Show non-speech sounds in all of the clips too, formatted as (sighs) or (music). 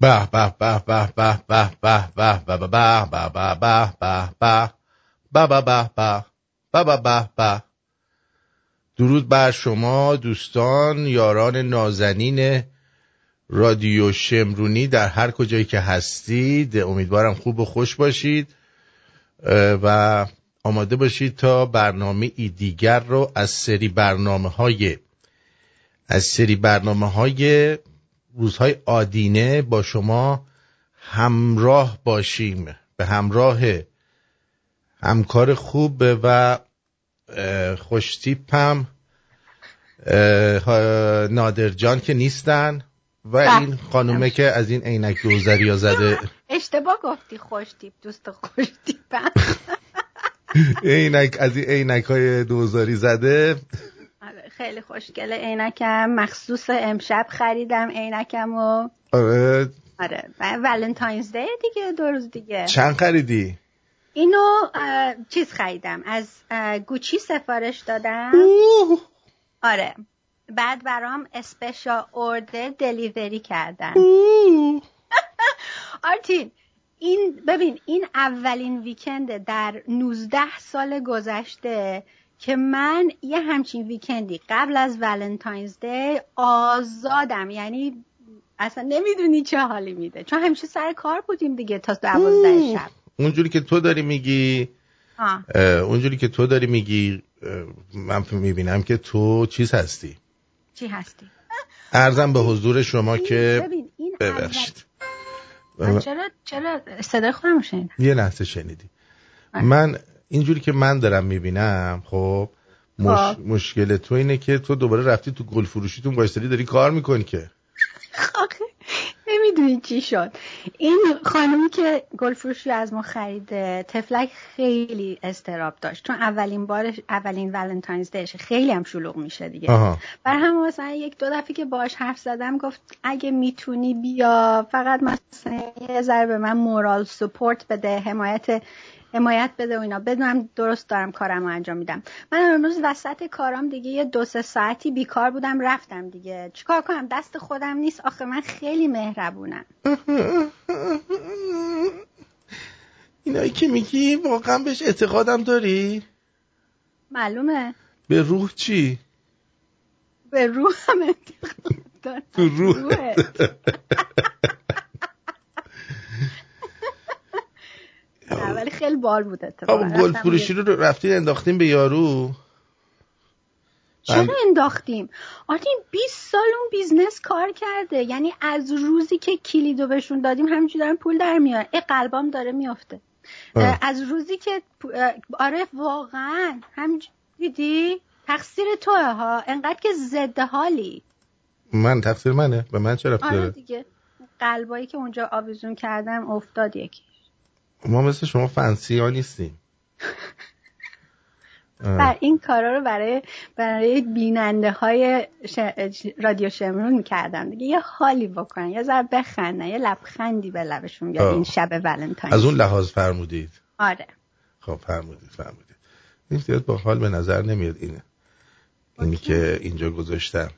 به به به به به به به به به به به به به به به به به به به درود بر شما دوستان یاران نازنین رادیو شمرونی در هر کجایی که هستید امیدوارم خوب و خوش باشید و آماده باشید تا برنامه ای دیگر رو از سری برنامه های از سری برنامه های روزهای آدینه با شما همراه باشیم. به همراه همکار خوب و خوشتیپم نادر جان که نیستن و بله. این خانومه که از این عینک دوزری ها زده. اشتباه گفتی خوشتیپ دوست خوشتیپم. (laughs) عینک از این عینک های دوزاری زده. خیلی خوشگله عینکم. مخصوص امشب خریدم عینکم و آره. آره. ولنتاینز دی دیگه دو روز دیگه. چند خریدی؟ اینو چیز خریدم. از گوچی سفارش دادم. آره. بعد برام اسپشا اوردر دلیوری کردن. (laughs) آرتین این ببین این اولین ویکند در 19 سال گذشته که من یه همچین ویکندی قبل از ولنتاینز دی آزادم. یعنی اصلا نمی‌دونی چه حالی میده. چون همیشه سر کار بودیم دیگه تا دوازده شب. اونجوری که تو داری میگی اونجوری که تو داری میگی من می‌بینم که تو چیز هستی. چی هستی؟ ارزم به حضور شما که ببین این ببخشید. چرا چرا صدای خودم شنیدم؟ یه لحظه شنیدی. من اینجوری که من دارم می‌بینم خب مش... خب. مشکل تو اینه که تو دوباره رفتی تو گل فروشیتون وایستادی داری کار می‌کنی که. نمی‌دونی چی شد. این خانمی که گل فروشی از ما خریده تفلک خیلی استراب داشت. چون اولین بارش اولین ولنتاینز دیش خیلی هم شلوغ میشه دیگه. بر هم مثلا یک دو دفعه که باش حرف زدم گفت اگه می‌تونی بیا فقط مثلا یه ذره به من مورال سپورت بده حمایت حمایت بده و اینا. بدونم درست دارم کارم رو انجام میدم. من امروز وسط کارام دیگه یه دو سه ساعتی بیکار بودم رفتم دیگه. چیکار کنم؟ دست خودم نیست. آخه من خیلی مهربونم. اینایی که میگی واقعا بهش اعتقادم داری؟ معلومه. به روح چی؟ به روح هم اعتقاد دارم. روح. (laughs) ولی خیلی باحال بود اتفاقا. گل فروشی رو رفتین انداختیم به یارو؟ چرا انداختیم؟ آرتین 20 سال اون business کار کرده. یعنی از روزی که کلیدو بهشون دادیم همینجوری دارن پول در میاد ای قلبام داره میافته. از روزی که آره واقعا. همینجوری دیدی؟ تقصیر توه ها. انقدر که زده حالی. من تقصیر منه؟ به من چرا آره دیگه. قلبایی که اونجا آویزون کردم افتاد یکی. ما مثل شما فنسی ها نیستیم. و (laughs) این کارا رو برای برای بیننده های رادیو شمرون می‌کردم. دیگه یه حالی بکنن یه ذره بخندن یه لبخندی به لبشون بیاد این شب ولنتاین. از اون لحاظ فرمودید؟ آره. خب فرمودید فرمودید. این زیاد با حال به نظر نمیاد اینه. اینی که اینجا گذاشتم.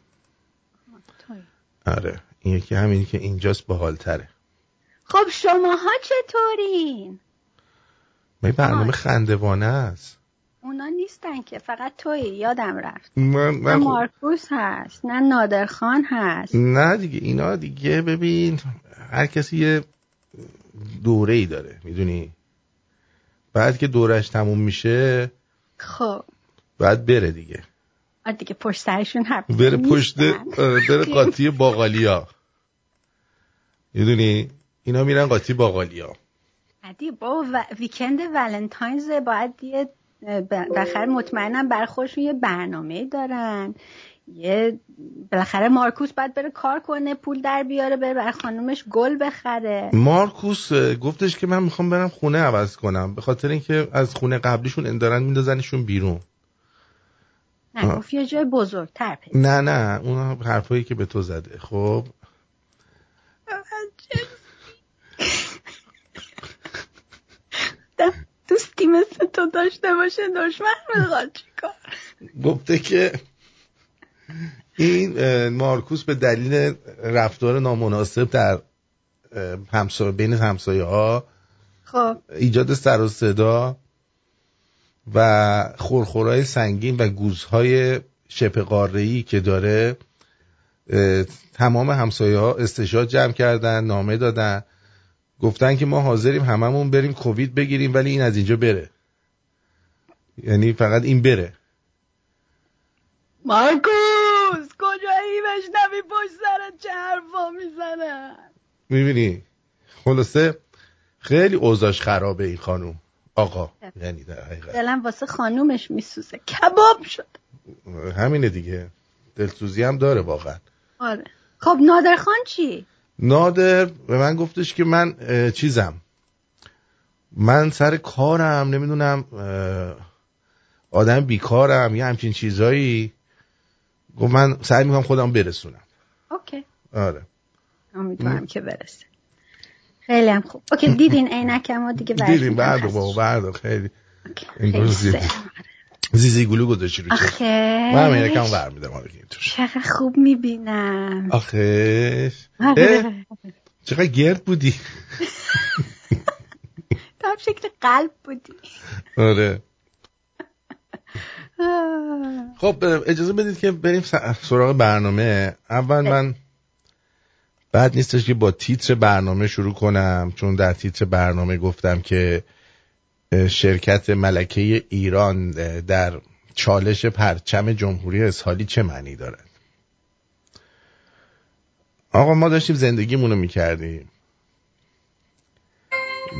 آره. این یکی همینی که اینجاست با تره خب شماها چطورین؟ من برنامه خندوانه است. اونا نیستن که فقط توی یادم رفت. من, من نه مارکوس هست نه نادرخان هست. نه دیگه اینا دیگه ببین هر کسی یه دوره ای داره می‌دونی؟ بعد که دورش تموم میشه خب. بعد بره دیگه. دیگه پشت سرشون بره پشت آره، بره قاطی باقالیا. می‌دونی؟ اینا میرن قاطی باقالیا. عدی با و... ویکند ولنتاینز باید یه بالاخره مطمئنم بر خودشون یه برنامه دارن. یه بالاخره مارکوس باید بره کار کنه پول در بیاره بره بر خانومش گل بخره. مارکوس گفتش که من می‌خوام برم خونه عوض کنم. به خاطر اینکه از خونه قبلیشون دارن میندازنشون بیرون. نه گفت یه جای بزرگتر نه نه اون حرفایی که به تو زده. خب دوستی مثل تو داشته باشه دشمن می‌خواد چیکار؟ گفته که این مارکوس به دلیل رفتار نامناسب در همسایه بین همسایه ها خب. ایجاد سر و صدا و خورخورای سنگین و گوزهای شپ قاره که داره تمام همسایه ها استشاد جمع کردن نامه دادن. گفتن که ما حاضریم هممون بریم کووید بگیریم ولی این از اینجا بره. یعنی فقط این بره. مارکوس کجایی؟ بشنوی پشت سرت چه حرفا می‌زنه؟ می‌بینی؟ خلاصه خیلی اوضاش خرابه این خانوم. آقا یعنی در حقیقت. دلم واسه خانومش میسوزه. کباب شد. همینه دیگه. دلسوزی هم داره واقعا. آره. خب نادر خان چی؟ نادر به من گفتش که من چیزم. من سر کارم نمی‌دونم آدم بیکارم یه همچین چیزایی. گفت من سعی می‌کنم خودم برسونم. okay. آره. امیدوارم که برسه. خیلی هم خوب. okay دیدین عینکم و دیگه دیدین بعد بابا بعد خیلی. این زیزی گلو گذاشتی رو چشم من هم یکم ور میدم آره چقدر خوب می‌بینم. آخه. چقدر گرد بودی. (laughs) تا شکل قلب بودی. آره. (laughs) خب اجازه بدید که بریم سراغ برنامه. اول من بعد نیستش که با تیتر برنامه شروع کنم چون در تیتر برنامه گفتم که شرکت ملکه ایران در چالش پرچم جمهوری اسحالی چه معنی دارد؟ آقا ما داشتیم زندگیمونو می‌کردیم.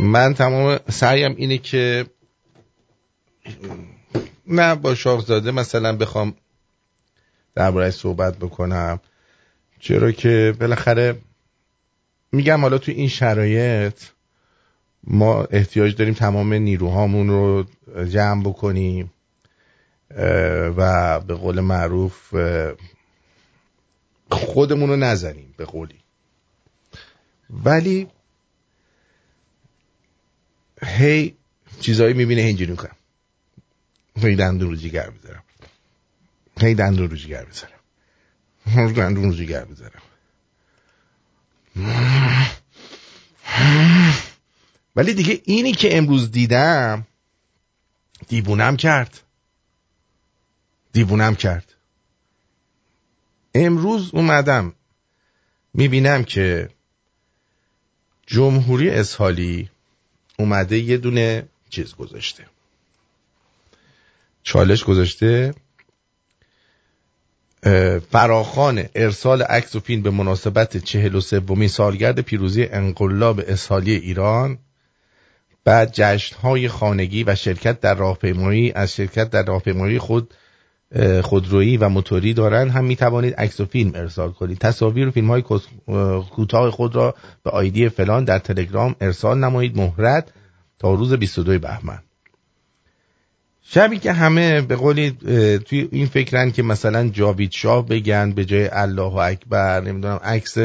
من تمام سعیم اینه که نه با شاهزاده مثلا بخوام دربارهش صحبت بکنم چرا که بالاخره میگم حالا تو این شرایط ما احتیاج داریم تمام نیروهامون رو جمع بکنیم و به قول معروف خودمون رو نزنیم به قولی. ولی هی چیزایی می‌بینه اینجوری کنم. هی دندون رو جیگر بذارم. هی دندون رو جیگر بذارم. دندون رو جیگر بذارم. ولی دیگه اینی که امروز دیدم دیوونم کرد. دیوونم کرد. امروز اومدم می‌بینم که جمهوری اسحالی اومده یه دونه چیز گذاشته. چالش گذاشته فراخان ارسال عکس و فیلم به مناسبت چهل و سومین سالگرد پیروزی انقلاب اسحالی ایران بعد جشن های خانگی و شرکت در راهپیمایی از شرکت در راهپیمایی خود خودرویی و موتوری دارن. هم می توانید عکس و فیلم ارسال کنید. تصاویر و فیلم های کوتاه خود را به آیدی فلان در تلگرام ارسال نمایید. مهرت تا روز 22 بهمن. شبی که همه به قولی توی این فکرن که مثلا جاوید شاه بگن به جای الله اکبر نمی‌دونم عکس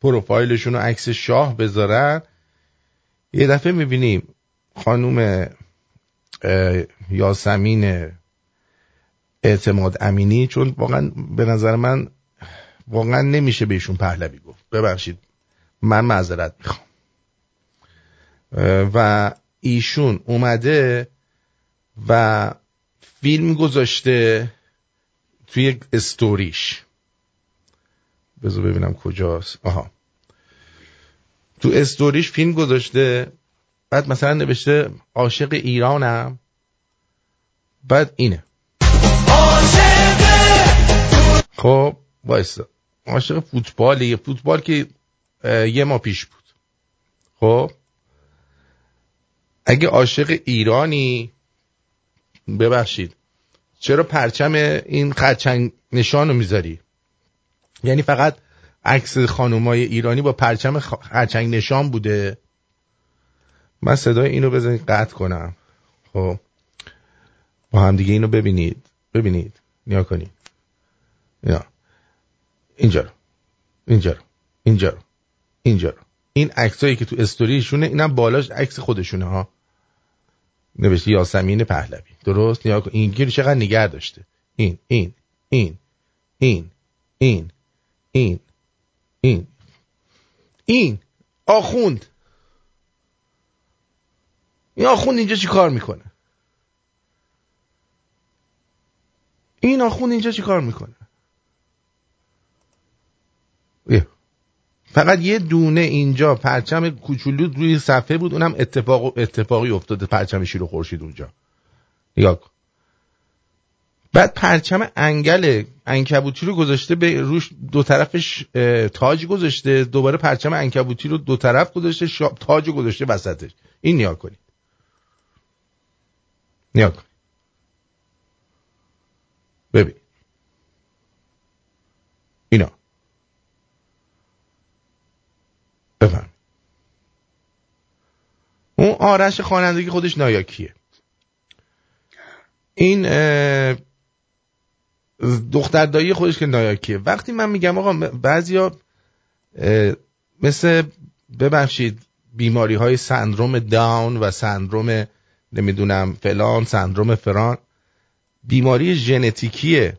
پروفایلشون و عکس شاه بذارن یه دفعه می‌بینیم خانوم یاسمین اعتماد امینی چون واقعا به نظر من واقعا نمیشه بهشون پهلوی گفت. ببخشید من معذرت می‌خوام. و ایشون اومده و فیلم گذاشته توی استوریش. بذار ببینم کجاست. آها. تو استوریش فیلم گذاشته بعد مثلا نوشته عاشق ایرانم. بعد اینه. خب وایسا عاشق فوتبالی فوتبال که یه ما پیش بود. خب؟ اگه عاشق ایرانی ببخشید. چرا پرچم این خرچنگ نشان رو می‌ذاری؟ یعنی فقط عکس خانومای ایرانی با پرچم خرچنگ نشان بوده؟ من صدای اینو بزنید قطع کنم. خب. با هم دیگه اینو ببینید. ببینید. نیا کنید. یا اینجا رو. اینجا رو. اینجا رو. اینجا رو. این عکسایی که تو استوریشونه اینم بالاش عکس خودشونه ها. نوشته یاسمین پهلوی. درست؟ نیا کن. این گیر چقدر نگه داشته. این این این این این این این این. آخوند. این آخوند اینجا چی کار می‌کنه؟ این آخوند اینجا چی کار می‌کنه؟ فقط یه دونه اینجا پرچم کوچولو روی صفحه بود اونم اتفاق اتفاقی افتاده پرچم شیر و خورشید اونجا. نگاه بعد پرچم انگل انکبوتی رو گذاشته به روش دو طرفش تاج گذاشته دوباره پرچم انکبوتی رو دو طرف گذاشته تاج گذاشته وسطش. این نیا کنید نیا کنید ببین اینا بفهم اون آرش خوانندگی خودش نایاکیه. این دختر دایی خودش که نایاکیه. وقتی من میگم آقا بعضیا مثل ببخشید بیماری های سندروم داون و سندروم نمی‌دونم فلان سندروم فران. بیماری ژنتیکی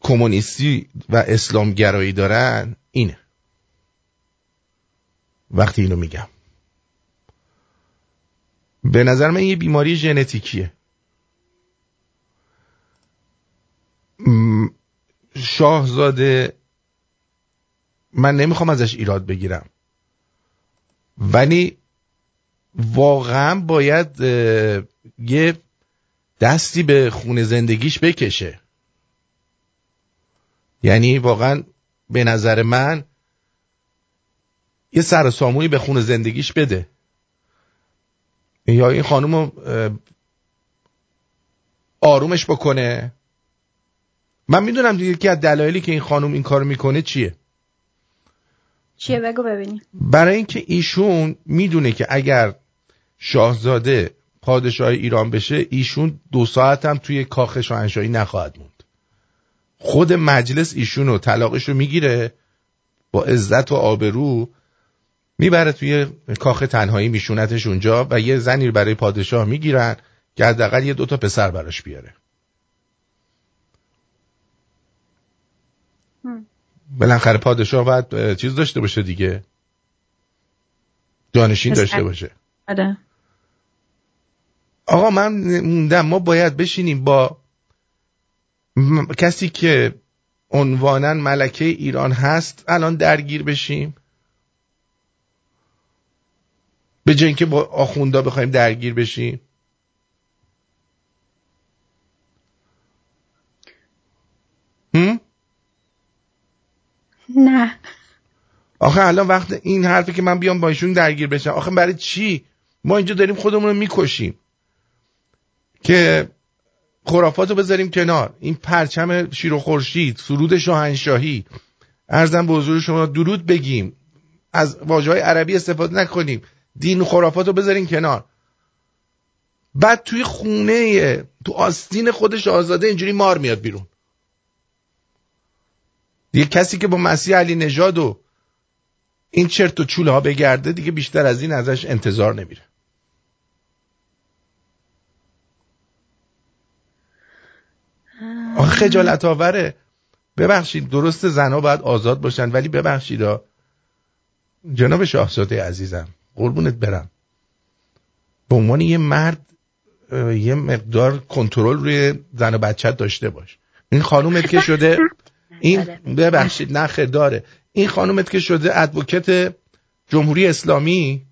کمونیستی و اسلامگرایی دارن اینه. وقتی اینو میگم. به نظر من یه بیماری ژنتیکیه. شاهزاده من نمی‌خوام ازش ایراد بگیرم. ولی واقعا باید یه دستی به خونه زندگیش بکشه. یعنی واقعا به نظر من یه سر سامونی به خونه زندگیش بده. یا این خانم رو آرومش بکنه. من می‌دونم یکی از دلایلی که این خانم این کار می‌کنه چیه. چیه؟ بگو ببینیم. برای اینکه ایشون می‌دونه که اگر شاهزاده پادشاه ایران بشه ایشون دو ساعت هم توی کاخ شاهنشاهی نخواهد موند. خود مجلس ایشون رو طلاقش رو می‌گیره با عزت و آبرو می‌بره توی کاخ تنهایی میشونتش اونجا و یه زنی برای پادشاه می‌گیرن که حداقل یه دوتا پسر براش بیاره. بالاخره پادشاه باید چیز داشته باشه دیگه. جانشین داشته باشه. آره. آقا من موندم ما باید بشینیم با کسی که عنوانا ملکه ایران هست الان درگیر بشیم. به جای که با آخوندا بخوایم درگیر بشیم. هم؟ نه. آخه الان وقت این حرفی که من بیام با ایشون درگیر بشم. آخه برای چی؟ ما اینجا داریم خودمون رو می‌کشیم. که خرافات رو بذاریم کنار. این پرچم شیر و خورشید سرود شاهنشاهی. ارزم به حضور شما درود بگیم. از واجه های عربی استفاده نکنیم. دین و خرافات رو بذاریم کنار. بعد توی خونه تو آستین خودش آزاده اینجوری مار میاد بیرون. یه کسی که با مسیح علی نژاد و این چرت و چوله ها بگرده دیگه بیشتر از این ازش انتظار نمیره. آخه خجالت آوره ببخشید درست زنها باید آزاد باشن ولی ببخشید جناب شاهزاده عزیزم قربونت برم. به عنوان یه مرد یه مقدار کنترل روی زن و بچت داشته باش. این خانومت که شده این آره. ببخشید نخه داره. این خانومت که شده ادوکت جمهوری اسلامی.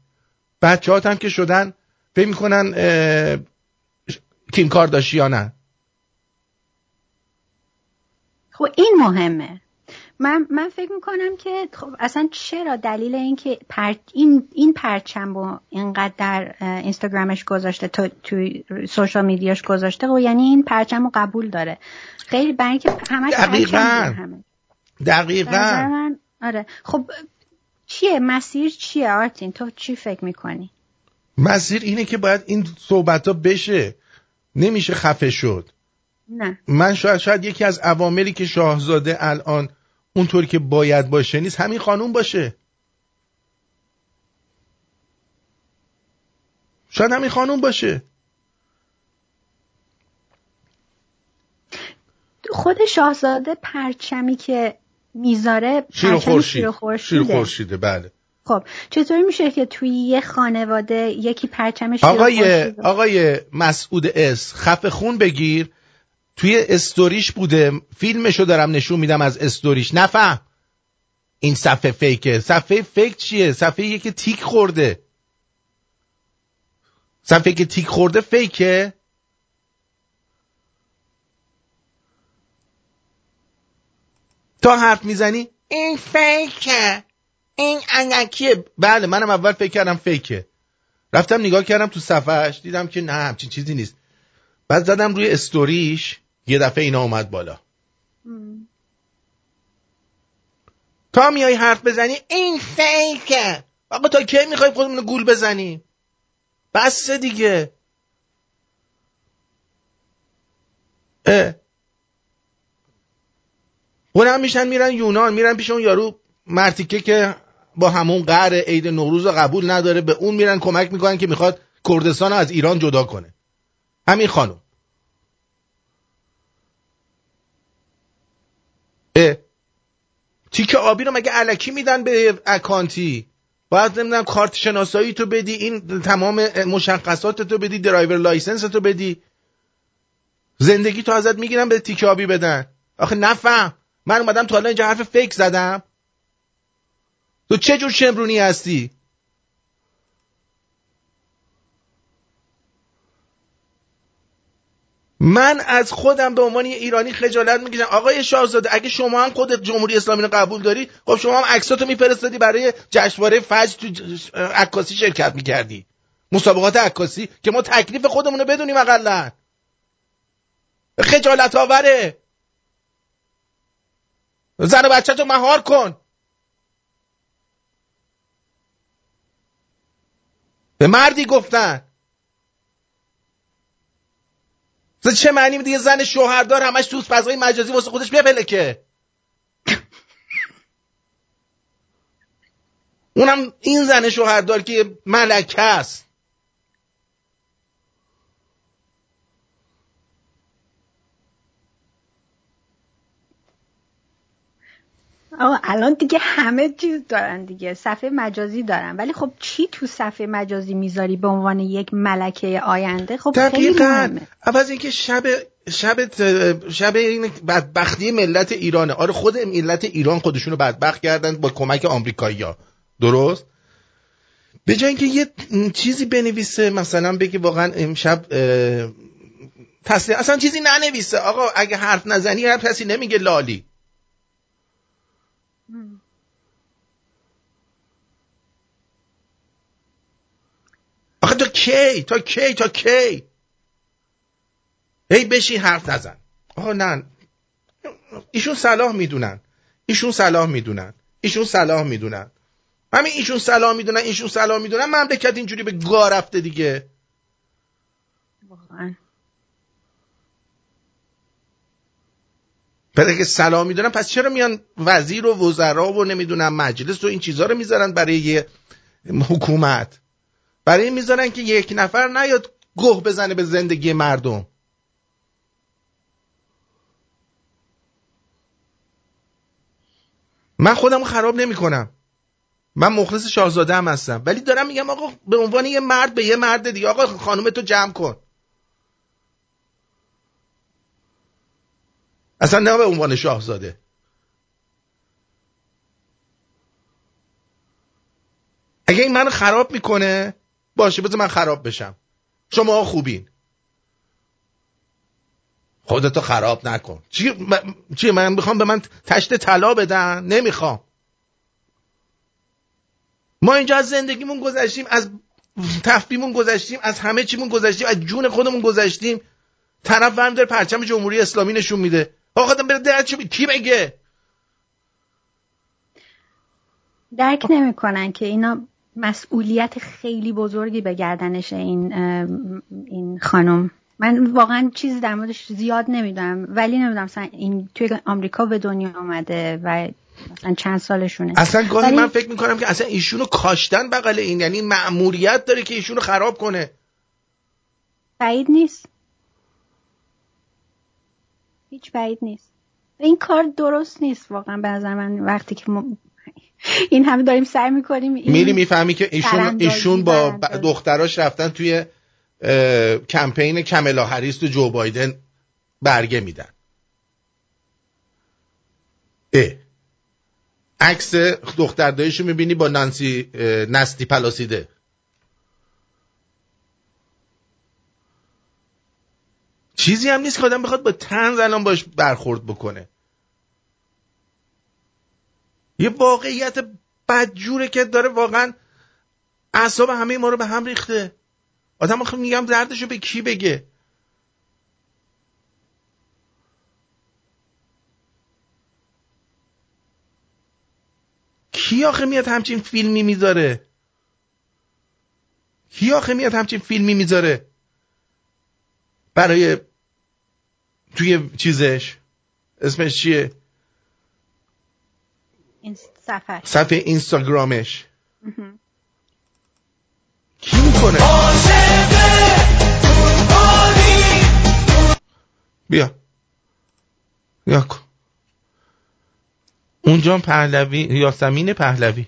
بچه هم که شدن فکر می‌کنن کیم کار خب این مهمه. من من فکر می‌کنم که خب اصلا چرا دلیل اینکه پر... این این پرچم رو اینقدر در اینستاگرامش گذاشته تو توی سوشال میدیاش گذاشته و یعنی این پرچم رو قبول داره. خیلی برای اینکه همش دقیقاً. دقیقاً. من... آره. خب چیه؟ مسیر چیه آرتین؟ تو چی فکر می‌کنی؟ مسیر اینه که باید این صحبت ها بشه. نمیشه خفه شد. نه. من شاید شاید یکی از عواملی که شاهزاده الان اونطوری که باید باشه نیست همین خانوم باشه. شاید همین خانوم باشه. خود شاهزاده پرچمی که می‌ذاره شیر خورشید. شیر خورشیده. بله. خب چطوری میشه که توی یه خانواده یکی پرچمش آقای آقای مسعود اس خفه خون بگیر. توی استوریش بوده. فیلمشو دارم نشون میدم از استوریش. نفهم. این صفحه فیکه. صفحه فیک چیه؟ صفحه که تیک خورده. صفحه که تیک خورده فیکه. تا حرف می‌زنی؟ این فیکه. این انکیه. بله منم اول فکر کردم فیکه. رفتم نگاه کردم تو صفحش دیدم که نه همچین چیزی نیست. بعد زدم روی استوریش. یه دفعه اینا اومد بالا. تا میای حرف بزنی این فیکه. آقا تا کی می‌خوای خودمون گول بزنی؟ بس دیگه. اه. اونم میشن میرن یونان میرن پیش اون یارو مرتیکه که با همون قهر عید نوروز قبول نداره. به اون میرن کمک می‌کنن که می‌خواد کردستان از ایران جدا کنه. همین خانم. اه. تیک آبی رو مگه الکی میدن به اکانتی؟ باید نمی‌دونم کارت شناسایی تو بدی این تمام مشخصات تو بدی driver license تو بدی. زندگی تو ازت می‌گیرن به تیک آبی بدن. آخه نفهم. من اومدم تا حالا اینجا حرف فیک زدم. تو چه جور شمرونی هستی؟ من از خودم به عنوان ایرانی خجالت می‌کشم. آقای شاهزاده اگه شما هم خودت جمهوری اسلامی رو قبول داری خب شما هم عکساتو میفرستادی برای جشنواره فجر تو عکاسی شرکت می‌کردی. مسابقات عکاسی که ما تکلیف خودمون رو بدونیم اقلا. خجالت آوره زن و بچه تو مهار کن. به مردی گفتن. چه معنی میده یه زن شوهردار همش تو فضای مجازی واسه خودش بپلکه اونم این زن شوهردار که ملکه است. آقا الان دیگه همه چیز دارن دیگه. صفحه مجازی دارن. ولی خب چی تو صفحه مجازی می‌ذاری به عنوان یک ملکه آینده؟ خب دقیقا. عوض اینکه شب شب شب این بدبختی ملت ایرانه. آره خود ملت ایران خودشونو بدبخت کردن با کمک آمریکایی‌ها. درست؟ به جای اینکه یه چیزی بنویسه مثلا بگه واقعا امشب تسلیم اصلا چیزی ننویسه. آقا اگه حرف نزنی هر کسی نمیگه لالی. کی؟ تا کی؟ تا کی؟ هی بشین حرف نزن. آقا نه. ایشون صلاح می‌دونن. ایشون صلاح می‌دونن. ایشون صلاح می‌دونن. همین ایشون صلاح می‌دونن ایشون صلاح می‌دونن. مملکت اینجوری به گاه رفته دیگه. واقعا. بعد که سلام می‌دونن پس چرا میان وزیر و وزرا و نمی‌دونم مجلس و این چیزها رو می‌ذارن برای یه حکومت؟ برای این می‌ذارن که یک نفر نیاد گوه بزنه به زندگی مردم. من خودم خراب نمی کنم من مخلص شاهزاده هم هستم. ولی دارم میگم آقا به عنوان یه مرد به یه مرد دیگه. آقا خانم تو جمع کن. اصلا نه به عنوان شاهزاده. اگه این من خراب می‌کنه باشه بذار من خراب بشم. شما خوبین. خودتو خراب نکن. چی من, چی من می‌خوام به من تشت طلا بدن؟ نمی‌خوام. ما اینجا از زندگیمون گذشتیم از تفبیمون گذشتیم از همه چیمون گذشتیم از جون خودمون گذشتیم. طرف ورم داره پرچم جمهوری اسلامی نشون میده. آقا بره درد کی بگه؟ درک نمی‌کنن که اینا مسئولیت خیلی بزرگی به گردنش این این خانم. من واقعا چیزی در موردش زیاد نمی‌دونم. ولی نمی‌دونم مثلا این توی آمریکا به دنیا آمده و مثلا چند سالشونه. اصلا گاهی ولی... من فکر می‌کنم که اصلا ایشونو کاشتن بغل این یعنی مأموریت داره که ایشونو خراب کنه. بعید نیست. هیچ بعید نیست. این کار درست نیست واقعا به نظر من. وقتی که (laughs) این همه داریم سعی می‌کنیم میری می‌فهمی که ایشون ایشون با دختراش رفتن توی کمپین کملا هریس و جو بایدن برگه میدن. اه. عکس دختر دایشو می‌بینی با نانسی نستی پلاسیده. چیزی هم نیست که آدم بخواد با تنز الان باش برخورد بکنه. یه واقعیت بدجوره که داره واقعا اعصاب همه ما رو به هم ریخته. آدم آخه میگم دردشو به کی بگه؟ کی آخه میاد همچین فیلمی می‌ذاره؟ کی آخه میاد همچین فیلمی می‌ذاره؟ برای توی چیزش؟ اسمش چیه؟ صفحه صفحه اینستاگرامش. کی می‌کنه؟ بیا. بیا کن اونجا پهلوی یاسمین پهلوی.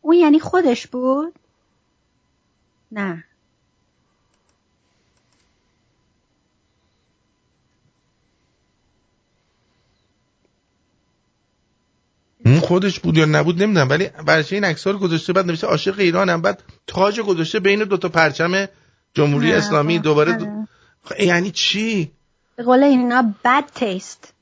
اون یعنی خودش بود؟ نه. اون خودش بود یا نبود نمی‌دونم ولی برش این عکس رو گذاشته بعد نوشته عاشق ایرانم بعد تاج گذاشته بین دو تا پرچم جمهوری اسلامی دوباره دو... یعنی چی؟ به قول اینا بد تیست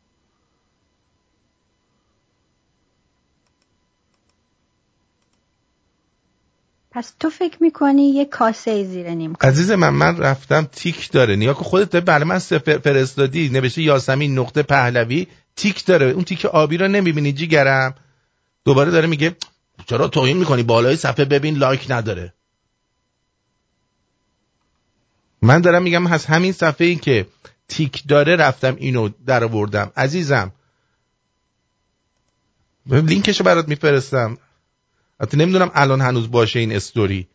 پس تو فکر می‌کنی یه کاسه زیر نیم عزیز من من رفتم تیک داره. نیا که خودت برای من فرستادی. نوشته یاسمین نقطه پهلوی. تیک داره. اون تیک آبی رو نمی‌بینی جیگرم؟ دوباره داره میگه چرا توهین می‌کنی؟ بالای صفحه ببین لایک نداره. من دارم میگم از همین صفحه ای که تیک داره رفتم اینو در آوردم عزیزم لینکشو برات میفرستم. حتی نمی‌دونم الان هنوز باشه این استوری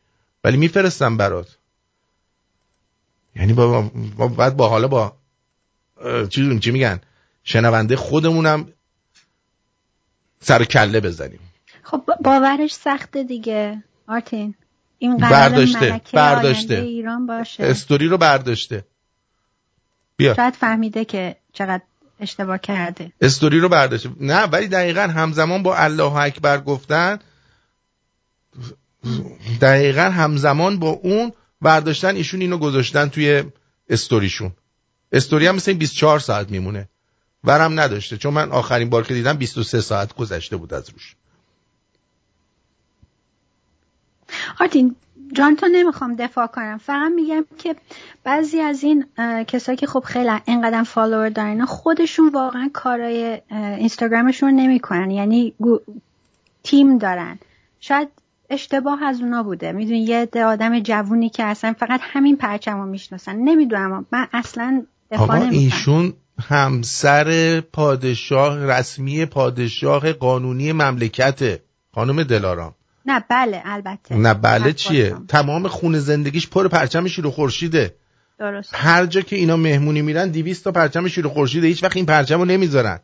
ولی میفرستم برات. یعنی با, با بعد با حالا با چی چی میگن؟ شنونده خودمونم سر کله بزنیم. خب باورش سخته دیگه آرتین این قرار برداشته برداشته. ایران باشه. استوری رو برداشته. بیا. شاید فهمیده که چقدر اشتباه کرده. استوری رو برداشته. نه ولی دقیقا همزمان با الله اکبر گفتن دقیقا همزمان با اون برداشتن ایشون اینو گذاشتن توی استوریشون. استوری هم مثل 24 ساعت میمونه. ورم نداشته. چون من آخرین بار که دیدم 23 ساعت گذشته بود از روش. آرتین جان تو نمی‌خوام دفاع کنم. فقط میگم که بعضی از این کسایی که خب خیلی اینقدر فالوور دارن خودشون واقعا کارای اینستاگرامشون نمی‌کنن. یعنی تیم دارن. شاید اشتباه از اونا بوده. می‌دونی یه آدم جوونی که اصلا فقط همین پرچم رو می‌شناسن. نمی‌دونم من اصلا دفاع آقا ایشون همسر پادشاه رسمی پادشاه قانونی مملکت خانم دلارام. نه بله البته. نه بله چیه؟ تمام خون زندگیش پر پرچم شیر و خورشیده. درست. هر جا که اینا مهمونی میرن دیویست تا پرچم شیر و خورشیده. هیچ وقت این پرچم رو نمی‌ذارن.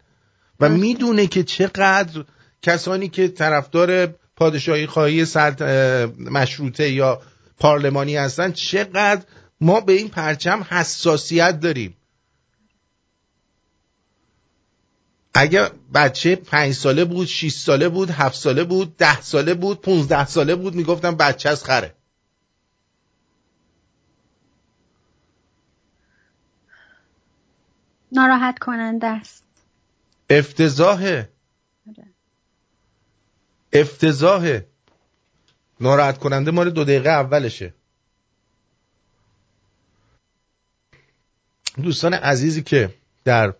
و می‌دونه که چقدر کسانی که طرفدار پادشاهی خواهی سر مشروطه یا پارلمانی هستن چقدر ما به این پرچم حساسیت داریم. اگه بچه پنج ساله بود شیش ساله بود هفت ساله بود ده ساله بود پونزده ساله بود می‌گفتم بچه از خره. ناراحت کننده است. افتضاحه. افتضاحه ناراحت کننده مال دو دقیقه اولشه. دوستان عزیزی که در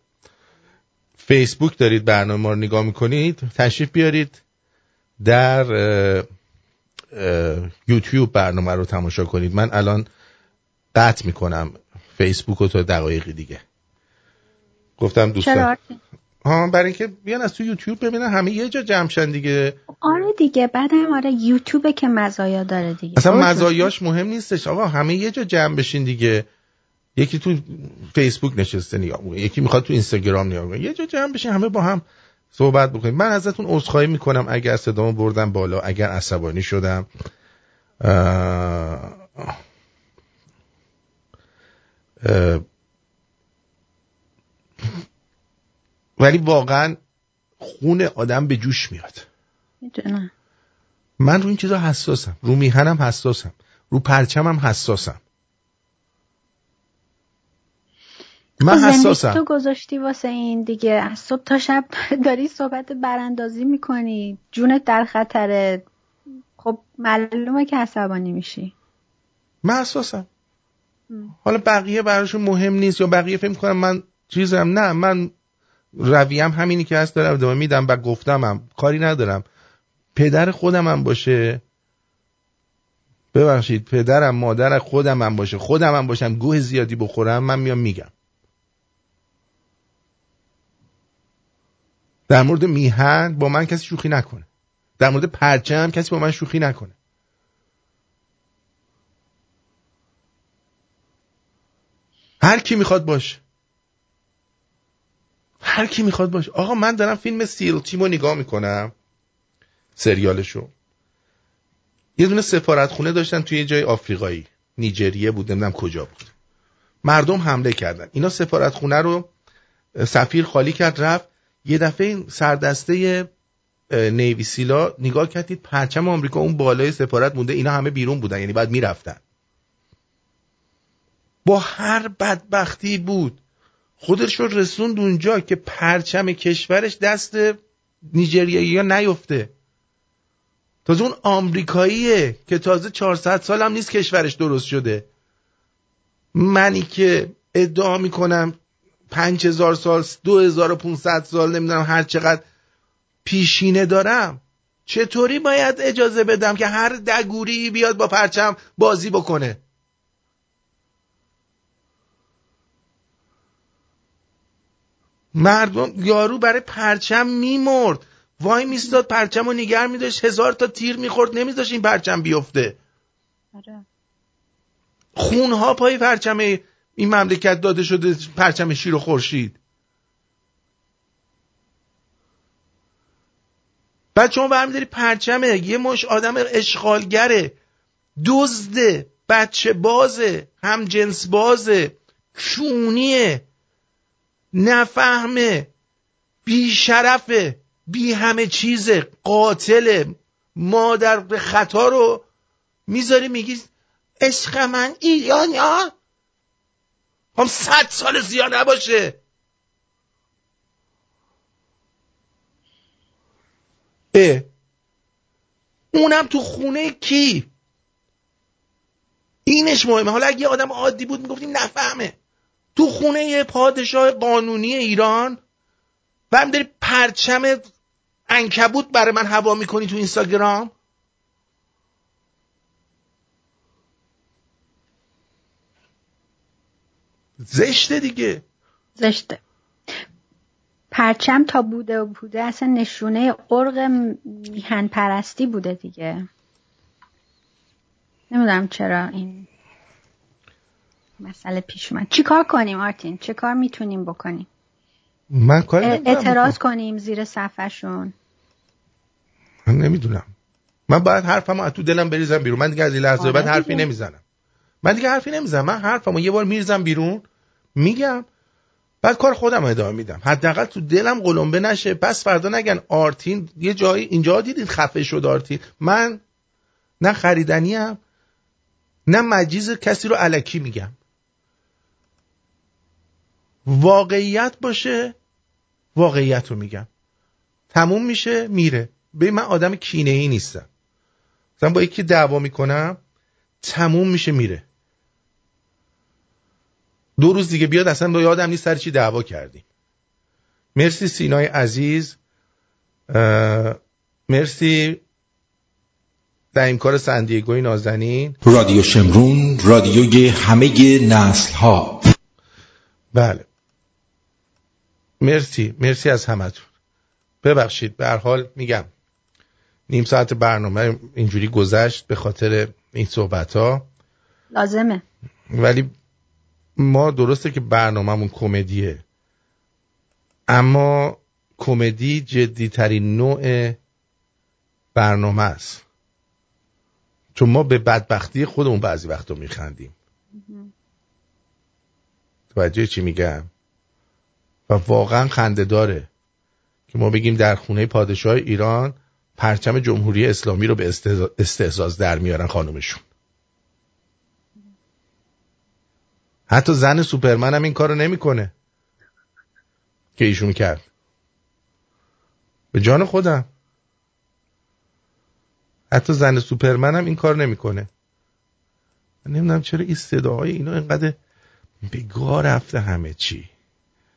فیسبوک دارید برنامه رو نگاه می‌کنید تشریف بیارید. در یوتیوب برنامه رو تماشا کنید. من الان قطع می‌کنم فیسبوک رو تا دقایقی دیگه. گفتم دوستان. ها برای اینکه بیان از تو یوتیوب ببینن همه یه جا جمع دیگه. آره دیگه بعدم آره یوتیوب که مزایا داره دیگه. اصلا مزایاش مهم نیستش. آقا همه یه جا جمع بشین دیگه. یکی تو فیسبوک نشسته نگاه یکی می‌خواد تو اینستاگرام نگاه یه جا جمع بشین همه با هم صحبت بکنیم. من ازتون عذرخواهی می‌کنم اگر صدامو بردم بالا اگر عصبانی شدم. ولی واقعا خون آدم به جوش میاد. می‌دونم. من رو این چیزا حساسم. رو میهنم حساسم. رو پرچمم حساسم. من حساسم. تو گذاشتی واسه این دیگه. از صبح تا شب (laughs) داری صحبت براندازی می‌کنی. جونت در خطره. خب معلومه که عصبانی میشی. من حساسم. حالا بقیه براشون مهم نیست یا بقیه فکر کنم من چیزم. نه من رویم همینی که هست دارم ادامه میدم و گفتمم کاری ندارم. پدر خودم هم باشه. ببخشید پدرم مادر خودم هم باشه. خودم هم باشم گوه زیادی بخورم من میام میگم. در مورد میهن با من کسی شوخی نکنه. در مورد پرچم کسی با من شوخی نکنه. هر کی می‌خواد باشه. هر کی می‌خواد باشه. آقا من دارم فیلم سیل تیمو نگاه می‌کنم سریالشو. یه دونه سفارتخونه داشتن توی یه جای آفریقایی. نیجریه بود نمی‌دونم کجا بود. مردم حمله کردن. اینا سفارتخونه رو سفیر خالی کرد رفت. یه دفعه این سردسته نیوی سیلا نگاه کردید پرچم آمریکا اون بالای سفارت مونده. اینا همه بیرون بودن یعنی بعد می‌رفتن. با هر بدبختی بود. خودش رو رسوند اونجا که پرچم کشورش دست نیجریایی ها نیفته. تازه اون آمریکاییه که تازه 400 سال هم نیست کشورش درست شده. منی که ادعا می‌کنم 5000 سال 2500 سال نمی‌دونم هر چقدر پیشینه دارم. چطوری باید اجازه بدم که هر دگوری بیاد با پرچم بازی بکنه؟ مردم یارو برای پرچم میمرد. وای میستاد پرچم و نگر میداشت. هزار تا تیر می‌خورد. نمیداشت این پرچم بیفته. آره. خونها پای پرچم این مملکت داده شده پرچم شیر و خورشید. بعد شما برمیداری پرچمه. یه مش آدم اشغالگره. دزده. بچه بازه. هم جنس بازه. کونیه نفهمه بیشرفه بی همه چیز قاتل مادر به خطا رو می‌ذاری میگی عشق من ایرانی ها هم صد سال زیاد نباشه. اه. اونم تو خونه کی؟ اینش مهمه. حالا اگه آدم عادی بود می‌گفتیم نفهمه. تو خونه پادشاه قانونی ایران؟ و هم داری پرچم انکبوت برای من هوا می‌کنی تو اینستاگرام؟ زشته دیگه. زشته. پرچم تا بوده و بوده اصلا نشونه عرق میهن پرستی بوده دیگه. نمی‌دونم چرا این مسئله پیش اومد. چی کار کنیم آرتین؟ چه کار می‌تونیم بکنیم؟ من کار اعتراض کنیم زیر صفحشون من نمی‌دونم. من باید حرفمو از تو دلم بریزم بیرون. من دیگه از این لحظه آره بعد حرفی نمی‌زنم. من دیگه حرفی نمی‌زنم. من حرفمو یه بار میریزم بیرون. میگم. بعد کار خودم ادامه میدم. حداقل تو دلم قلمبه نشه. پس فردا نگن آرتین یه جایی اینجا دیدید خفه شد آرتین. من نه خریدنیم نه مجیز کسی رو علکی میگم. واقعیت باشه واقعیت رو میگم. تموم میشه میره. به من آدم کینه ای نیستم. مثلا با یکی دعوا می‌کنم تموم میشه میره. دو روز دیگه بیاد اصلا یادم نیست سر چی دعوا کردیم. مرسی سینای عزیز. مرسی. در این کار سندیگوی نازنین. رادیو شمرون رادیوی همه نسل ها بله. مرسی مرسی از همتون. ببخشید به هر حال میگم. نیم ساعت برنامه اینجوری گذشت به خاطر این صحبت ها لازمه. ولی ما درسته که برنامهمون کمدیه. اما کمدی جدی ترین نوع برنامه است. چون ما به بدبختی خودمون بعضی وقتا میخندیم. توجه چی میگم؟ و واقعا خنده داره که ما بگیم در خونه پادشاه ایران پرچم جمهوری اسلامی رو به استحزاز در میارن خانومشون. حتی زن سوپرمن هم این کارو نمی‌کنه که ایشون کرد. به جان خودم. حتی زن سوپرمن هم این کار نمی‌کنه. من نمی‌دونم چرا این اینا اینقدر بگاه رفته همه چی.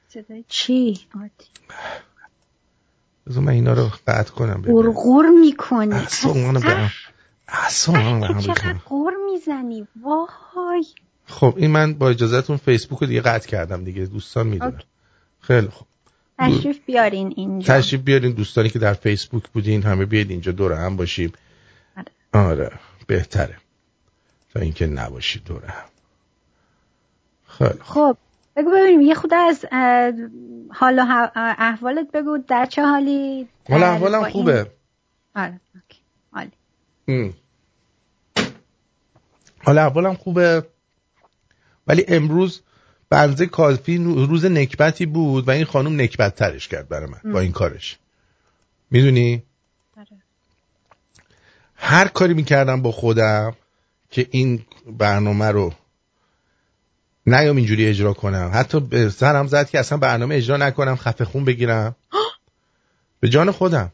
صدای چی؟ بذار من اینا رو قطع کنم غرغور می‌کنی. اصلا چقدر غور می‌زنی. وای. خب این من با اجازهتون فیسبوک رو دیگه قطع کردم دیگه. دوستان می‌دونن. خیلی خب تشریف بیارین اینجا. تشریف بیارین. دوستانی که در فیسبوک بودین همه بیاید اینجا. دور هم باشیم. آره, آره. بهتره. تا اینکه نباشید دور هم. خیلی خب. بگو ببینیم یه خود از حال احوالت بگو در چه حالی؟ حال احوالم خوبه. آره حالی حال احوالم خوبه. ولی امروز بنزه کافی روز نکبتی بود و این خانم نکبت ترش کرد برای من با این کارش. می‌دونی؟ آره. هر کاری می‌کردم با خودم که این برنامه رو نیام اینجوری اجرا کنم. حتی به سرم زد که اصلا برنامه اجرا نکنم خفه خون بگیرم. (gasps) به جان خودم.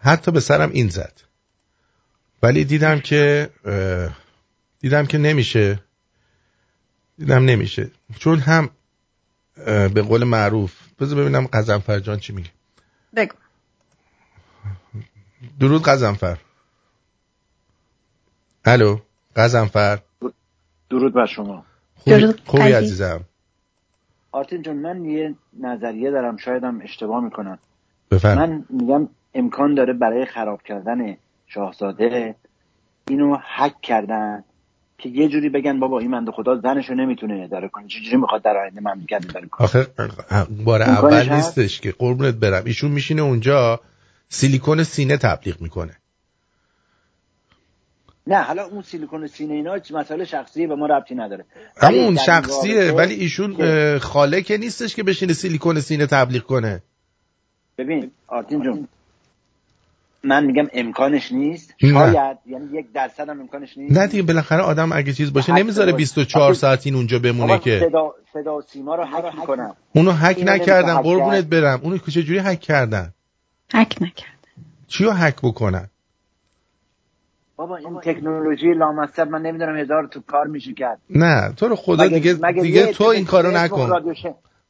حتی به سرم این زد. ولی دیدم که دیدم که نمیشه. دیدم نمیشه. چون هم به قول معروف بذار ببینم قزنفر جان چی میگه. بگو. درود قزنفر. الو قزنفر. درود بر شما. خوبی, خوبی عزیزم. آرتین جان من یه نظریه دارم شایدم اشتباه می‌کنم. بفرم. من میگم امکان داره برای خراب کردن شاهزاده اینو حک کردن که یه جوری بگن بابا این مند خدا زنشو نمی‌تونه اداره کنه. چجوری می‌خواد در آینده مملکت اداره کنه؟ آخه بار اول نیستش که. قربونت برم. ایشون میشینه اونجا سیلیکون سینه تبلیغ می‌کنه. نه حالا اون سیلیکون سینه اینا مسئله شخصیه و ما ربطی نداره. همون شخصیه ولی ایشون خاله که نیستش که بشینه سیلیکون سینه تبلیغ کنه. ببین آرتین جون من میگم امکانش نیست. شاید یعنی یک درصد هم امکانش نیست. نه دیگه بالاخره آدم اگه چیز باشه نمی‌ذاره 24 ساعت این اونجا بمونه که. صدا صدا سیما رو هک می‌کنن اونو هک نکردن قربونت برم. اونو چه جوری هک کردن؟ هک نکردن چیو هک بکنن؟ بابا این تکنولوژی لامصب من نمی‌دونم هزار تو کار میشه کرد. نه تو رو خدا دیگه دیگه تو این کارو نکن.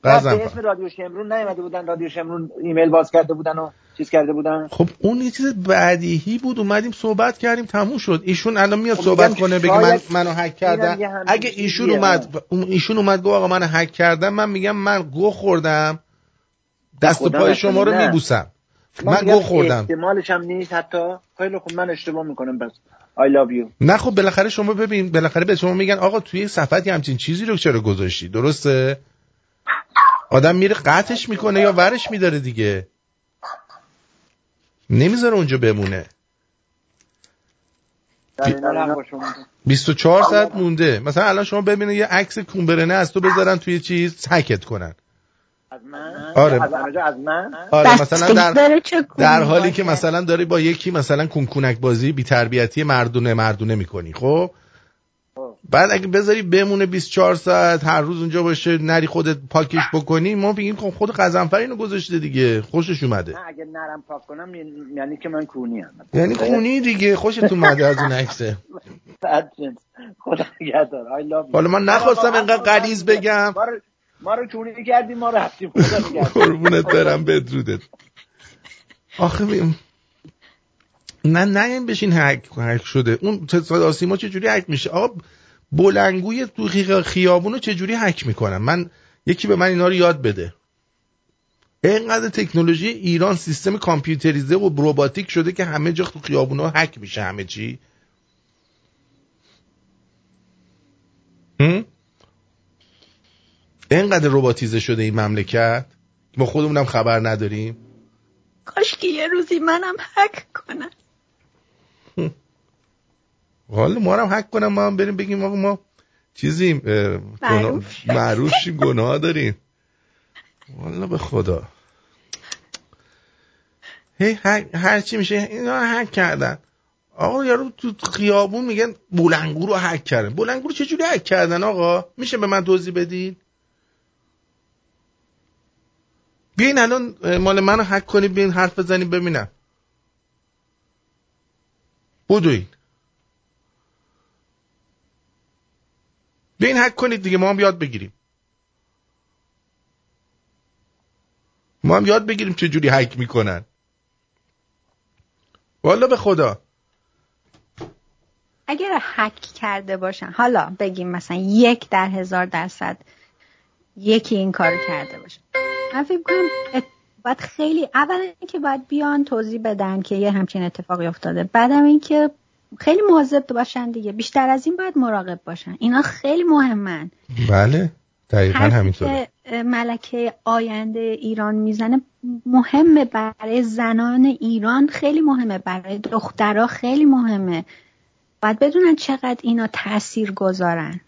قزم اسم رادیو شمرون نیومده بودن رادیو شمرون ایمیل باز کرده بودن و چیز کرده بودن. خب اون یه چیز بعدیهی بود اومدیم صحبت کردیم تموم شد. ایشون الان میاد خب صحبت کنه بگه من منو هک کردم اگه ایشون اومد ایشون اومد گفت آقا من هک کردم من میگم من گو خوردم دست و پای شما رو میبوسم. من گو خوردم احتمالش هم نیست حتی خیلی خوب من اشتباه می‌کنم بس I love you. نه خب بالاخره شما ببین بالاخره به شما میگن آقا توی صفحتی همچین چیزی رو چرا گذاشتی؟ درسته؟ آدم میره قطعش می‌کنه یا ورش میداره دیگه. نمی‌ذاره اونجا بمونه. 24 ساعت مونده. مثلا الان شما ببینید یه عکس کومبرنه از تو بذارن توی چیز هکت کنن. از من؟ آره. از من؟ آره مثلا در در حالی که مثلا داری با یکی مثلا کنکونک بازی بی تربیتی مردونه مردونه می‌کنی خب؟ بعد اگه بذاری بمونه 24 ساعت هر روز اونجا باشه نری خودت پاکش بکنی ما بگیم خب خود قزنفر اینو گذاشته دیگه خوشش اومده. نه اگه نرم پاک کنم یعنی که من کونی هم. یعنی کونی دیگه خوشتون اومده از اون عکسه. (laughs) خدا نگهدار حالا من نخواستم انقدر غلیظ بگم. ما رو کونی کردیم ما رفتیم. (laughs) قربونت برم بدرودت. آخه نه نه این بشین هک هک شده. اون صدا سیما چه جوری هک میشه؟ آقا بلنگوی تو خیابونو چجوری حک می‌کنم؟ من یکی به من اینا رو یاد بده. اینقدر تکنولوژی ایران سیستم کامپیوتریزه و روباتیک شده که همه جا تو خیابونا هک میشه همه چی. اینقدر روباتیزه شده این مملکت ما خودمونم خبر نداریم؟ کاش که یه روزی منم حک کنم (laughs) حالا ما هم حک کنم ما هم بریم بگیم ما چیزیم معروف شیم (laughs) گناه داریم. والا به خدا. هی هر چی میشه اینا حک کردن. آقا یارو تو خیابون میگن بولنگو رو حک کردن. بولنگو رو چجوری حک کردن آقا؟ میشه به من توضیح بدید بیاین الان مال منو حک کنید بیاین حرف بزنید ببینم. بودوین بیاین حک کنید دیگه ما هم یاد بگیریم. ما هم یاد بگیریم چه جوری حک می‌کنن. والا به خدا. اگر حک کرده باشن حالا بگیم مثلا یک در هزار درصد یکی این کار کرده باشه. من فکر کنم باید خیلی اول که باید بیان توضیح بدن که یه همچین اتفاقی افتاده. بعدم اینکه خیلی مواظب باشن دیگه. بیشتر از این باید مراقب باشن. اینا خیلی مهمن. بله. دقیقا همینطوره. ملکه آینده ایران می‌زنه مهمه برای زنان ایران خیلی مهمه. برای دخترها خیلی مهمه. باید بدونن چقدر اینا تأثیر گذارن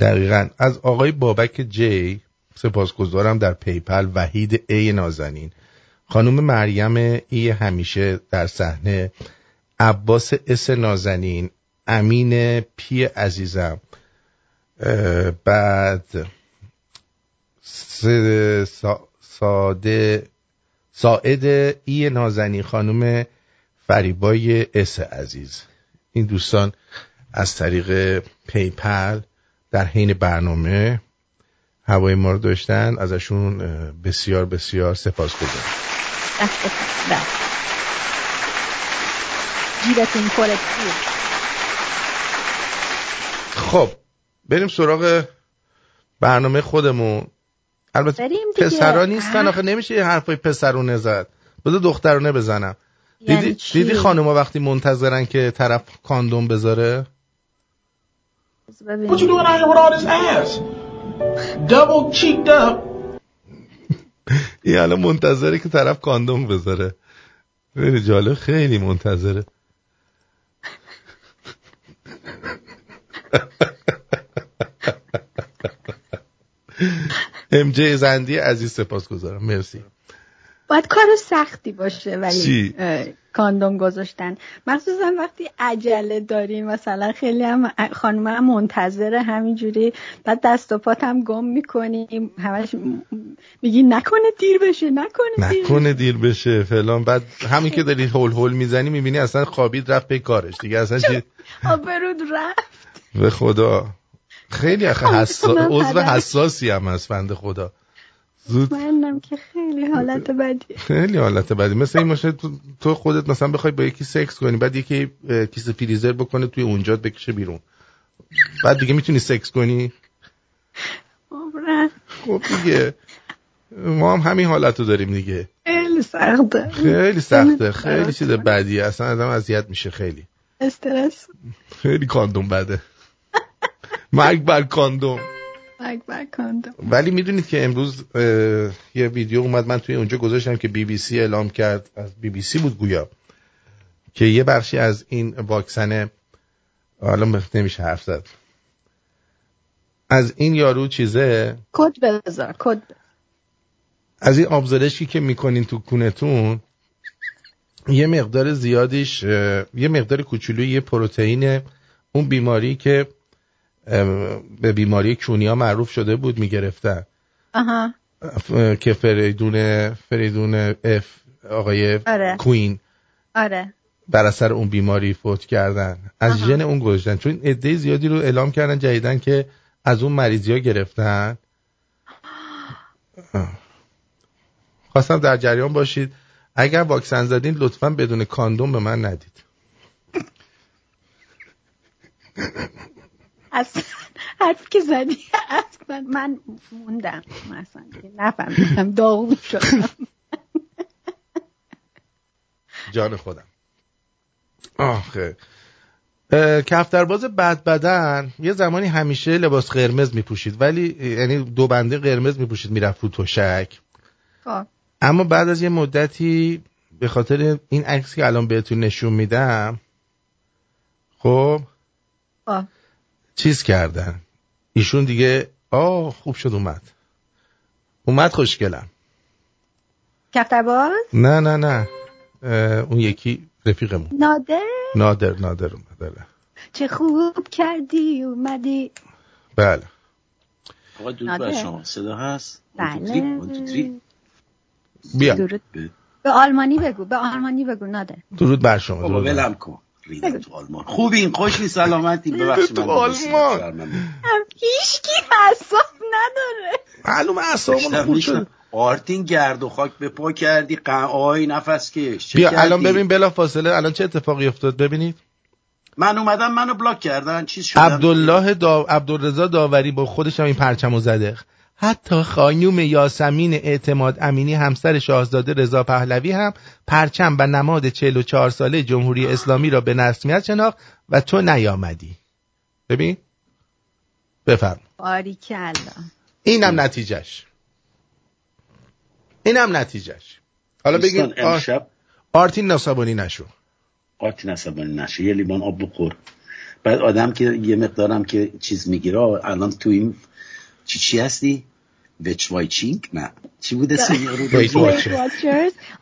دقیقا. از آقای بابک جی سپاسگزارم در PayPal وحید ای نازنین. خانم مریم ای همیشه در صحنه. عباس اس نازنین امین پی عزیزم. بعد ساده ساعد ای نازنین خانم فریبای اس عزیز. این دوستان از طریق پیپل در حین برنامه هوای ما رو داشتن ازشون بسیار بسیار سپاس گذارم. (laughs) خب بریم سراغ برنامه خودمون. البته پسرا نیستن آخه نمیشه یه حرفای پسرونه زد. بذار دخترونه بزنم. یعنی دیدی, دیدی خانوما وقتی منتظرن که طرف کاندوم بذاره؟ Double cheeked up. (laughs) این الان منتظره که طرف کاندوم بذاره. خیلی جالب خیلی منتظره. (laughs) ام جی زندی عزیز سپاس گذارم مرسی. باید کار سختی باشه ولی کاندوم گذاشتن. مخصوصا وقتی عجله داریم مثلا خیلی هم خانم هم منتظره همینجوری. بعد دست و پات هم گم می‌کنیم. همش میگی نکنه دیر بشه نکنه دیر نکنه دیر بشه فلان. بعد همین که داری هول هول می‌زنی می‌بینی اصلا خوابید رفت به کارش دیگه. اصلا چی؟ آبرود رفت. به خدا. خیلی حساس عضو حساسی هم از فند خدا. زود. منم که خیلی حالت بدی. خیلی حالت بدی. مثل این باشه تو خودت مثلا بخوای با یکی سکس کنی بعد یکی کیس فریزر بکنه توی اونجا بکشه بیرون. بعد دیگه می‌تونی سکس کنی؟ خب دیگه. ما هم همین حالت رو داریم دیگه. خیلی سخته. خیلی سخته. خیلی چیز بدیه. اصلا آدم اذیت میشه خیلی. استرس. خیلی کاندوم بده. (laughs) مرگ بر کاندوم. ولی می‌دونید که امروز یه ویدیو اومد. من توی اونجا گذاشتم که بی بی سی اعلام کرد. از بی بی سی بود گویا. که یه بخشی از این واکسن حالا نمیشه حرف زد. از این یارو چیزه؟ کد بذار کد از این آبزارشی که می‌کنین تو کونتون یه مقدار زیادیش یه مقدار کوچولوی یه پروتئین اون بیماری که به بیماری کونیا معروف شده بود می‌گرفتن. آها. که فریدون فریدون اف آقای آره. کوین. آره. بر اثر اون بیماری فوت کردن. از ژن اون گذاشتن. چون عده زیادی رو اعلام کردن جدیدن که از اون مریضی ها گرفتن خواستم در جریان باشید. اگر واکسن زدین لطفا بدون کاندوم به من ندید. (laughs) اصلا حرفی که زدی اصلا من موندم. مثلا نفهمیدم داغون شدم. جان خودم. آخه. کفترباز بد بدن یه زمانی همیشه لباس قرمز میپوشید ولی یعنی دو بنده قرمز میپوشید می‌رفت رو تشک. خب. اما بعد از یه مدتی به خاطر این عکسی که الان بهتون نشون میدم خب, خب. چیز کردن. ایشون دیگه آه خوب شد اومد. اومد خوشگلم. کفتر باز؟ نه نه. نه اون یکی رفیقمون. نادر؟ نادر نادر اومد داره چه خوب کردی اومدی. بله. آقا درود بر شما. صدا هست؟ بله. بیا. به آلمانی بگو به آلمانی بگو نادر. درود بر شما بابا ولم کن. ریدم تو آلمان. خوبین خوشی سلامتی. ببخشید تو آلمان. هیچ کی حساب نداره. معلوم اعصابمون خوب شد آرتین گرد و خاک به پا کردی قای نفس کش. بیا الان ببین بلا فاصله الان چه اتفاقی افتاد؟ ببینید. من اومدم منو بلاک کردن چیز شدم. عبدالله دا... عبدالرضا داوری با خودش هم این پرچمو زده. حتی خانوم یاسمین اعتماد امینی همسر شاهزاده رضا پهلوی هم پرچم و نماد 44 ساله جمهوری اسلامی را به رسمیت شناخت و تو نیامدی. ببین. بفرم. باریکلا. اینم نتیجهش. اینم نتیجهش. حالا بگیم امشب آرتین نصابانی نشو. آرتین نصابانی نشو. یه لیوان آب بخور. بعد آدم که یه مقدارم که چیز می‌گیره الان تو این چی چی هستی؟ وچ وایچینگ نه. چی بوده (laughs)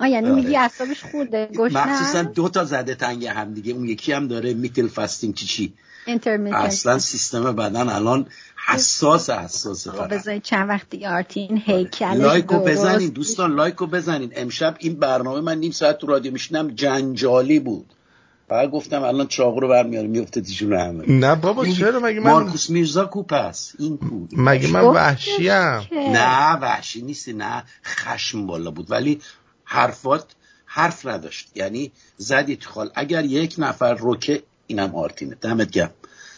آ یعنی میگی اعصابش خورده گوش نه مخصوصا دو تا زده تنگ هم دیگه. اون یکی هم داره میتل فاستینگ چی چی؟ اصلا سیستم بدن الان حساس حساس فقط. بذارید چند وقت دیگه آرتین هیکل لایکو بزنین دوستان لایکو بزنین. امشب این برنامه من نیم ساعت تو رادیو میشنم جنجالی بود. فقط گفتم الان چاقو رو برمیاره میفته تیشون همه. نه بابا چرا؟ مگه من مارکوس میرزا کو پس؟ این کو. مگه من وحشیم نه وحشی نیستی نه. خشم بالا بود. ولی حرفات حرف نداشت. یعنی زدی تو خال. اگر یک نفر روکه اینم آرتینه. دمت گرم.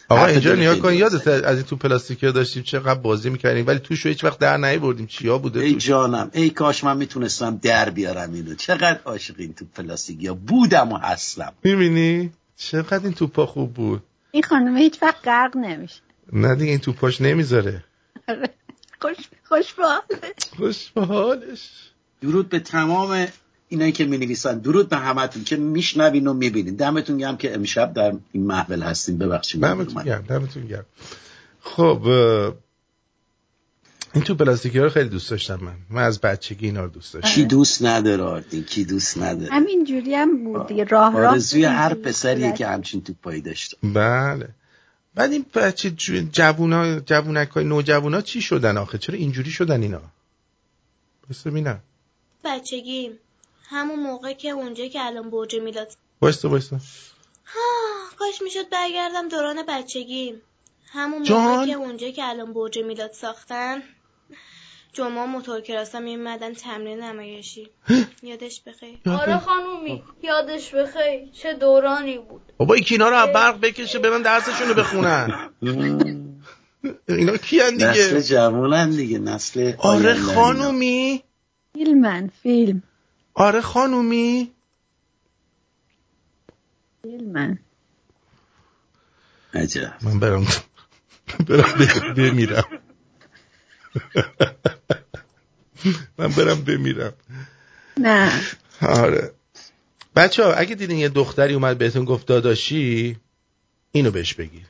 آقا اینجا نیا کن یادت از این تو پلاستیکی داشتیم چقدر بازی می‌کردیم ولی توشو هیچ وقت در نهی بردیم چیا بوده ای جانم ای کاش من می‌تونستم در بیارم اینو. چقدر عاشق این تو پلاستیکی ها بودم و هستم. می‌بینی؟ چقدر این توپا خوب بود. این خانم هیچ وقت غرق نمیشه. نه دیگه این توپاش نمی‌ذاره. خوش خوش خوش به حالش درود به تمام اینایی که می نویسن درود به همتون که میشنوین و می‌بینین. دمتون گرم که امشب در این محول هستیم. ببخشید. دمتون گرم دمتون گرم. خب این تو پلاستیکی رو خیلی دوست داشتم من. من از بچگی اینا رو دوست داشتم. کی دوست نداره آردین کی دوست نداره؟ همین جوری هم بود دیگه. راه راه آرزوی هر پسریه که همچین تو پایی داشت بله. بعد این بچه جوونا جوونک های نوجوانا چی شدن آخه؟ چرا اینجوری شدن اینا؟ بس ببینم. بچگی همون موقع که اونجا که الان برج میلاد بایستا بایستا کاش می‌شد برگردم دوران بچگی. همون موقع که اونجا که الان برج میلاد ساختن جمعه موتور کلاسا میمدن تمرین نمایشی. (gasps) یادش بخیر. آره خانومی یادش بخیر. چه دورانی بود. بابا اینا رو برق بکشه برن درسشون رو بخونن. (laughs) اینا کیان دیگه؟ نسل جوانن دیگه نسل آره خانومی. فیلمن فیلم. آره خانومی؟ من عجب. من برم برم بمیرم. من برم بمیرم. نه. آره. بچه ها اگه دیدین یه دختری اومد بهتون گفت داداشی اینو بهش بگیر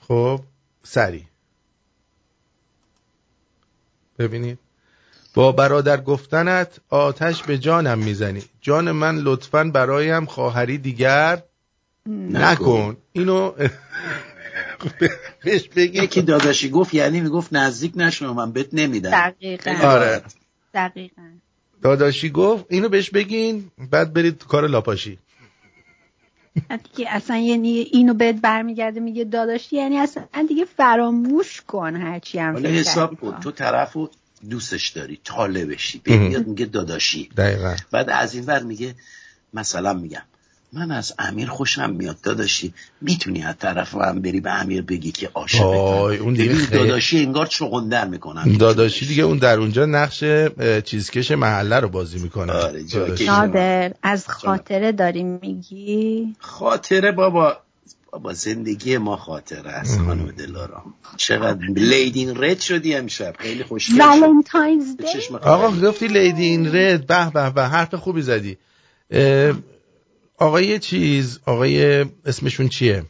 خب؟ سری. ببینید. با برادر گفتنت آتش به جانم می‌زنی. جان من لطفا برایم خواهری دیگر نکن. اینو (laughs) بهش بگی. یکی داداشی گفت یعنی می‌گفت نزدیک نشو من بهت نمیدم. دقیقا. آره. دقیقا. داداشی گفت اینو بهش بگین بعد برید کار لاپاشی. دیگه اصلا یعنی اینو بهت برمیگرده میگه داداشی یعنی اصلا دیگه فراموش کن هرچی هم حالا حساب کن. تو طرفو دوستش داری طالبشی. میاد میگه داداشی. دقیقا. بعد از این ور میگه مثلا میگم من از امیر خوشم میاد داداشی. می‌تونی از طرف هم بری به امیر بگی که عاشق اون دیگه خیلی... داداشی انگار چغندر می‌کنن. داداشی دیگه اون در اونجا نقش چیزکش محله رو بازی می‌کنه. آره نادر از خاطره داری میگی؟ خاطره بابا بابا زندگی ما خاطره است خانم دلارام. چقدر لیدین رد شدی امشب. خیلی خوشگل ولنتاینز آقا گفتی لیدین رد به به به حرف خوبی زدی. آقای چیز آقای اسمشون چیه؟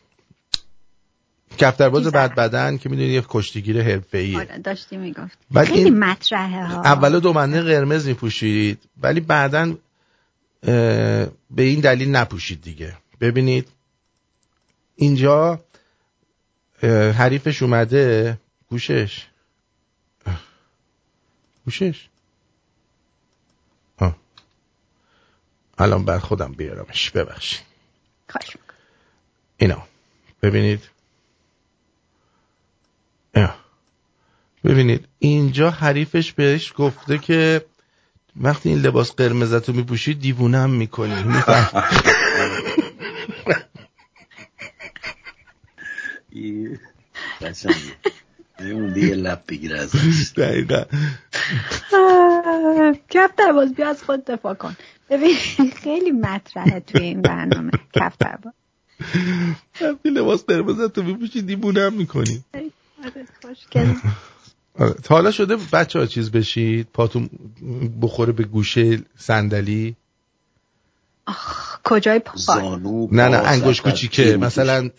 کفترباز بعد بدن که می‌دونی یه کشتیگیر حرفه‌ایه. آره داشتی می‌گفت خیلی این مطرحه ها. اولا دومنه قرمز میپوشید ولی بعدا به این دلیل نپوشید دیگه. ببینید اینجا حریفش اومده. گوشش. گوشش. الان بر خودم بیارمش. ببخشید. اینا. ببینید. ببینید. اینجا حریفش بهش گفته که وقتی این لباس قرمزتو میپوشی دیوونه هم می‌کنی (laughs) اون دیگه لب بگیر ازش دقیقا کفتر باز بیا از خود دفاع کن ببین خیلی مطرحه توی این برنامه کفتر باز لباس قرمز تو بپوشی دیوونه هم می‌کنی آره، تا حالا شده بچه ها چیز بشید پاتون بخوره به گوشه صندلی کجای پا نه نه انگوش کوچیکه مثلا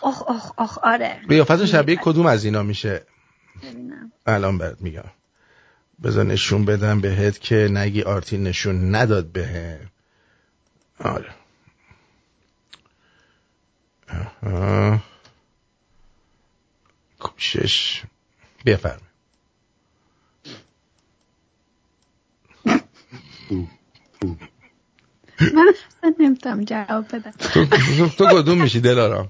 آخ آخ آخ آره. قیافت شبیه کدوم از اینا میشه؟ ببینم. الان برات میگم. بذار نشون بدم بهت که نگی آرتی نشون نداد به آره. آها. کوشش بفرم من اصلا نمی‌تونم جواب بدم. تو کدوم میشی دلارام؟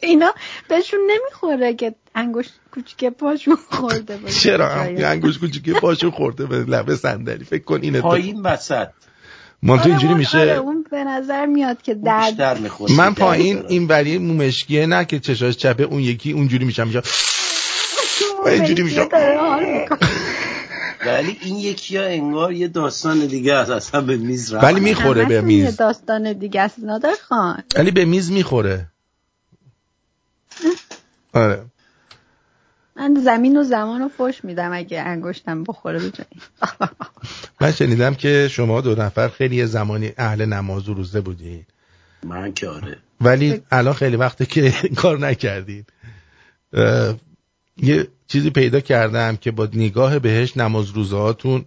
اینا بهشون نمی‌خوره که انگوش کوچیک پاشون خورده باشه. چرا؟ انگوش کوچیک پاشون خورده به لبه صندلی. فکر کن اینه پایین وسط. ما تو اینجوری میشه آره اون به نظر میاد که درد من پایین این ولی مومشکیه نه که چشاش چپه اون یکی اونجوری میشم میشه. اینجوری میشم ولی این یکی ها انگار یه داستان دیگه است اصلا به میز رفت. ولی می‌خوره به میز یه داستان دیگه است نادر خان. ولی به میز می‌خوره. آره. من زمین و زمان رو فش میدم اگه انگشتم بخوره به (laughs) من شنیدم که شما دو نفر خیلی زمانی اهل نماز و روزه بودین. من که آره. ولی الان خیلی وقته که (laughs) کار نکردین. یه چیزی پیدا کردم که با نگاه بهش نماز روزهاتون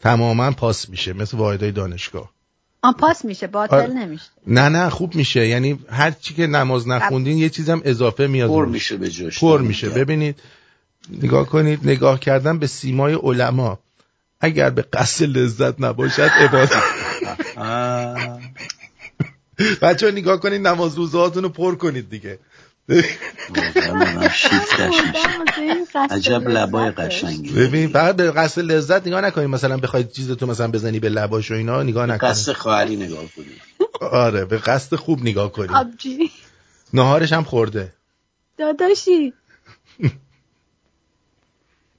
تماما پاس میشه مثل واحدهای دانشگاه. آن پاس میشه باطل آره. نمیشه. نه نه خوب میشه. یعنی هر چی که نماز نخوندین یه چیزم اضافه میاد پر میشه به جوش پر میشه. ببینید نگاه کنید نگاه کردن به سیمای علما. اگر به قصد لذت نباشد عبادت. (laughs) بچه نگاه کنید نماز روزهاتون رو پر کنید دیگه. عجب لبای قشنگی. ببین فقط به قصد لذت نگاه نکنید مثلا بخواید چیزتو مثلا بزنی به لباش و اینا نگاه نکنید قصد خواهری نگاه کنید آره به قصد خوب نگاه کنید آبجی. نهارش هم خورده. داداشی.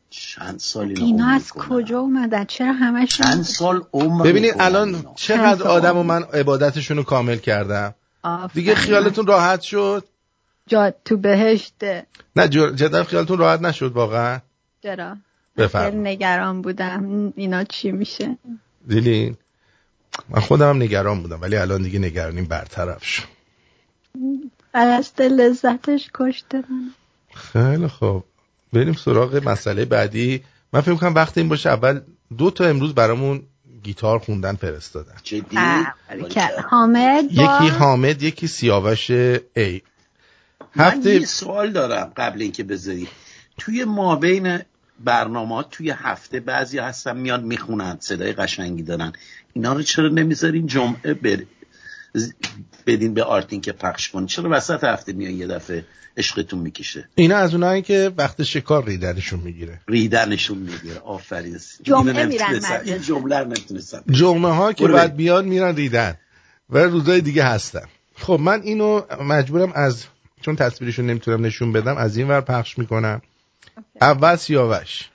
چند سال اینا از کجا اومدن؟ چرا همش چند سال عمر ببینید الان چقدر آدم و من عبادتشون رو کامل کردم. دیگه خیالتون راحت شد؟ جا تو بهشته نه جدا خیالتون راحت نشد واقعا؟ چرا؟ بفرم نگران بودم. اینا چی میشه؟ دیلین من خودم هم نگران بودم ولی الان دیگه نگرانیم برطرف شد قصد لذتش کشته من. خیلی خوب. بریم سراغ مسئله بعدی. من فکر کنم وقت این باشه اول دو تا امروز برامون گیتار خوندن فرستادن. جدی؟ حامد یکی حامد یکی سیاوش ای. هفته... من یه سوال دارم قبل اینکه بذاری توی ما بین برنامه توی هفته بعضی هستن میاد می‌خونن صدای قشنگی دارن. اینا رو چرا نمی‌ذارین جمعه بر... بدین به آرتین که پخش کن چرا وسط هفته میان یه دفعه عشقتون می‌کشه؟ اینا از اونایی که وقت شکار ریدنشون می‌گیره. ریدنشون می‌گیره. آفرین. جمعه میرن این جمله رو نمی‌تونستم. جمعه ها که بعد بیاد میرن ریدن. و روزای دیگه هستن. خب من اینو مجبورم از چون تصویرشو نمی‌تونم نشون بدم از این ور پخش می‌کنم. اول سیاوش.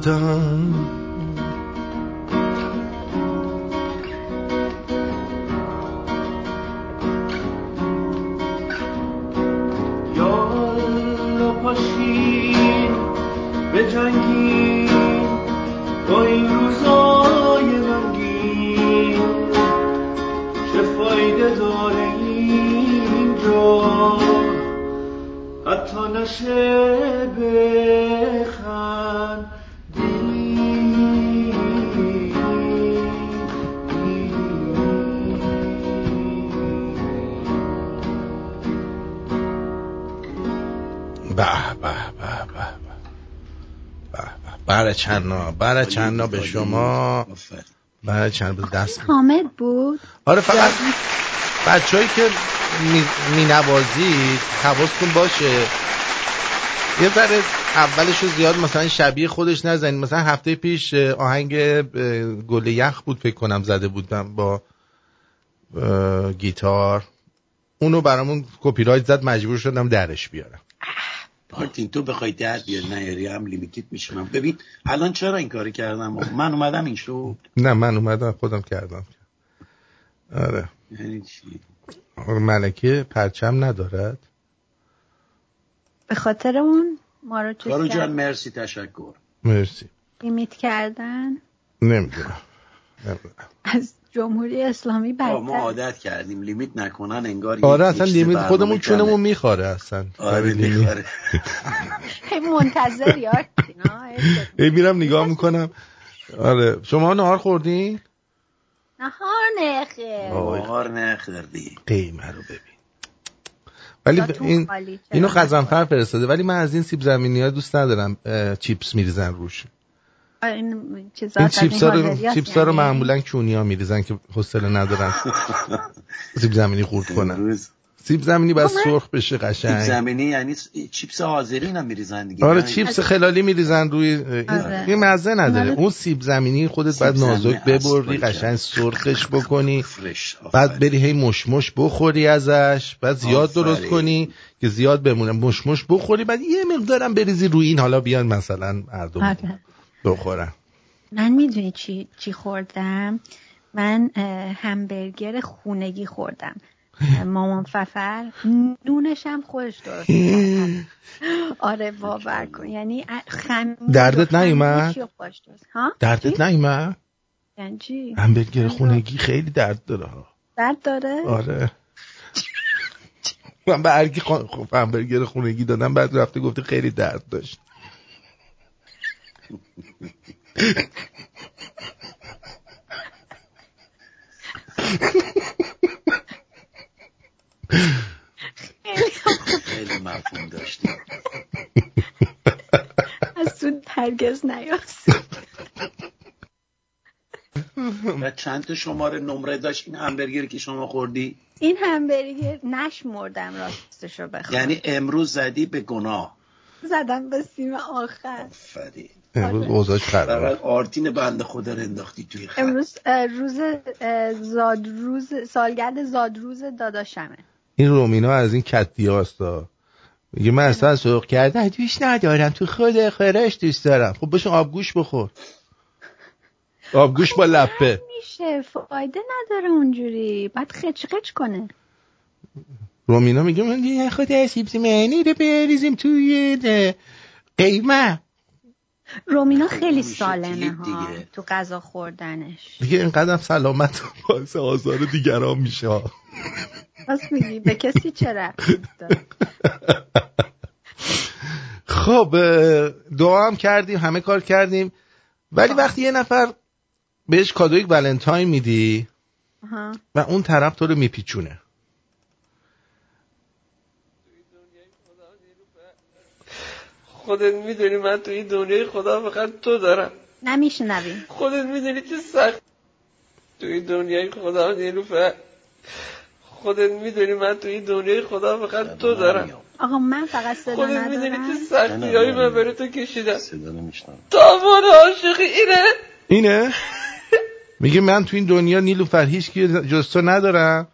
等 چندنا برای چندنا به شما. برای چند دست. حامد بود؟ آره فقط بچههایی که می, نوازید حواستون باشه. یه ذره اولش رو زیاد مثلا شبیه خودش نزنید. مثلا هفته پیش آهنگ گل یخ بود فکر کنم زده بودم با گیتار. اونو برامون کپی رایت زد مجبور شدم درش بیارم. مارتین تو بخوای در بیاد نیاری هم لیمیتیت میشونم ببین الان چرا این کاری کردم؟ من اومدم این شد نه من اومدم خودم کردم. آره. یعنی چی؟ ملکه پرچم ندارد. به خاطر اون ما رو کارو جان مرسی تشکر. مرسی. لیمیت کردن؟ نمی‌دونم. از جمهوری اسلامی بدتر ما عادت کردیم. لیمیت نکنن انگار آره اصلا لیمیت خودمون چونمون می‌خوره اصلا. آره می‌خوره (laughs) منتظر یاد میرم نگاه می‌کنم. آره شما نهار خوردین نهار نخیر نهار نخوردی قیمه رو ببین. ولی این اینو خزنفر فرستاده. ولی من از این سیب زمینی ها دوست ندارم چیپس میریزن روش. این چیپس ها رو, چیپس ها رو یعنی؟ معمولا کونی ها میریزن که حوصله ندارن. (laughs) سیب زمینی خورد کنن. سیب زمینی باید خب سرخ بشه قشنگ. سیب زمینی یعنی چیپس حاضری هم میریزن دیگه. آره چیپس خلالی میریزن روی آره. این مزه نداره. اون سیب زمینی خودت باید نازک ببری قشنگ سرخش بکنی. بعد بری هی مشمش بخوری ازش. بعد زیاد درست کنی که زیاد بمونه. مشمش بخوری بعد یه مقدارم بریزی روی این. حالا بیان مثلا مردم آره. بخورم. من می‌دونی چی, چی خوردم؟ من همبرگر خونگی خوردم. مامان ففر نونش هم خودش درست (laughs) آره باور کن. یعنی دردت نیومد؟ دردت نیومد؟ یعنی همبرگر خونگی خیلی درد داره درد داره؟ آره. (laughs) من به هرکی همبرگر خونگی دادم بعد رفته گفته خیلی درد داشت. خیلی مفهوم داشتی. از تو هرگز نیاست و چند تا شماره نمره داشت؟ این همبرگری که شما خوردی؟ این همبرگر نشمردم راستشو بخوام. یعنی امروز زدی به گناه. زدم به سیم آخر. آفرین. امروز اوضاعش خرابه. آرتین بنده خدا رو انداختی توی خط. امروز روز زاد روز سالگرد زاد روز داداشمه. این رومینا از این کتی هاستا. میگه من اصلا سرخ کرده دوست ندارم تو خود خرش دوست دارم. خب بشون آبگوش بخور. آبگوش با لپه. میشه فایده نداره اونجوری. بعد خچ خچ کنه. رومینا میگه من یه خود سیب زمینی رو بریزیم توی قیمه رومینا خیلی سالمه ها تو غذا خوردنش. دیگه اینقدر سلامت باعث آزار دیگران میشه بس میگی به کسی چرا خب دعا هم کردیم همه کار کردیم. ولی وقتی یه نفر بهش کادوی ولنتاین میدی و اون طرف تو رو میپیچونه. خودت می‌دونی من تو این دنیای خدا فقط تو دارم. نمیشنویم خودت می‌دونی چه سخت. تو این دنیای خدا نیلوفر. خودت می‌دونی من تو این دنیای خدا فقط تو دارم. آقا من فقط صدا خودت می‌دونی چه سختی هایی من برای تو کشیدم. تاوان عاشقی اینه. اینه؟ میگه من تو این دنیا نیلوفر هیچ کی جز تو ندارم.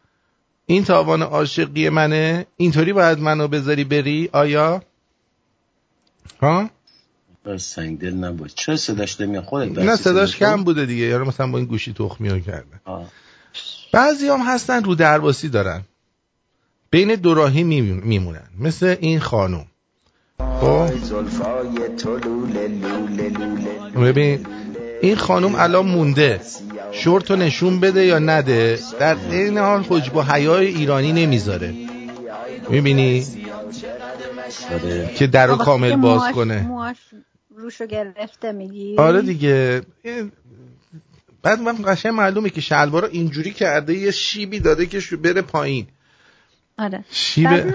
این تاوان عاشقی منه. اینطوری باید منو بذاری بری آیا؟ ها؟ سنگ دل نباش. چرا صداش نمیاد؟ خودت نه صداش کم بوده دیگه. یارو مثلا با این گوشی تخمی ها کرده. بعضی هم هستن رو درواسی دارن. بین دو راهی میمونن. مثل این خانوم. خب؟ ببین این خانوم الان مونده. شورتو نشون بده یا نده در این حال حجب و حیای ایرانی نمی‌ذاره. می‌بینی؟ آره. که در رو کامل باز کنه روشو گرفته میگی آره دیگه بعد من قشنگ معلومه که شلوار اینجوری کرده یه شیبی داده که بره پایین آره شیب...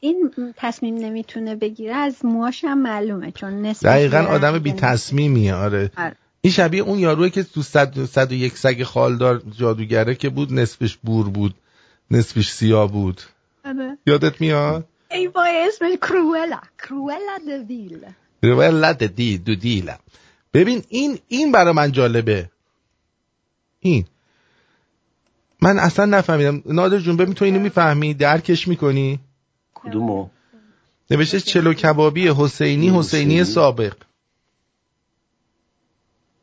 این تصمیم نمی‌تونه بگیره از موهاش هم معلومه چون نصف دقیقا آدم بی تصمیمیه آره. آره. این شبیه اون یاروه که تو صد, صد و یک سگ خالدار جادوگره که بود نصفش بور بود نصفش سیاه بود آره. یادت میاد ای وای اسمش کرولا کرولا دیل کرولا دی دو دیلا ببین این این برای من جالبه این من اصلا نفهمیدم نادر جون ببین تو اینو می‌فهمی درکش می‌کنی کدومو نوشته چلو کبابی حسینی حسینی سابق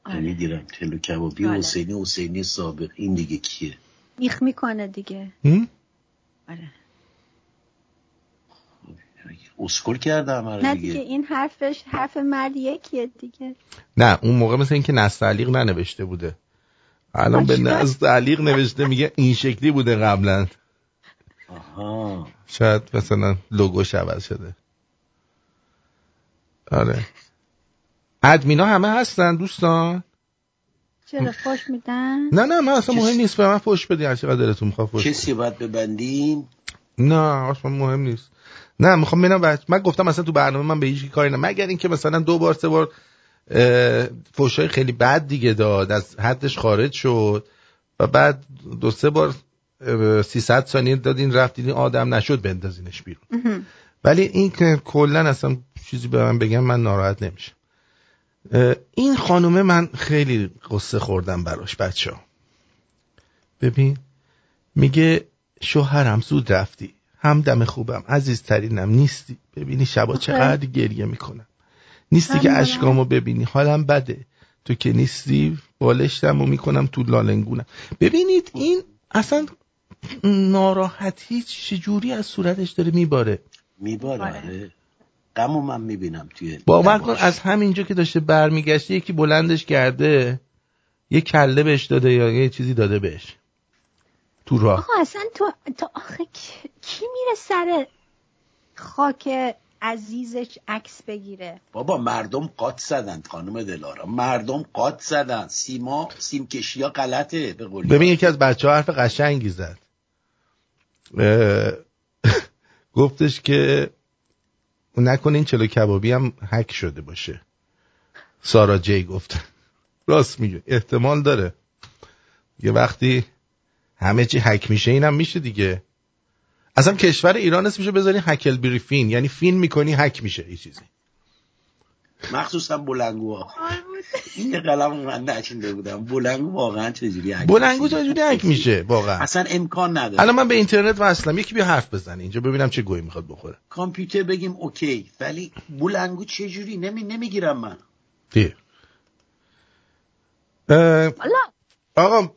نمی‌گیرم چلو کبابی. حسینی حسینی سابق این دیگه کیه میخ می‌کنه دیگه آره اسکل کردم آره نه دیگه. این حرفش حرف مرد یکیه دیگه. نه اون موقع مثل اینکه نستعلیق ننوشته بوده. الان به نستعلیق نوشته میگه این شکلی بوده قبلا. آها. شاید مثلا لوگوش عوض شده. آره. ادمینا همه هستن دوستان؟ چرا فوش میدن؟ نه نه من اصلا مهم نیست به من فوش بدی هر چقدر دلتون می‌خواد فوش کسی باید ببندیم نه اصلا مهم نیست. نه می‌خوام ببینم بچ... من گفتم مثلا تو برنامه من به هیچ کاری نه. مگر اینکه مثلا دو بار سه بار فوشای خیلی بد دیگه داد از حدش خارج شد و بعد دو سه بار 300 ثانیه دادین رفتین آدم نشد بندازینش بیرون. ولی این که کلا اصلا چیزی به من بگم من ناراحت نمیشه این خانومه من خیلی قصه خوردم براش بچه ها ببین میگه شوهرم زود رفتی. همدم خوبم. عزیزترینم. نیستی. ببینی شبا چقدر گریه می‌کنم. نیستی که اشکامو ببینی. حالم بده. تو که نیستی بالشتم و می‌کنم تو لالنگونم. ببینید این اصلا ناراحتی چجوری از صورتش داره میباره. میباره آره. غمو من می‌بینم توی باور کن از همینجا که داشته برمیگشته یکی بلندش کرده یه کله بهش داده یا یه چیزی داده بهش. تو راه. آقا اصلا تو, تو آخه کی میره سر خاک عزیزش عکس بگیره؟ بابا مردم قات زدن خانم دلارا. مردم قات زدن. سیما سیم ها غلطه به قولی ببین یکی از بچه ها حرف قشنگی زد. (laughs) گفتش که نکنه این چلو کبابی هم حک شده باشه. سارا جی گفت. (laughs) راست میگه. احتمال داره. یه وقتی همه چی حک میشه اینم میشه دیگه. اصلا کشور ایران اسمشو بذاری هکل بری فین یعنی فین می‌کنی حک میشه این چیزی. مخصوصا بلنگوها. این قلم من نچینده بودم. بلنگو واقعا چجوری حک بلنگو چجوری حک میشه. واقعا. اصلا امکان نداره. الان من به اینترنت وصلم. یکی بیا حرف بزنه اینجا ببینم چه گویی می‌خواد بخوره. کامپیوتر بگیم اوکی ولی بلنگو چجوری؟ نمی نمی‌گیرم من. آقا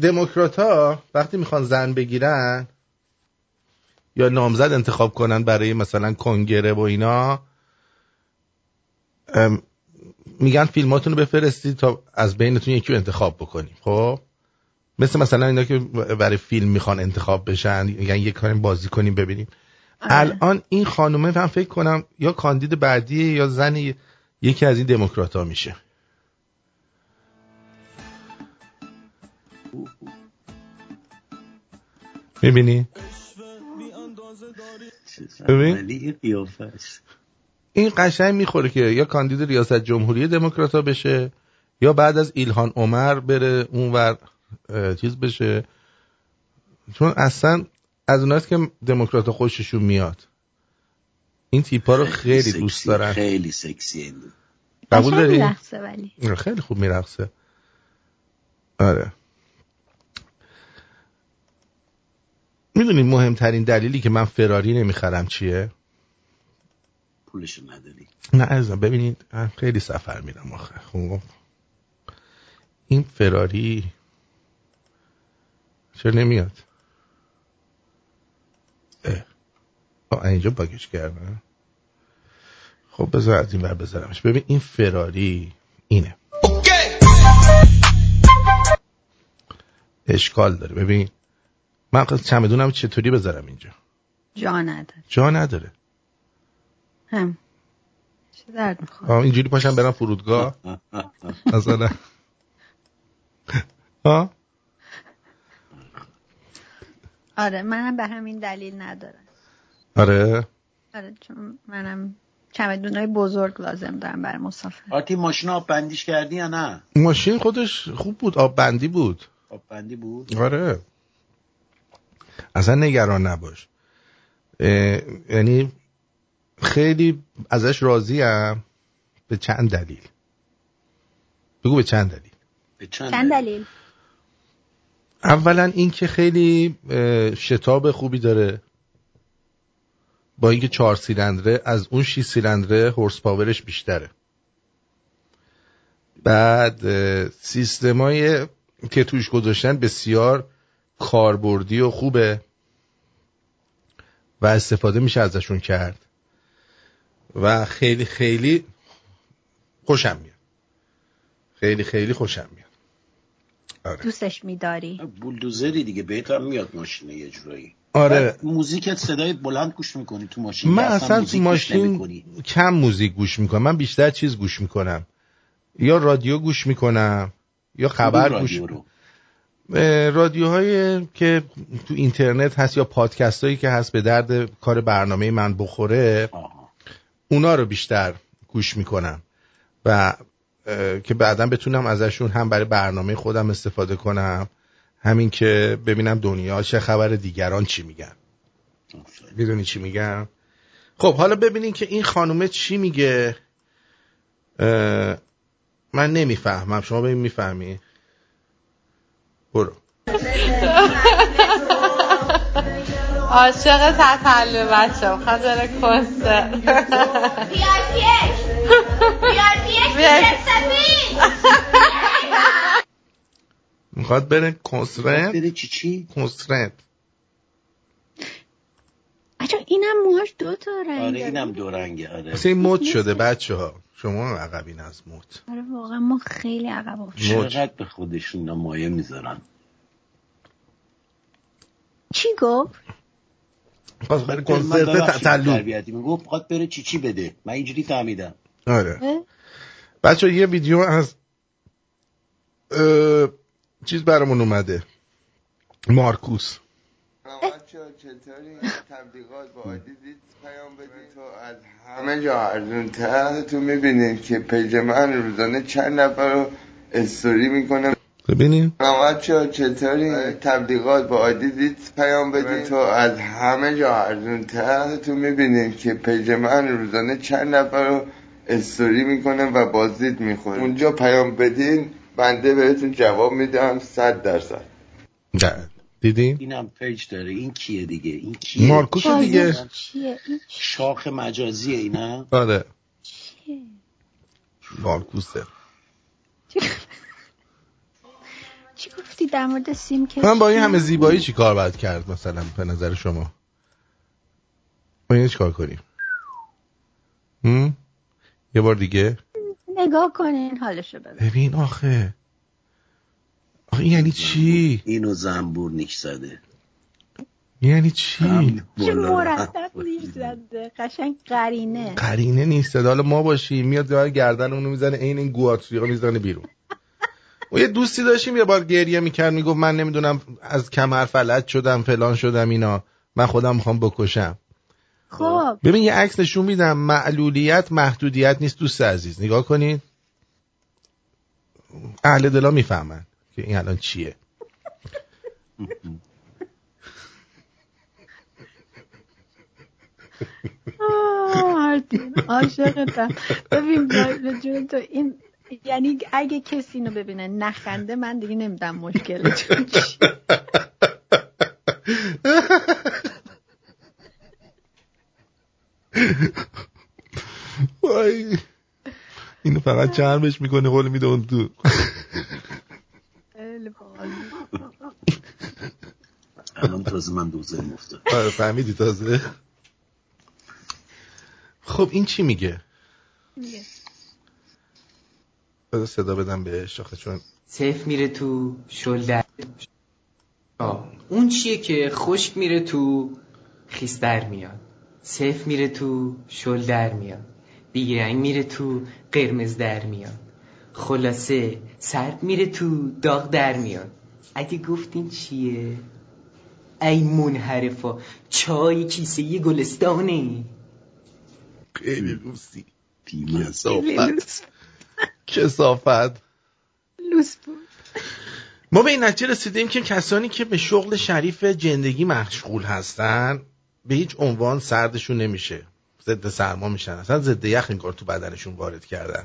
دموکرات ها وقتی می‌خوان زن بگیرن یا نامزد انتخاب کنن برای مثلا کنگره و اینا میگن فیلماتون رو بفرستید تا از بینتون یکی رو انتخاب بکنیم خب؟ مثل مثلا اینا که برای فیلم می‌خوان انتخاب بشن میگن یک کاری بازی کنیم ببینیم. آره. الان این خانومه من فکر کنم یا کاندید بعدی یا زنی یکی از این دموکرات ها میشه. می‌بینی؟ ببین؟ این قشنگ می‌خوره که یا کاندید ریاست جمهوری دموکرات ها بشه یا بعد از ایلهان عمر بره اونور چیز بشه. چون اصلا از اوناست که دموکرات خوششون میاد. این تیپا رو خیلی دوست دارن. خیلی سکسی قبول داری؟ خیلی خوب میرقصه. آره. می‌دونی مهمترین دلیلی که من فراری نمی‌خرم چیه؟ پولش نداری. نه ازم ببینید خیلی سفر میرم آخه. خب. این فراری چرا نمیاد؟ اه. اینجا باگش کردن خب بذار از این بر بذارمش. ببین این فراری اینه. اشکال داره. ببین من چمدونم چطوری بذارم اینجا؟ جا نداره. جا نداره. هم. چه درد می‌خواد اینجوری پاشم برم فرودگاه. (laughs) مثلا. ها؟ آره منم به همین دلیل ندارم. آره. آره چون منم چمدون های بزرگ لازم دارم برای مسافر. آتی ماشین آب بندیش کردی یا نه؟ ماشین خودش خوب بود آب بندی بود. آب بندی بود؟ آره. اصلا نگران نباش. یعنی خیلی ازش راضی هم به چند دلیل. بگو به چند دلیل. به چند, چند دلیل؟ اولا اینکه خیلی شتاب خوبی داره. با اینکه چهار سیلندره از اون شیش سیلندره هورس پاورش بیشتره. بعد سیستمای که توش گذاشتن بسیار کاربردی و خوبه و استفاده میشه ازشون کرد. و خیلی خیلی خوشم میاد. خیلی خیلی خوشم میاد. آره. دوستش میداری؟ بولدوزری دیگه بهت هم میاد ماشین یه جورایی. آره. موزیکت صدای بلند گوش می‌کنی تو ماشین من اصلا تو ماشین کم موزیک گوش می‌کنم من بیشتر چیز گوش می‌کنم. یا رادیو گوش می‌کنم یا خبر گوش می‌کنم. رادیوهایی که تو اینترنت هست یا پادکست هایی که هست به درد کار برنامه من بخوره اونا رو بیشتر گوش می‌کنم و که بعدا بتونم ازشون هم برای برنامه خودم استفاده کنم همین که ببینم دنیا چه خبر دیگران چی میگن. می‌دونی چی میگم؟ خب حالا ببینین که این خانومه چی میگه. من نمی‌فهمم. شما ببین می‌فهمی. برو. عاشق تطلو بچه می‌خواد بره کنسر می‌خواد بره کنسرت؟ بره چی چی؟ کنسرت. اینم موهاش دو تا رنگ آره اینم دو رنگه آره. این مد شده بچه ها شما عقبین از مد آره واقعا ما خیلی عقب چقدر به خودشون نمایه می‌ذارن؟ چی گفت؟ خواست برای کنسرت تطلو می‌گفت خواست بره چی چی بده؟ من اینجوری فهمیدم. آره. بچه یه ویدیو از چیز برامون اومده. مارکوس. چطوری تبلیغات با عادی دید پیام بدین تو از همه جا ارزون تر تو می‌بینید که پیج من روزانه چند نفر رو استوری می‌کنه. ببینیم بچه چطوری تبلیغات با عادی دید پیام بدین تو از همه جا ارزون تر تو می‌بینید که پیج من روزانه چند نفر رو استوری می‌کنه و بازدید می‌خوره. اونجا پیام بدین بنده بهتون جواب میدم صد درصد. دیدین؟ اینم پیج داره. این کیه دیگه؟ این کیه؟ مارکوس دیگه. شاخ مجازیه اینا آره. مارکوسه. چی گفتی در مورد سیم که من با این همه زیبایی چی کار باید کرد مثلا به نظر شما؟ با این چی کار کنیم؟ یه بار دیگه؟ نگاه کنین حالشو ببین. ببین آخه. آخه یعنی چی؟ اینو زنبور نیک زده. یعنی چی؟ چه مرتب نیش زده. قشنگ قرینه. قرینه نیست. حالا ما باشیم. میاد جای گردن اونو می‌زنه. عین این گواتریقا می‌زنه بیرون. و یه دوستی داشتیم. یه بار گریه می‌کرد. می‌گفت من نمی‌دونم از کمر فلج شدم فلان شدم اینا. من خودم می‌خوام بکشم. خب. ببین یه عکس نشون میدم. معلولیت محدودیت نیست. دوست عزیز. نگاه کنین اهل دلا می‌فهمن. که این الان چیه؟ عاشقتم. ببین جون تو این یعنی اگه کسی اینو ببینه نخنده من دیگه نمیدم مشکل وای. اینو فقط چرمش می‌کنه قول میده اون تو الان تازه من دوزه مفته آره فهمیدی تازه؟ خب این چی میگه؟ بذار صدا بدم بهش آخه چون سیف میره تو شلدر. اون چیه که خشک میره تو خیس در میاد. سیف میره تو شل در میاد. بیرنگ میره تو قرمز در میاد. خلاصه سرد میره تو داغ در میاد. اگه گفتین چیه؟ ای منحرفا چای کیسه یه گلستانه. خیلی روسی کسافت. کسافت. لوس بود. ما به این نتیجه رسیدیم که کسانی که به شغل شریف جندگی مشغول هستن به هیچ عنوان سردشون نمیشه. ضد سرما میشن. اصلا ضد یخ این کار تو بدنشون وارد کردن.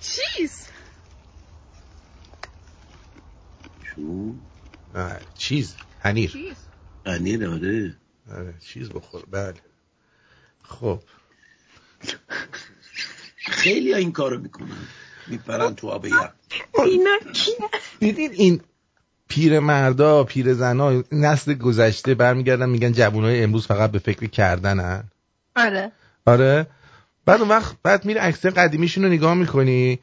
چیز؟ چون چیز هنیر هنیر آره. آره چیز بخور. بله. خب. خیلی این کارو می‌کنن. میپرن تو آب یخ. اینا کیه دیدید این پیر مردا پیر زنا نسل گذشته برمیگردن میگن جوانای امروز فقط به فکر کردنن؟ آره. آره؟ بعد اون وقت بعد میره عکس قدیمیشون رو نگاه می‌کنی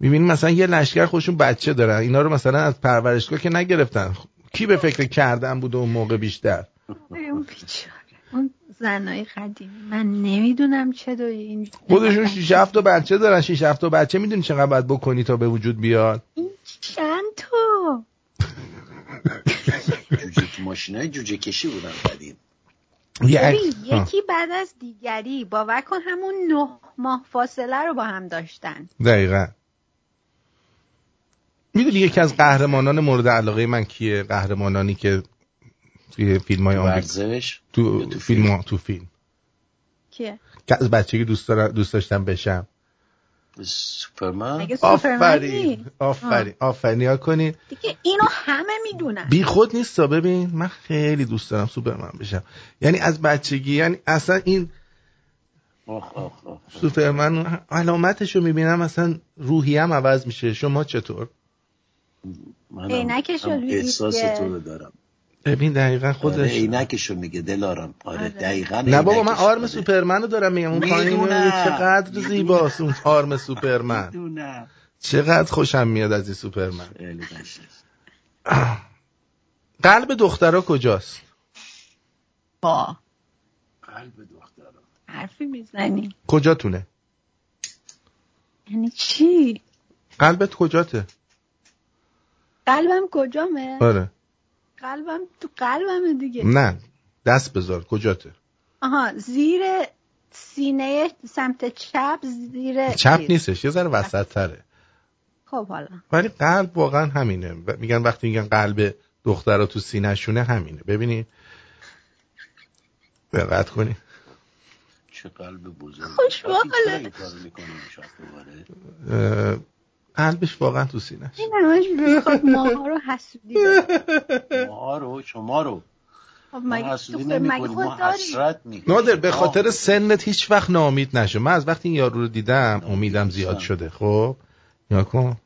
می‌بینی مثلا یه لشکر خودشون بچه دارن. اینا رو مثلا از پرورشگاه که نگرفتن. کی به فکر کردن بوده اون موقع بیشتر؟ اون بیچاره اون زنای قدیمی. من نمی‌دونم چه دو این خودشون شیش هفت تا بچه دارن. شیش هفت تا بچه می‌دونی چقدر باید بکنی تا به وجود بیاد؟ این چند تا؟ جوجه تو ماشینای جوجه کشی بودن قدیم. یکی بعد از دیگری باور کن همون نه ماه فاصله رو با هم داشتن. دقیقا. می‌دونی یکی از قهرمانان مورد علاقه من کیه؟ قهرمانانی که توی فیلم های ورزش؟ تو, تو فیلم تو فیلم. کیه؟ که از بچگی دوست دارم دوست داشتم بشم. سوپرمن؟ آفرین آفرین آفرین. ها کنین دیگه اینو همه می‌دونن. بی خود نیست ببین من خیلی دوست دارم سوپرمن بشم. یعنی از بچگی یعنی اصلا این آخ آخ آخ. سوپرمن علامتش رو می‌بینم اصلا روحی هم عوض میشه. شما چطور؟ رو احساس تو رو دارم. ببین دقیقا خودش آره عینکشو میگه دلارم آره, آره. دقیقا نه بابا من آرم داره. سوپرمن رو دارم میگم. اون پایین. چقدر زیباست اون آرم سوپرمن. می‌دونم. چقدر خوشم میاد از این سوپرمن. (clears throat) قلب دخترها کجاست؟ با. قلب دخترم حرفی می‌زنی. کجاتونه؟ یعنی چی؟ قلبت کجاته؟ قلبم کجامه؟ آره. قلبم تو قلبمه دیگه. نه دست بذار کجاته؟ آها زیر سینه سمت چپ زیر چپ چیز. نیستش یه ذره وسط تره خب حالا. ولی قلب واقعا همینه. و میگن وقتی میگن قلب دخترها تو سینهشونه همینه. ببینی. دقت کنی. چه قلب بزرگ. خوش قلبش واقعا تو سینهش. این همش می‌خواد ماها رو حسودی. (laughs) ما رو شما رو. خب نادر به خاطر سنت هیچ وقت ناامید نشو من از وقتی این یارو رو دیدم امیدم زیاد شده. خب؟ یا کن.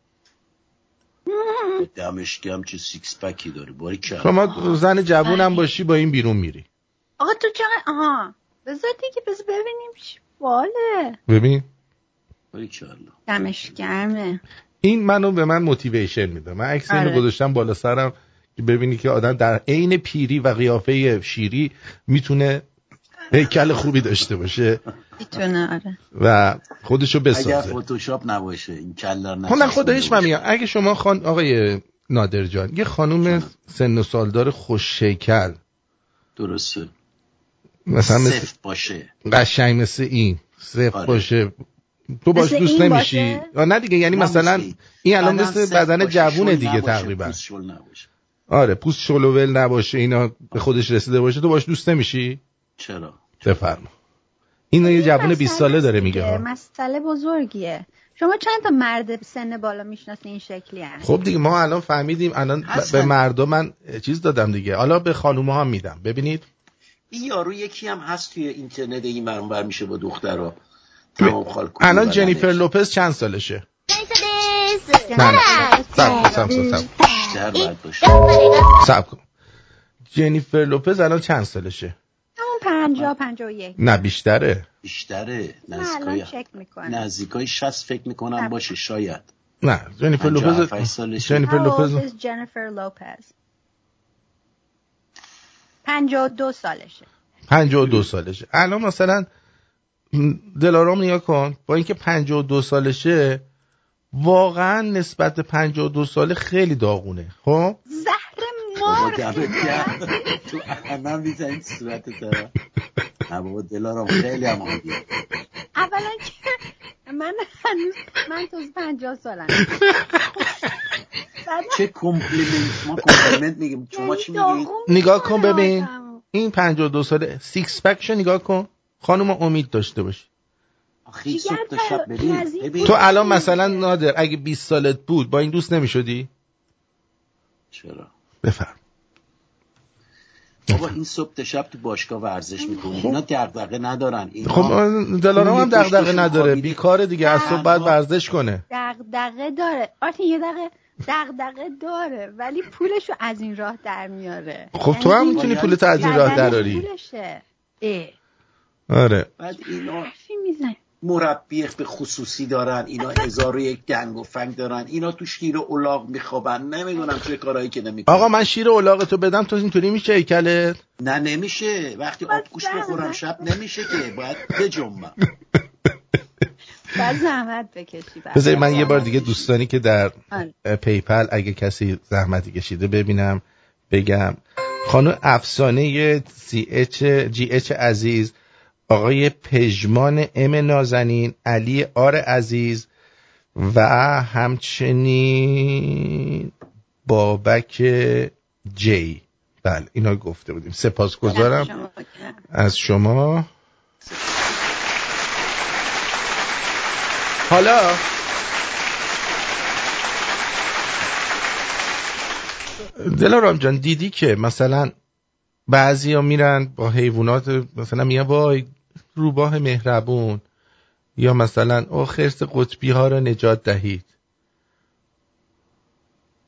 دمش گرم چه سیکس پکی داره. باری کرد شما زن جوونم باشی با این بیرون میری. آقا تو چقدر آها. بذار دیگه بذار ببینیم باله ببین. دمش گرمه. این منو به من موتیویشن میده. من عکس اینو آره. گذاشتم بالا سرم که ببینی که آدم در عین پیری و قیافه شیری می‌تونه هیکل خوبی داشته باشه. می‌تونه آره. و خودشو بسازه. اگر فتوشاپ نباشه این کلر نشه خب خودش من میگم اگه شما خان آقای نادر جان یه خانوم سن و سالدار خوش شکل درسته. مثلا مثل باشه. قشنگ مثل این. صف آره. باشه. تو باش دوست نمیشی؟ نه دیگه یعنی مثلا این الان مثل بدن جوونه دیگه تقریبا. آره پوست شلوول نباشه اینا به خودش رسیده باشه. تو باش دوست نمیشی؟ چرا؟ بفرما. این یه جوون 20 ساله داره میگه مسئله بزرگیه. شما چند تا مرد سن بالا می‌شناسی این شکلی هست خب دیگه ما الان فهمیدیم الان به مردم من چیز دادم دیگه. حالا به خانوم هم میدم. ببینید. این یارو یکی هم هست توی اینترنت این بر میشه با دخترها. الان جنیفر لوپز چند سالشه؟ نه نه. سب سب سب کن. جنیفر لوپز الان چند سالشه؟ همون پنجا پنجا و یک. نه بیشتره. بیشتره. نزدیکای نزدیکای شست فکر می‌کنم باشه شاید. نه جنیفر لوپز جنیفر لوپز جنیفر لوپز پنجا و دو سالشه. پنجا و دو سالشه. الان مثلا دلارام نیا کن. با اینکه پنجا و دو سالشه واقعا نسبت به پنجا و دو ساله خیلی داغونه. خب؟ زهر مار تو همه می‌زنید صورت دارم بابا دلارام خیلی هم عادیه اولا که من هنوز من تو پنجاه سالم. چه compliment؟ ما compliment میگیم. شما چی میگید نگاه کن ببین. این پنجاه دو ساله six-pack شو نگاه کن. خانم امید داشته باشی. تو الان مثلا نادر اگه 20 سالت بود با این دوست نمی‌شدی؟ چرا؟ بفرم. بابا این صبح شب تو باشگاه ورزش می‌کنه اینا دغدغه ندارن. اینا خب دلارام هم دغدغه نداره. بیکاره دیگه. از صبح بعد ورزش کنه. دغدغه داره. آره یه دقیقه دغدغه داره ولی پولشو از این راه در میاره. خب تو هم می‌تونی پولت از این راه دراری. آره. بعد اینا مربی به خصوصی دارن اینا هزار و یک گنگ و فنگ دارن. اینا تو شیر و اولاغ میخوابن. نمی‌دونم چه کارهایی که نمی‌کنن. آقا من شیر اولاغ تو بدم تو اینطوری میشه ایکلت نه نمیشه. وقتی آبگوش بخورم شب نمیشه که. باید بجنبم. بعد زحمت بکشی بذاری من یه بار دیگه دوستانی که در. پیپل اگه کسی زحمتی کشیده ببینم بگم. خانم افسانه سی اچ جی اچ عزیز. آقای پژمان ام نازنین علی آر عزیز و همچنین بابک جی. بله اینا گفته بودیم. سپاسگزارم. از شما. حالا دلارام جان دیدی که مثلا بعضی ها میرن با حیوانات مثلا میگن وای روباه مهربون. یا مثلا او خرس قطبی ها را نجات دهید.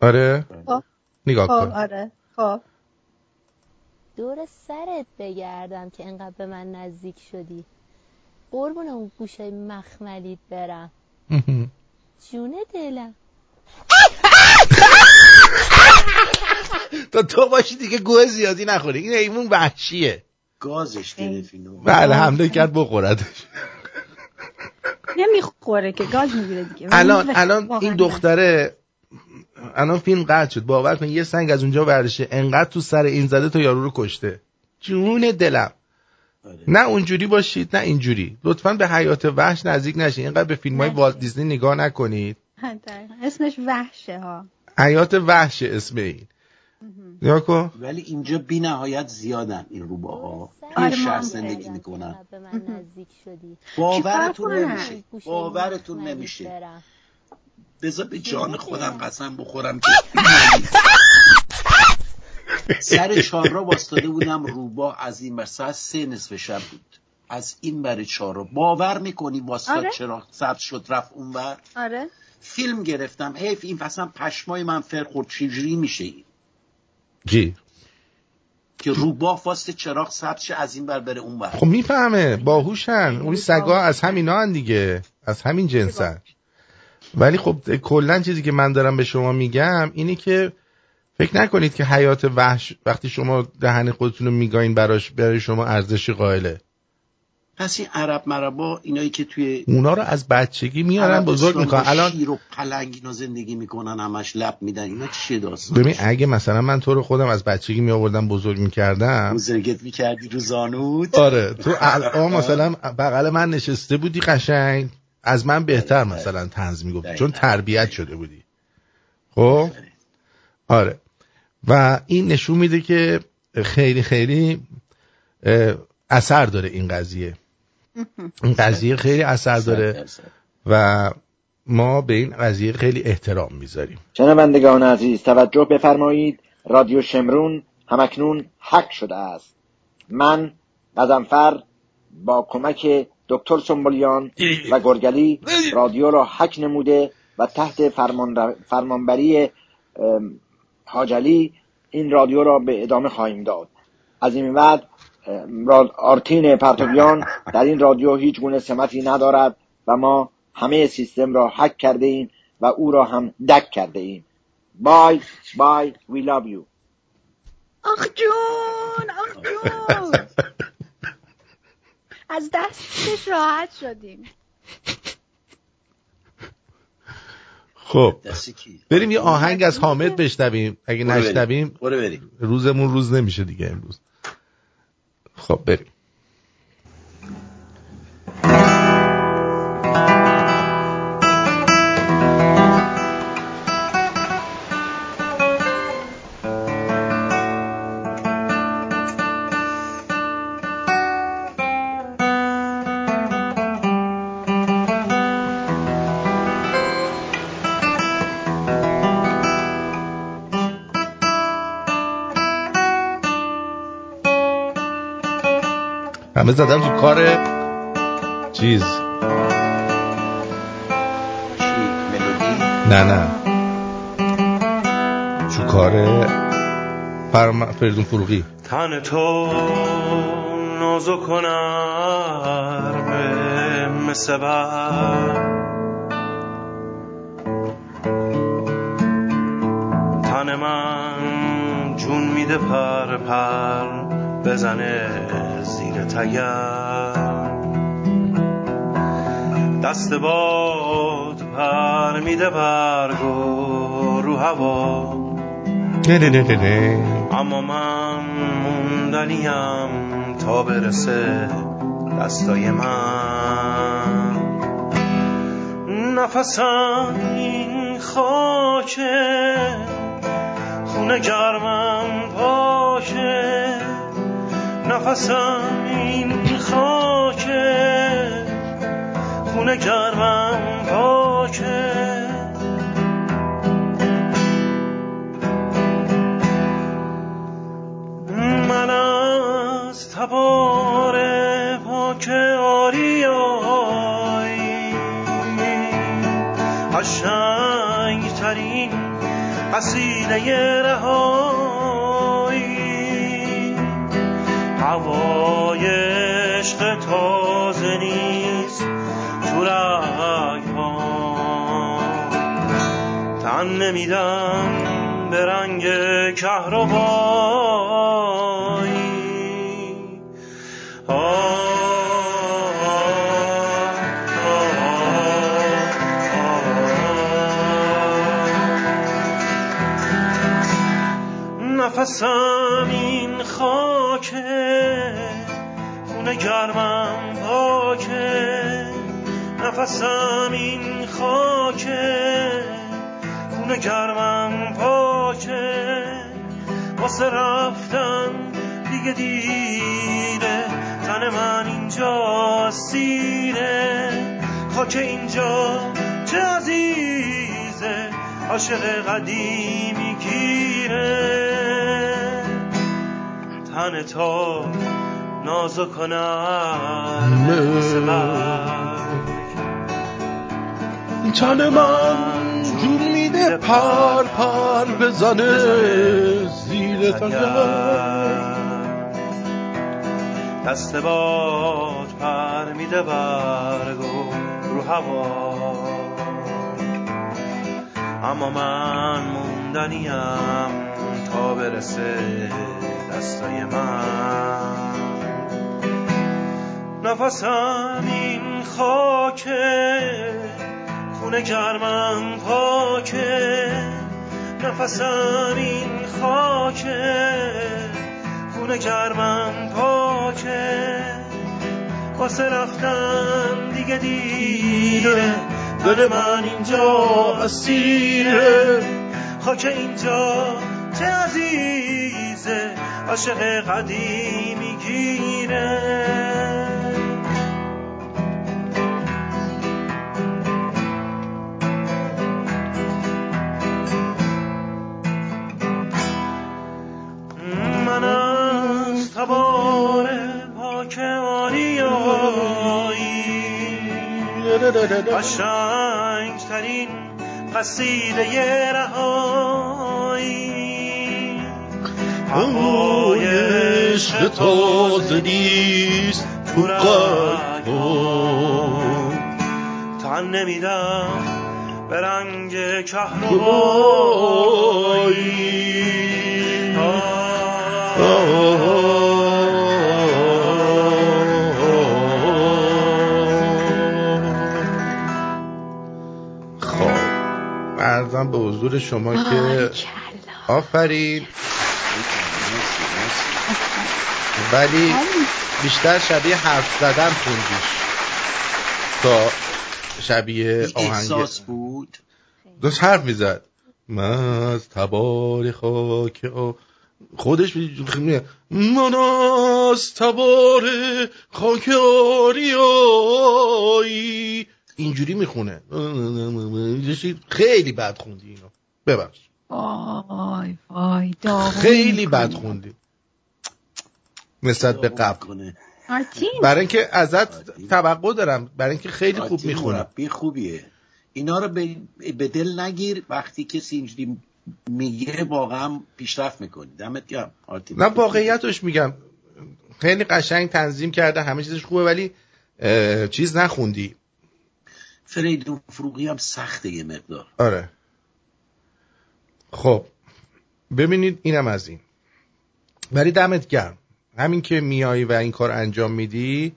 آره؟ خب. نگاه خب، کن. آره. خب. دور سرت بگردم که انقدر به من نزدیک شدی. قربون اون گوشه مخملیت برم. (laughs) جونه دلم. (laughs) تا تو باشی دیگه گوه زیادی نخوری. این ایمون وحشیه. گازش گرفت بله حمله کرد بخوردش. نمی‌خوره که گاز می‌گیره دیگه. الان الان این دختره الان فیلم قطع شد. باور کن یه سنگ از اونجا ورشه انقدر تو سر این زده تا یارو رو کشته. جون دلم. آره. نه اونجوری باشید نه اینجوری. لطفا به حیات وحش نزدیک نشید اینقدر به فیلم های والت دیزنی نگاه نکنید. (laughs) اسمش وحشه ها. حیات وحش اسم این. یا کن ولی اینجا بی نهایت زیادن این روباها این شهر زندگی می‌کنن. (laughs) باورتون نمیشه. باورتون نمیشه. بذار به جان خودم قسم بخورم که سر چهار را باستاده بودم روبا از این بر ساعت سه نصف شب بود. از این بر چهار را باور می‌کنی باستاد آره؟ چرا سبز شد رفت اونور آره. فیلم گرفتم. حیف این اصلا پشمای من فر خورد چجوری میشه این؟ جی. که روباه واسه چراغ سبز از این بر بره اون بر خب می‌فهمه. باهوشن. اون سگا از همینا هن دیگه. از همین جنسن. ولی خب کلا چیزی که من دارم به شما میگم اینی که فکر نکنید که حیات وحش وقتی شما دهن خودتون رو میگاین براش برای شما ارزش قائله. پس این عرب مربا اینایی که توی اونا رو از بچگی میارن بزرگ می‌کنن. الان شیر و پلنگ اینا زندگی می‌کنن همش لب میدن اینا چیه داستان؟ ببین اگه مثلا من تو رو خودم از بچگی می آوردم بزرگ می‌کردم. بزرگت می‌کردی رو زانوت؟ آره تو الان مثلا بغل من نشسته بودی قشنگ. از من بهتر مثلا تنز می‌گفت چون تربیت شده بودی. خب؟ آره. و این نشون میده که خیلی خیلی اثر داره این قضیه. این قضیه خیلی اثر داره و ما به این قضیه خیلی احترام می‌ذاریم. شنوندگان عزیز توجه بفرمایید. رادیو شمرون همکنون حق شده است. من قزنفر با کمک دکتر سنبولیان و گرگلی رادیو را حک نموده و تحت فرمان فرمانبری حاجلی این رادیو را به ادامه خواهیم داد. از این بعد آرتین پرتویان در این رادیو هیچ گونه سمتی ندارد و ما همه سیستم را حک کرده ایم و او را هم دک کرده ایم. بای بای وی لove یو آخ جون آخ جون. از دستش راحت شدیم. خب بریم یه آهنگ از حامد بشنویم. اگه نشنویم روزمون روز نمیشه دیگه امروز. خب همه زدم تو کار چیز. نه نه. تو کار فرم... فردون فروغی. تن تو نازو به مثل تن من جون میده پر پر بزنه. تگر دست باد پر میده برگو رو هوا. اما من موندنیم تا برسه دستای من. نفسم این خاکه خونه گرمم پاشه نفسم خونه گرمم پاکه. من از تبار پاک آری قشنگ ترین قصیده رهایی. هوای عشق تازه تن نمیدم به رنگ کهربایی نفسم این خاکه خونه گرمم پاکه نفسم این خاکه خونه گرمم پاکه. واسه رفتن دیگه دیره. تن من اینجا سیره خاک اینجا چه عزیزه. عاشق قدیمی گیره. تن تو نازو کنم تن من میده پر پر بزنه زیر تگر دست باد پر میده برگ و رو هوا. اما من موندنیم تا برسه دستای من. نفسم این خاکه خونه گرمم پاکه نفسم این خاکه خونه گرمم پاکه واسه رفتن دیگه دیره. دل من اینجا اسیره. خاک اینجا چه عزیزه. عاشق قدیمی گیره. قشنگ ترین قصیده رهایی. هوای عشق تازه نیست تو قلبم تن نمیدم به رنگ کهربایی. ارزم به حضور شما که آفرین. ولی بیشتر شبیه حرف زدن خوندیش. تا شبیه آهنگ. احساس بود؟ داشت حرف می‌زد. من از تبار خاک آ- خودش میگه من از تبار خاک آریایی اینجوری می‌خونه. خیلی بد خوندی اینو. ببخش. وای وای خیلی بد خوندی. نسبت به قبل. برای اینکه ازت توقع دارم برای اینکه خیلی خوب می‌خونه. خوبیه. اینا رو به, به دل نگیر. وقتی کسی اینجوری میگه واقعا پیشرفت می‌کنی. دمت گرم. نه واقعیتش میگم. خیلی قشنگ تنظیم کرده همه چیزش خوبه ولی چیز نخوندی. فریدون فروغی هم سخته یه مقدار. آره. خب ببینید اینم از این. ولی دمت گرم. همین که میایی و این کار انجام میدی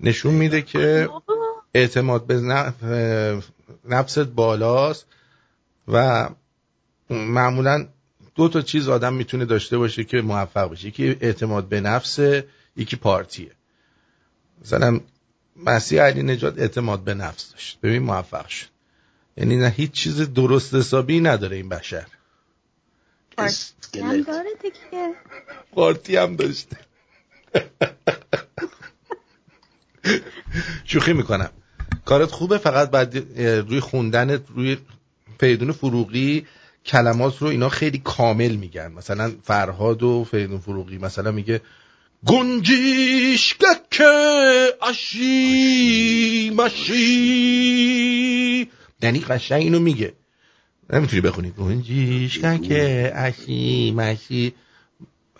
نشون میده که اعتماد به نفست بالاست و معمولا دو تا چیز آدم می‌تونه داشته باشه که موفق بشه. یکی اعتماد به نفسه یکی پارتیه. مثلا مسیح علی نجات اعتماد به نفس داشت. ببین موفق شد. یعنی نه هیچ چیز درست حسابی نداره این بشر. پارتی هم داشته. شوخی می‌کنم. کارت خوبه فقط بعد روی خوندنت روی فریدون فروغی کلمات رو اینا خیلی کامل میگن. مثلا فرهاد و فریدون فروغی مثلا میگه گنجیشگک اشی مشی. یعنی قشنگ اینو میگه. نمی‌تونی بخونی. گنجیشگک اشی مشی.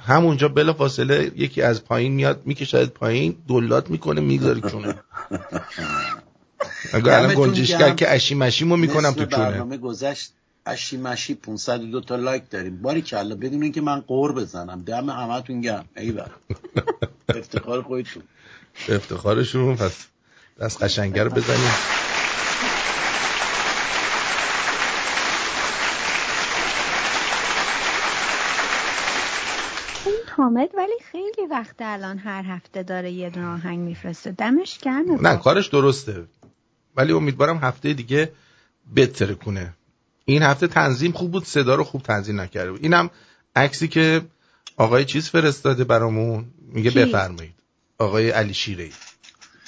همونجا بلا فاصله یکی از پایین میاد می‌کشد پایین دلات می‌کنه می‌ذاره چونه. (laughs) اگه الان گنجشگر. که اشی مشیمو می‌کنم تو چونه. برنامه گذشت. اشی مشی 502 تا لایک داریم. باری کلا بدون اینکه من قور بزنم دم همتون گرم. ایول افتخار خودتون. افتخارشون. پس دست قشنگه رو بزنیم. این حامد ولی خیلی وقت الان هر هفته داره یه دونه آهنگ میفرسته. دمش گرمه. نه کارش درسته. ولی امیدوارم هفته دیگه بهتره کنه این هفته تنظیم خوب بود صدا رو خوب تنظیم نکرده بود. اینم عکسی که آقای چیز فرستاده برامون میگه کی؟ بفرمایید. آقای علی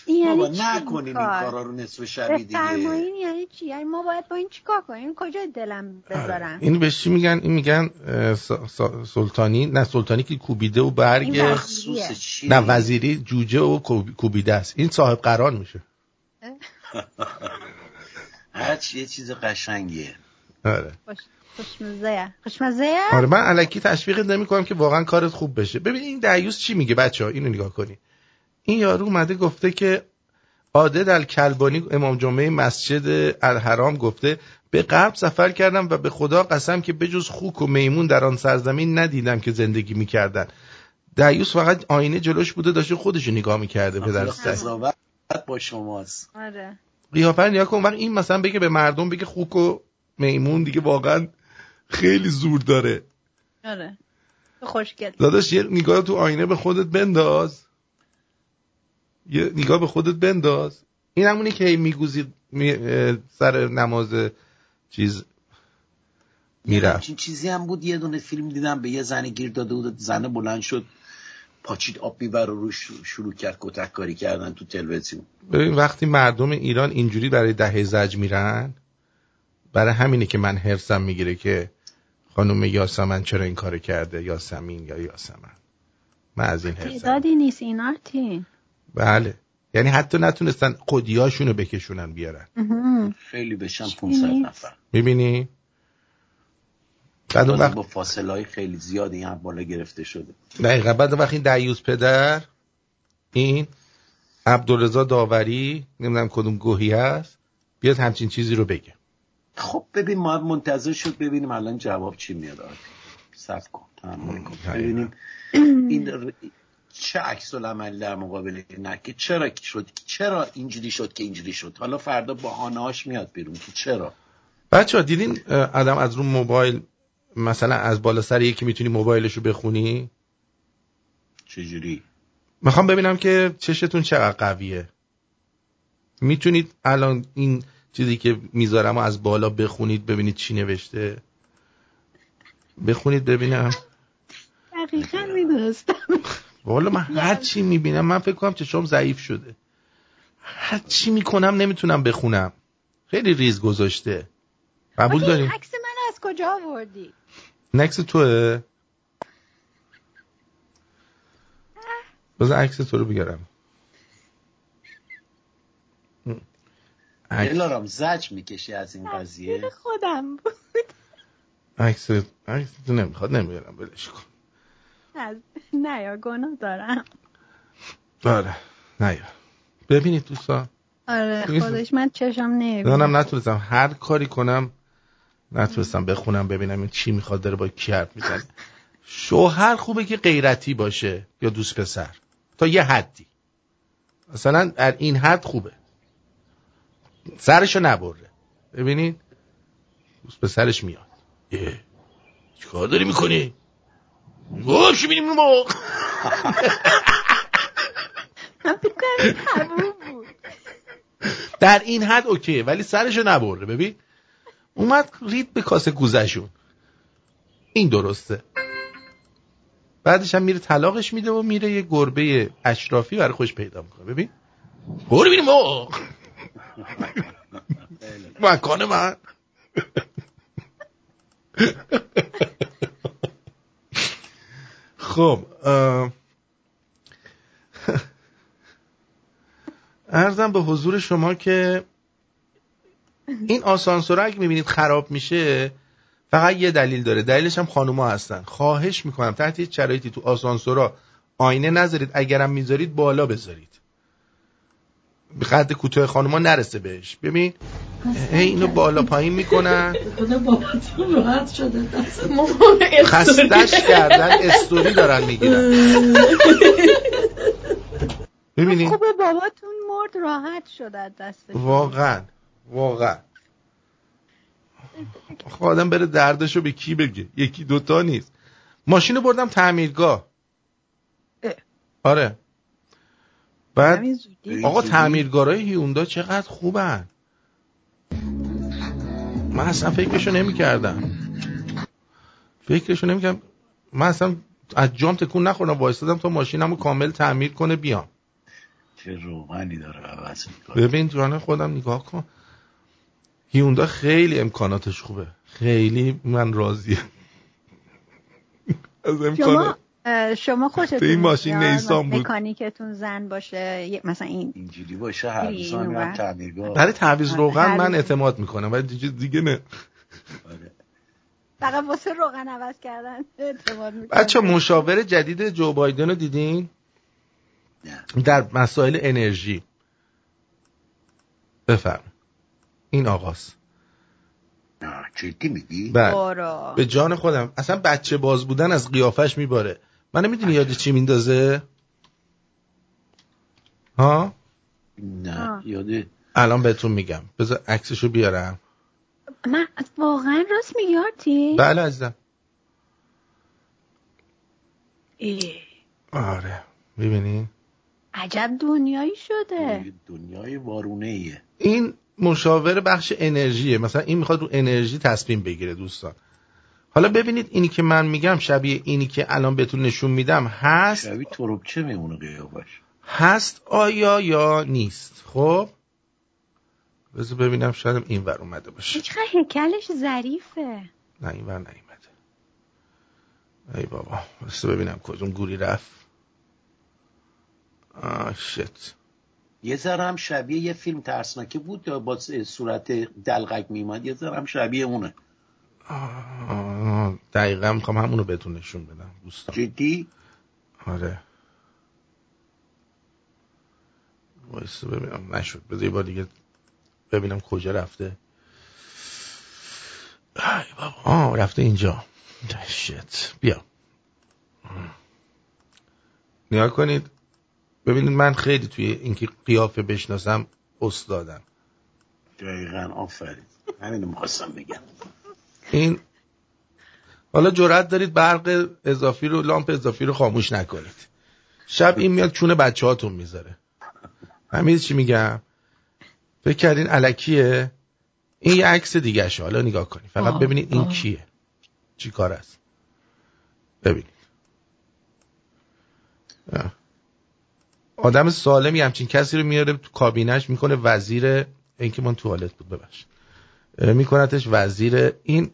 بابا یعنی چی نکنین این کار؟ کارا رو نصف شبی دیگه. بفرمایین یعنی چی؟ یعنی ما باید با این چیکار کنیم؟ کجا دلم بذارم؟ این بهش چی میگن؟ این میگن سلطانی نه سلطانی که کوبیده و برگ. چی؟ نه وزیری جوجه و کوب- کوبیده است. این صاحب قرار میشه. (laughs) هرچی یه چیز قشنگیه. آره. خوش خوشمزه خوشمزه آره من علکی تشویقت نمی‌کنم که واقعا کارت خوب بشه. ببین این دعیوس چی میگه بچه ها اینو نگاه کنی. این یارو اومده گفته که عادل الکلبانی امام جمعه مسجد الحرام گفته به غرب سفر کردم و به خدا قسم که بجز خوک و میمون در آن سرزمین ندیدم که زندگی می‌کردن. دیوس فقط آینه جلوش بوده داشته خودش نگاه می‌کرده پدر با شماست. آره. قیافه نیا کن وقت این مثلا بگه به مردم بگه خوک و میمون دیگه واقعا خیلی زور داره. آره. خوشگل. داداش یه نگاه تو آینه به خودت بنداز. یه نگاه به خودت بنداز. این همونی که میگوزید می... سر نماز چیز می‌رفت. چین چیزی هم بود. یه دونه فیلم دیدم به یه زنی گیر داده بود. زنه بلند شد پاچید آب بیبر رو روش شروع کرد کتک کاری کردن تو تلویزیون. ببین وقتی مردم ایران اینجوری برای ده زج میرن برای همینه که من هرسم می‌گیره که خانم یاسمن چرا این کار کرده؟ یاسمین یا یاسمن؟ من از این هرسم تعدادی نیست این آرتین. بله. یعنی حتی نتونستن خودیاشونو بکشونن بیارن. خیلی بشن 500 نفر. می‌بینی؟ بعد اون وقت با فاصله های خیلی زیادی هم بالا گرفته شده. دقیقا. بعد وقت این دیوز پدر این عبدالرزا داوری نمی‌دونم کدوم گوهی هست بیاد همچین چیزی رو بگه. خب ببین ما منتظر شد ببینیم الان جواب چی میاد. صبر کن. تحمل کن ببینیم این چه عکس العمل در مقابل نه که چرا شد چرا اینجوری شد که اینجوری شد؟ حالا فردا هاش میاد بیرون که چرا؟ بچه ها دیدین آدم از رو موبایل مثلا از بالا سر یکی می‌تونی موبایلش رو بخونی؟ چجوری؟ می‌خوام ببینم که چشتون چقدر قویه. می‌تونید الان این چیزی که می‌ذارم از بالا بخونید ببینید چی نوشته. بخونید ببینم. دقیقا می‌دونستم. والا من هر چی می‌بینم من فکر کنم چشم ضعیف شده. هر چی می‌کنم نمی‌تونم بخونم. خیلی ریز گذاشته. قبول داری؟ عکس من از کجا آوردی؟ نکس توه؟ بذار عکس تو رو بگرم دلارم زج می‌کشی از این قضیه؟ خودم بود. عکس عکس تو نمی‌خواد نمیگرم بلش کن. نه یا گناه دارم. آره نه یا. ببینید دوستان. آره خودش من چشم نمی‌بینم. منم نتونستم هر کاری کنم نتونستم بخونم ببینم این چی می‌خواد داره با کی حرف می‌زنه. شوهر خوبه که غیرتی باشه یا دوست پسر. تا یه حدی. مثلا در این حد خوبه. سرشو نبره. ببینید؟ دوست پسرش میاد. یه چیکار داری می‌کنی؟ گوش بینیم ما من بود. در این حد اوکی ولی سرشو نبرده ببین؟ اومد رید به کاسه گوزشون این درسته. بعدش هم میره طلاقش میده و میره یه گربه اشرافی برای خوش پیدا می‌کنه. ببین؟ ببینیم ما (laughs) مکان من. خب ارزم به حضور شما که این آسانسور اگه می‌بینید خراب میشه فقط یه دلیل داره. دلیلش هم خانوما هستن. خواهش می‌کنم تحت هیچ شرایطی تو آسانسورا آینه نذارید. اگرم می‌ذارید بالا بذارید. به خط کوتاه خانوما نرسه بهش. ببین هی اینو بالا پایین می‌کنن. (laughs) (laughs) خستش کردن استوری دارن می‌گیرن. (laughs) ببینید خوبه باباتون مرد راحت شد از دستش واقعا واقعا. خب آدم بره دردشو به کی بگه؟ یکی دوتا نیست. ماشین بردم تعمیرگاه. آره. بعد آقا تعمیرگارای هیوندا چقدر خوبن. من اصلا فکرشو نمی کردم فکرشو نمی کردم من اصلا از جام تکون نخوردم وایستادم تا ماشینمو کامل تعمیر کنه بیام. چه روغنی داره عوض ببین جان خودم نگاه کن. هیوندا خیلی امکاناتش خوبه. خیلی من راضیم. (laughs) از امکانات شما خوشتون این ماشین نیسان بود. مکانیکتون زن باشه مثلا این اینجوری باشه هر روزان برای تعویض روغن من اعتماد می‌کنم ولی دیگه دیگه نه. آره. فقط واسه روغن عوض کردن اعتماد می‌کنم. بچه مشاور جدید جو بایدن رو دیدین؟ در مسائل انرژی. بفرم. این آقاست. جدی میگی؟ بله. به جان خودم. اصلا بچه باز بودن از قیافش میباره. من نمی‌دونی یاد چی میندازه؟ ها؟ نه یاده. الان بهتون میگم. بذار عکسشو بیارم. من واقعا راست میگی بله عزیزم. ای. آره ببینی عجب دنیایی شده. دنیای وارونه ایه این مشاور بخش انرژیه. مثلا این می‌خواد رو انرژی تصمیم بگیره دوستان. حالا ببینید اینی که من میگم شبیه اینی که الان بهتون نشون میدم هست شبیه تروبچه میمونه قیافش؟ هست آیا یا نیست؟ خب؟ بذار ببینم شاید این ور اومده باشه. چقدر هیکلش ظریفه. نه این ور نیومده. ای بابا بذار ببینم کدوم گوری رفت. آه شت. یه ذره هم شبیه یه فیلم ترسناکه بود با صورت دلغک میمد یه ذره هم شبیه اونه. دقیقا می‌خوام همونو بهتون نشون بدم. دوستان. جدی؟ آره. وایسته ببینم. نشد. بذار یه بار دیگه ببینم کجا رفته. ای بابا. آه رفته اینجا. شت بیا. نیا کنید. ببینید من خیلی توی اینکه قیافه بشناسم استادم. دقیقا آفرین. همینو می‌خواستم بگم. این حالا جرأت دارید برق اضافی رو لامپ اضافی رو خاموش نکنید. شب این میاد چونه بچه هاتون می‌ذاره همین چی میگم؟ فکر کردین علکیه؟ این یه عکس دیگه حالا نگاه کنید فقط ببینید این کیه. چی کار است. ببینید آدم سالمی همچین کسی رو میاره تو کابینش می‌کنه وزیر اینکه من توالت بود ببخش میکنتش وزیر این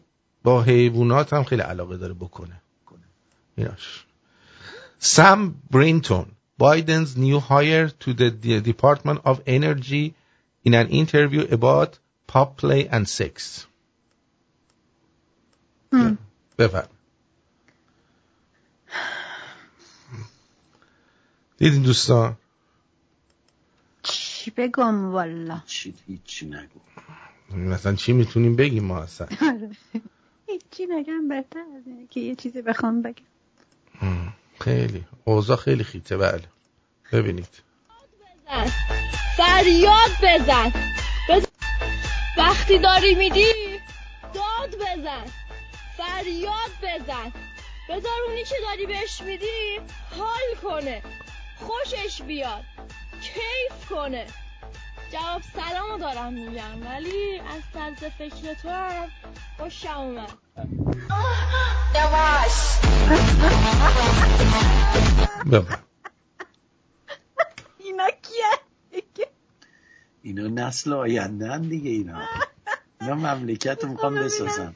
با حیوانات هم خیلی علاقه داره بکنه. ایناش سام برینتون Biden's new hire to the Department of Energy in an interview about pop play and sex. بفرم. دیدین دوستان؟ چی بگم والا؟ چی هیچی نگو. مثلا چی می‌تونیم بگیم ما اصلا؟ هیچی نگم بهتر از اینه که یه چیزی بخوام بگم. خیلی. اوضاع خیلی خیته. بله. ببینید. بزن فریاد بزن. بزن وقتی داری میدی داد بزن. فریاد بزن. بذار اونی که داری بهش میدی حال کنه. خوشش بیاد. کیف کنه. جواب سلامو دارم میگم ولی از طرز فکر تو هم خوشم اومد. (laughs) اینا کیه؟ اینا نسل آینده دیگه اینا. اینا مملکت رو می‌خوام بسازن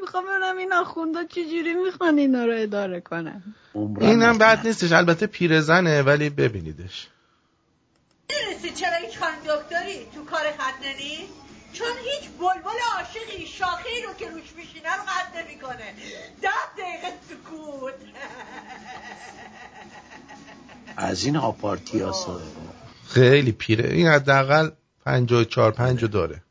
می‌خوام ببینم این آخوندا چجوری می‌خوان اینا رو اداره کنن. اینم بد نیستش البته پیرزنه ولی ببینیدش. می‌دونستی چرا هیچ خانم کار خط نیست چون هیچ بلبل عاشقی شاخه رو که روش میشینه رو قد نمی‌کنه ده دقیقه سکوت. از این آپارتی ها خیلی پیره. این حداقل 54 پنج داره.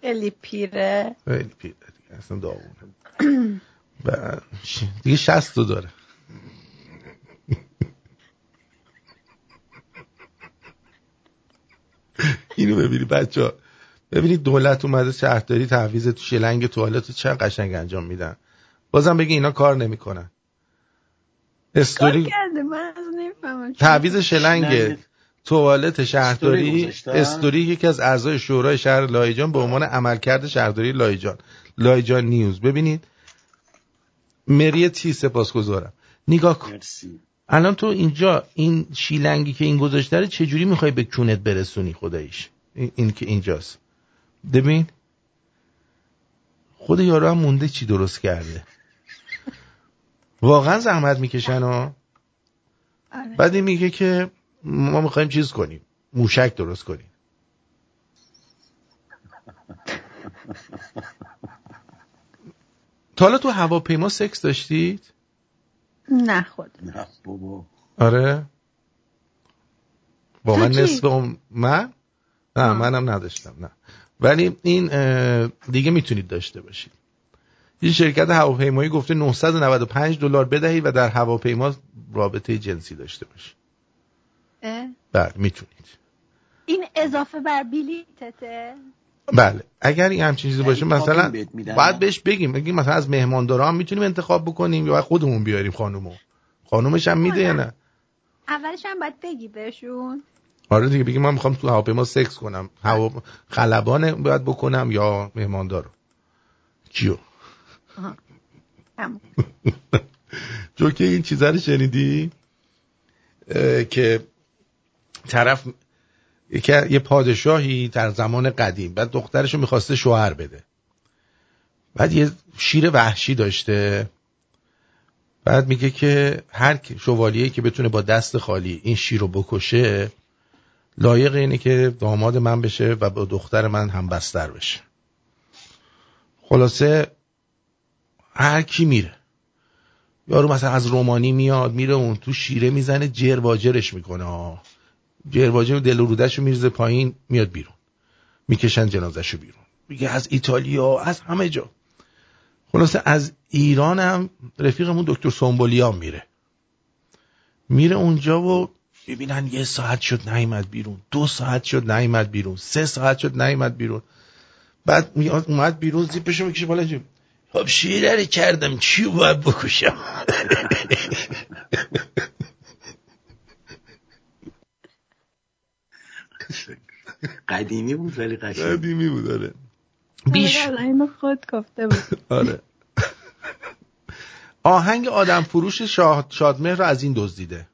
خیلی پیره. خیلی پیره. دیگه اصلا داغونه. (clears throat) دیگه 60 داره. اینو ببینی. بچه ها ببینید دولت اومده شهرداری تحویز تو شلنگ توالت چه قشنگ انجام میدن. بازم بگی اینا کار نمی‌کنن. استوری تعویض شلنگ توالت شهرداری استوری یکی از اعضای شورای شهر لایجان به عنوان عملکرد شهرداری لایجان. لایجان نیوز. ببینید مری تی سپاسگزارم. نگاه کن. الان تو اینجا این شیلنگی که این گذاشته چجوری می‌خوای به کونت برسونی خداییش؟ این, که اینجاست. ببین. خود یارو هم مونده چی درست کرده. واقعا زحمت می‌کشن ها. آره. بعد این میگه که ما می‌خوایم چیز کنیم. موشک درست کنیم. تا حالا تو هواپیما سکس داشتید؟ نه خود نه بابا. آره؟ با من نصف اون من؟ نه منم نداشتم نه. ولی این دیگه می‌تونید داشته باشید. این شرکت هواپیمایی گفته 995 دلار بدهید و در هواپیما رابطه جنسی داشته باشید. بله می‌تونید. این اضافه بر بلیتته بله. اگر این همچین چیزی باشه مثلا باید بهش بگیم. بگیم مثلا از مهمانداران می‌تونیم انتخاب بکنیم یا خودمون بیاریم خانومو. خانومش هم میده یا نه؟ اولش هم باید بگی بهشون. آره دیگه بگیم من می‌خوام تو هواپیما سکس کنم. هوا خلبان باید بکنم یا مهماندار کیو (laughs) جوکه این چیزا رو شنیدی؟ که طرف یه پادشاهی در زمان قدیم. بعد دخترشو می‌خواسته شوهر بده. بعد یه شیر وحشی داشته. بعد میگه که هر شوالیه که بتونه با دست خالی این شیر رو بکشه لایق اینه که داماد من بشه و با دختر من هم بستر بشه. خلاصه هر کی میره. یارو مثلا از رومانی میاد میره اون تو شیره می‌زنه جرواجرش می‌کنه. جرواجر دل و رودش رو میرزه پایین میاد بیرون. می‌کشن جنازش رو بیرون. میگه از ایتالیا از همه جا. خلاصه از ایران هم رفیقمون دکتر سومبولیان میره. میره اونجا و ببینن یه ساعت شد نیمد بیرون دو ساعت شد نیمد بیرون سه ساعت شد نیمد بیرون. بعد میاد اومد بیرون زیپشو می‌کشه بالا جیم خب شیره کردم چی باید بکشم؟ (laughs) قدیمی بود ولی قشنگ. قدیمی بود آره. بیش. خود گفته بود. (laughs) آره. آهنگ آدم فروش شاد شادمهر رو از این دزدیده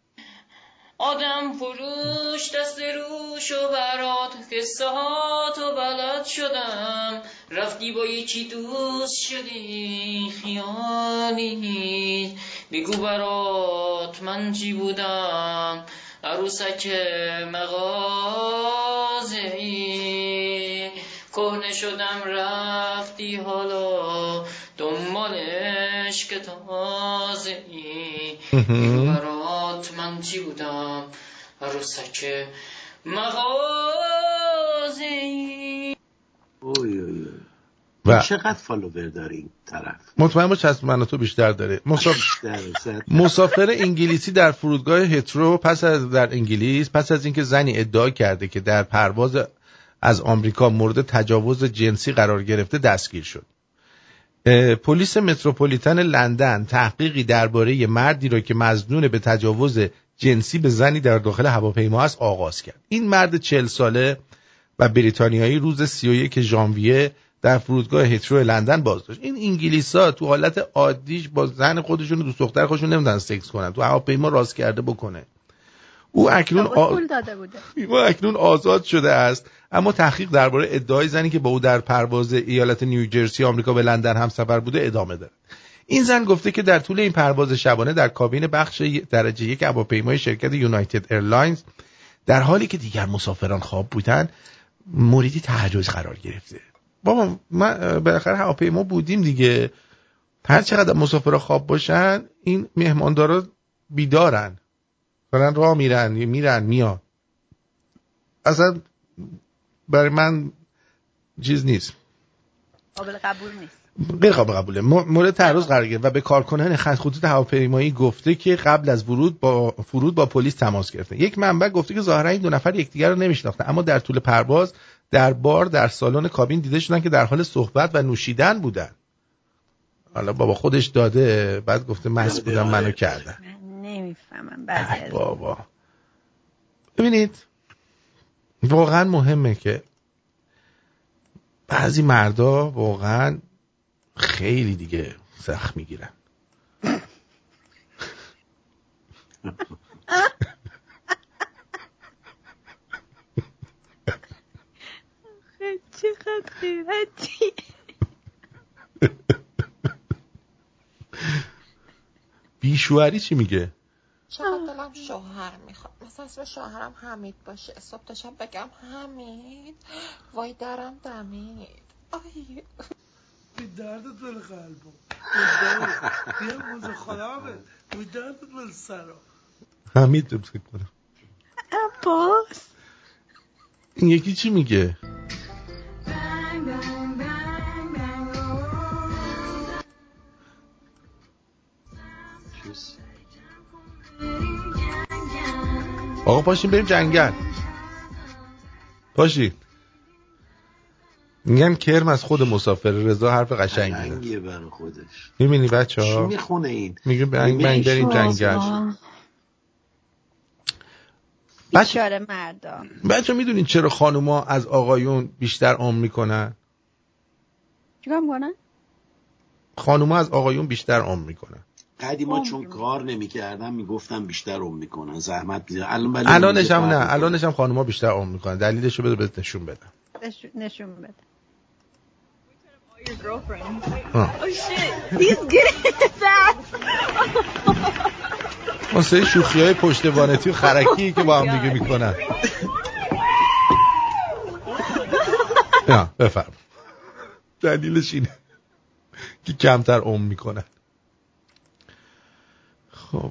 آدم فروش دست روش و برات قصه ها تو بلد شدم. رفتی با یکی دوست شدی خیالی. بگو برات من چی بودم. عروسک مغازه ای کهنه شدم رفتی حالا دنبال عشق تازه ای برات من چی بودم؟ عروسک مغازه ای و چقدر فالوور داره این طرف؟ مطمئن باش از من تو بیشتر داره. مسافر, مسافر انگلیسی در فرودگاه هترو پس از در انگلیس پس از اینکه زنی ادعا کرده که در پرواز از آمریکا مورد تجاوز جنسی قرار گرفته دستگیر شد. پلیس متروپولیتن لندن تحقیقی درباره مردی را که مزنون به تجاوز جنسی به زنی در داخل هواپیما است آغاز کرد. این مرد چل ساله و بریتانیایی روز 31 ژانویه در فرودگاه هترو لندن بازداشت این انگلیس ها تو حالت عادیش با زن خودشون و دوست دختر خودشون نمی‌دونن سکس کنن. تو هواپیما راست کرده بکنه. او اکنون آ... (laughs) او اکنون آزاد شده است. اما تحقیق درباره ادعای زنی که با او در پرواز ایالت نیوجرسی آمریکا به لندن هم سفر بوده ادامه داره. این زن گفته که در طول این پرواز شبانه در کابین بخش درجه یک هواپیمای شرکت یونایتد ایرلاینز در حالی که دیگر مسافران خواب بودند موردی تعرض قرار گرفته. بابا ما بالاخره هواپیما بودیم دیگه. هر چقدر مسافرها خواب باشن این مهماندارا بیدارن. دارن راه میرن میرن میان. اصلا برای من چیز نیست. قابل قبول نیست. غیر قابل قبوله. مورد تعرض قرار گرفت و به کارکنان خط خطوط هواپیمایی گفته که قبل از ورود با فرود با پلیس تماس گرفته یک منبع گفته که ظاهرا این دو نفر یکدیگر رو نمیشناختن اما در طول پرواز در بار در سالن کابین دیده شدن که در حال صحبت و نوشیدن بودن. حالا بابا خودش داده بعد گفته مست بودم منو کردن. نمی‌فهمم بعضی بابا. ببینید واقعا مهمه که بعضی مردا واقعا خیلی دیگه سخت می‌گیرن. (laughs) چقدر غیرتی. بیشوهری چی میگه؟ چقدر دلم شوهر می‌خواد. مثلا اسم شوهرم حمید باشه. صبح تا شب بگم حمید. وای درم دمید. آی. بی درد دل قلبم بیا موزه خدا به بی درد دل سرا حمید فکر کنم. عباس. این یکی چی میگه؟ آقا پاشین بریم جنگل. پاشین میگن کرم از خود مسافر رضا حرف قشنگی برای خودش. می‌بینی بچه ها چی می‌خونه این؟ میگه بنگ بنگ بریم جنگل. بیچاره مردا. بچه می‌دونین چرا خانوما از آقایون بیشتر عم می‌کنن؟ چیکار می‌کنن؟ خانوما از آقایون بیشتر عم می‌کنن. قدیما چون کار نمی‌کردن می‌گفتن بیشتر عم می‌کنن زحمت می‌زنن الان الانش هم نه الانش هم خانوما بیشتر عم می‌کنن. دلیلشو بده بهت نشون بدم. نشون بده. your girlfriend. Huh. Oh shit, he's getting (laughs) that. واسه شوخی های پشت وانتی و خرکی که با هم دیگه می‌کنن. (laughs) نه بفرم. دلیلش اینه که کمتر عم می‌کنن. خب.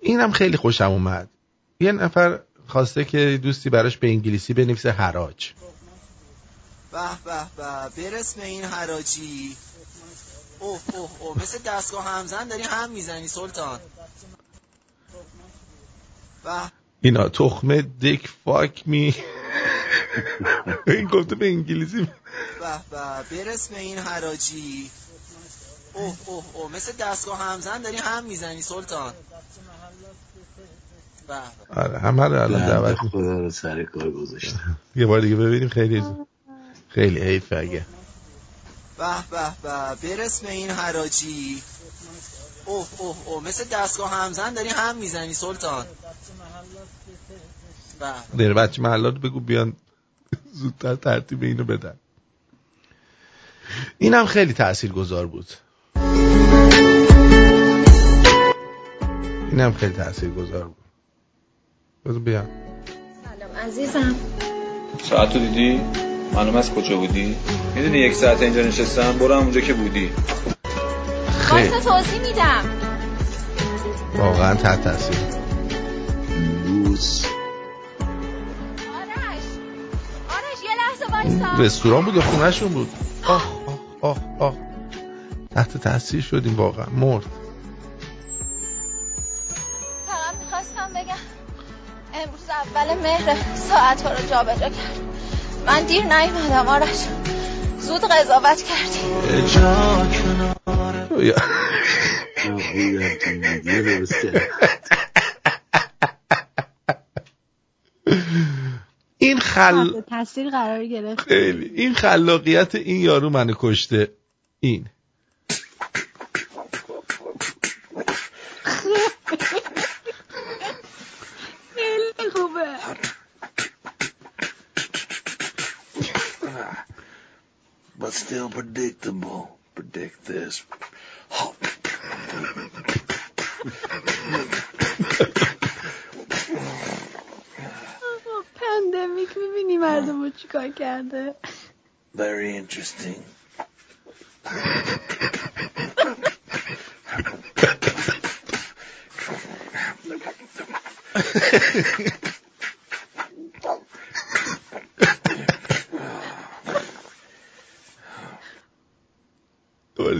اینم خیلی خوشم اومد. یه نفر خواسته که دوستی براش به انگلیسی بنویسه حراج. به به به برسم این حراجی. اوه اوه اوه مثل دستگاه همزن داری هم می‌زنی سلطان. به. اینا تخمه دک فاک می (laughs) این گفته به انگلیسی به به برسم این حراجی. اوه اوه اوه مثل دستگاه همزن داری هم می‌زنی سلطان. آره همه رو الان دعوت خدا رو سر کار گذاشته یه بار دیگه ببینیم خیلی خیلی حیف اگه. به به به برسم این حراجی. اوه اوه اوه مثل دستگاه همزن داری هم می‌زنی سلطان. داره بچه محلات بگو بیان زودتر ترتیب اینو بدن. اینم خیلی تأثیر گذار بود. اینم خیلی تأثیر گذار بود. بذار بیان سلام عزیزم. ساعت رو دیدی؟ معلوم از کجا بودی؟ می‌دونی یک ساعت اینجا نشستم؟ برو هم اونجا که بودی. خیلی. توضیح میدم. واقعا تحت تاثیر. لوس آرش. آرش یه لحظه وایسا. رستوران بود یا خونهشون بود؟ آه آه آه آه. تحت تاثیر شدیم واقعا. مرد. فقط می‌خواستم بگم امروز اول مهر ساعت ها رو جا بجا کرد من دیر نیومدم آرش. زود قضاوت کردی. این خل تاثیر قرار گرفت. خیلی. این خلاقیت این یارو منو کشته. این. (sighs) But still predictable. Predict this. پندمیک میبینی مردم رو چیکار کرده Very interesting. (laughs)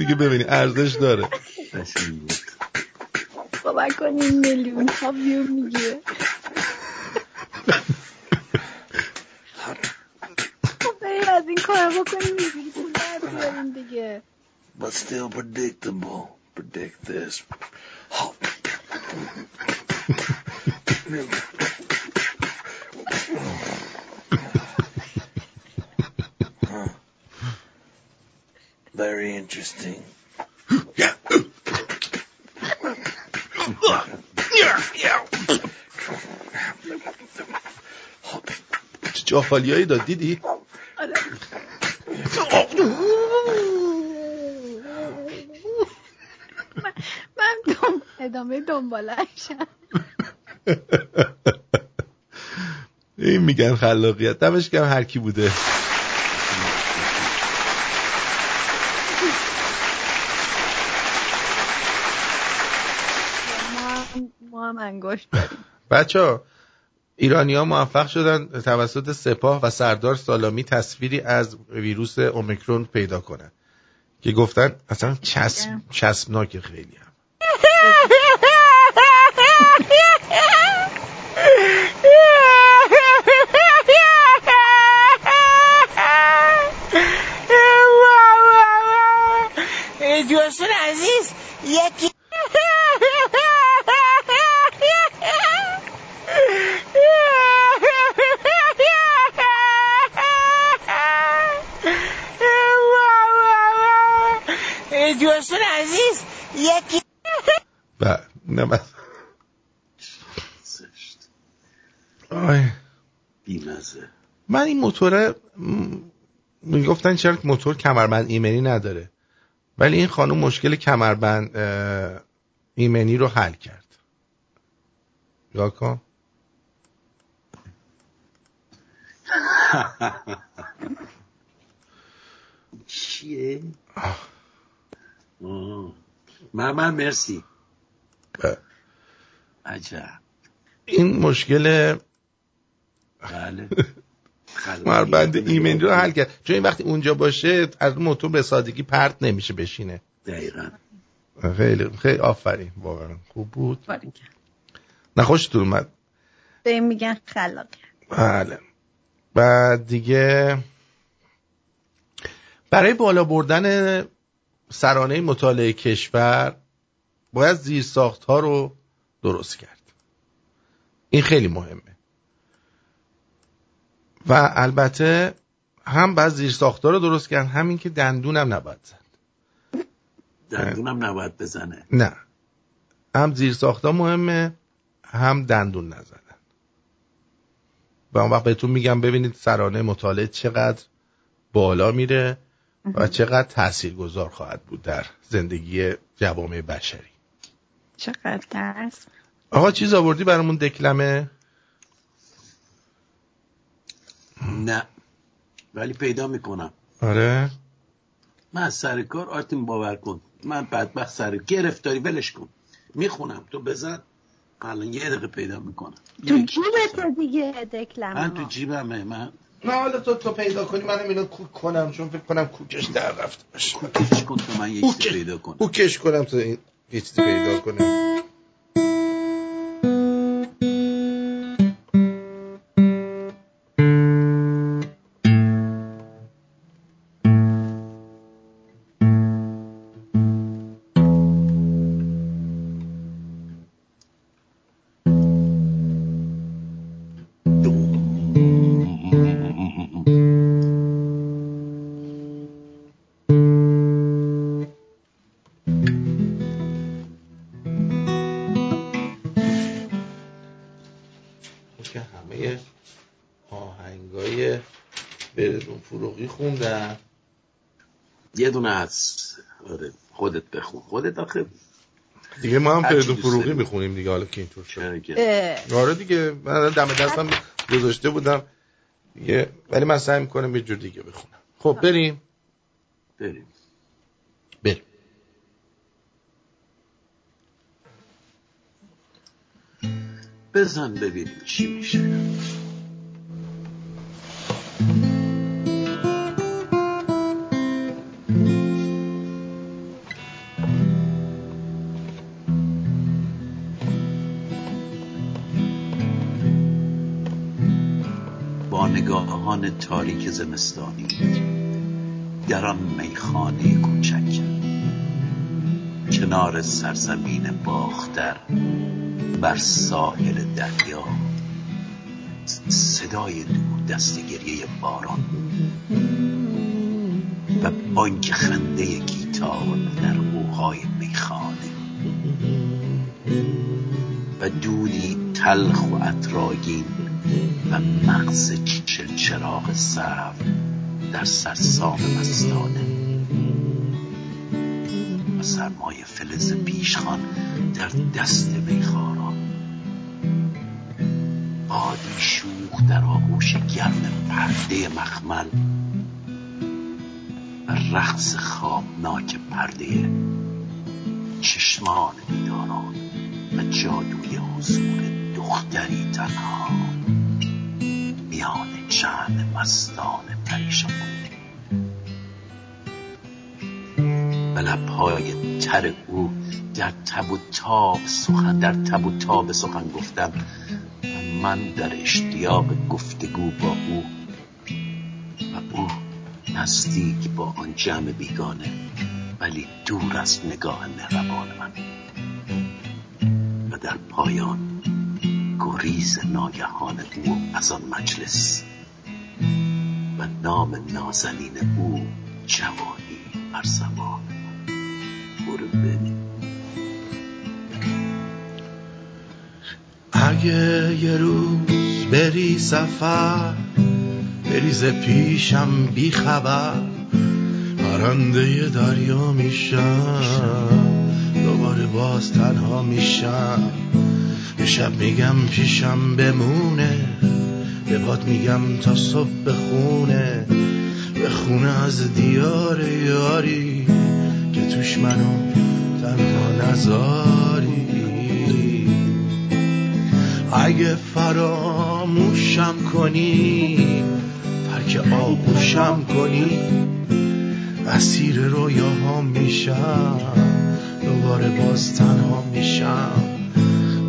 دیگه ببینی ارزش داره باور کنیم میلیون ها ویو می‌گیره خب بریم از این کار بکنیم اینجوری پول در بیاریم دیگه But still predictable. Predict this. (laughs) Huh. Very interesting. چه جاخالی هایی داد دیدی؟ من دم... ادامه دنبالشم این میگن خلاقیت دمش گرم هر کی بوده بچه ایرانی ها موفق شدن توسط سپاه و سردار سالامی تصویری از ویروس اومیکرون پیدا کنن که گفتن اصلا چسب چسبناک خیلی هم. (laughs) جوشون عزیز یکی جوشون عزیز. یکی و (laughs) نه آی. بیمزه. من این موتوره می‌گفتن چرا موتور کمربند ایمنی نداره. ولی این خانم مشکل کمربند ایمنی رو حل کرد. یا کن. (laughs) چیه؟ من مرسی. عجب. این مشکل بله. (laughs) مربند ایمنی رو حل کرد. چون این وقتی اونجا باشه از موتور به سادگی پرت نمیشه بشینه. دقیقا. خیلی خیلی آفرین. واقعا خوب بود. نخوشتون اومد؟ به میگن خلاق. بله. بعد دیگه برای بالا بردن سرانه مطالعه کشور باید زیرساخت ها رو درست کرد. این خیلی مهمه. و البته هم بعد زیر ساختار رو درست کرد همین که دندونم نباید زد. دندونم نباید بزنه. نه. هم زیر ساختا مهمه هم دندون نزدن و اون وقت بهتون میگم ببینید سرانه مطالعه چقدر بالا میره. و چقدر تأثیر گذار خواهد بود در زندگی جوامع بشری. چقدر درس؟ آقا چیز آوردی برامون دکلمه؟ نه. ولی پیدا می‌کنم. آره. من از سر کار آرتین باور کن. من بدبخت سر گرفتاری ولش کن. می‌خونم. تو بزن. الان یه دقیقه پیدا می‌کنم. تو جیبت دیگه دکلمه من تو جیبمه. من نه حالا تو تو پیدا کنی منم اینو کوک کنم چون فکر کنم کوکش در رفته باشه. کوکش کن تو من یه چیزی پیدا کنم. کوکش کنم تو این یه چیزی پیدا کنم. از آره خودت بخون. خودت آخه دیگه ما هم فریدون فروغی می‌خونیم دیگه حالا که اینطور شد. آره دیگه من دم دستم گذاشته بودم. دیگه ولی من سعی می‌کنم یه جور دیگه بخونم. خب بریم. بریم. بریم. بزن ببینیم چی میشه. تاریک زمستانی در آن میخانه کوچک. کنار سرزمین باختر بر ساحل دریا. صدای دور دست گریه باران. و بانک خنده گیتار در اوهای میخانه. و دودی تلخ و اطراگین و مغز چراغ سرف در سرسام مستانه. و سرمای فلز پیشخان در دست میخاران بادی شوخ در آغوش گرم پرده مخمل. و رقص خوابناک پرده چشمان بیداران و جادوی حضور دختری تنها. میان چند مستان پریشان به لبهای تر او در تب و تاب سخن در تب و تاب سخن گفتم. من در اشتیاق گفتگو با او و او نزدیک با آن جمع بیگانه ولی دور از نگاه مهربان من. و در پایان گریز ناگهان او از آن مجلس. و نام نازنین او جوانی بر زمان برو ببین اگه یه روز بری سفر بریز پیشم بی خبر پرنده دریا میشم دوباره باز تنها میشم. شب میگم پیشم بمونه. به باد میگم تا صبح بخونه. بخونه از دیار یاری که توش منو تنها نزاری. اگه فراموشم کنی ترک آغوشم کنی اسیر رویاها میشم. دوباره باز تنها میشم.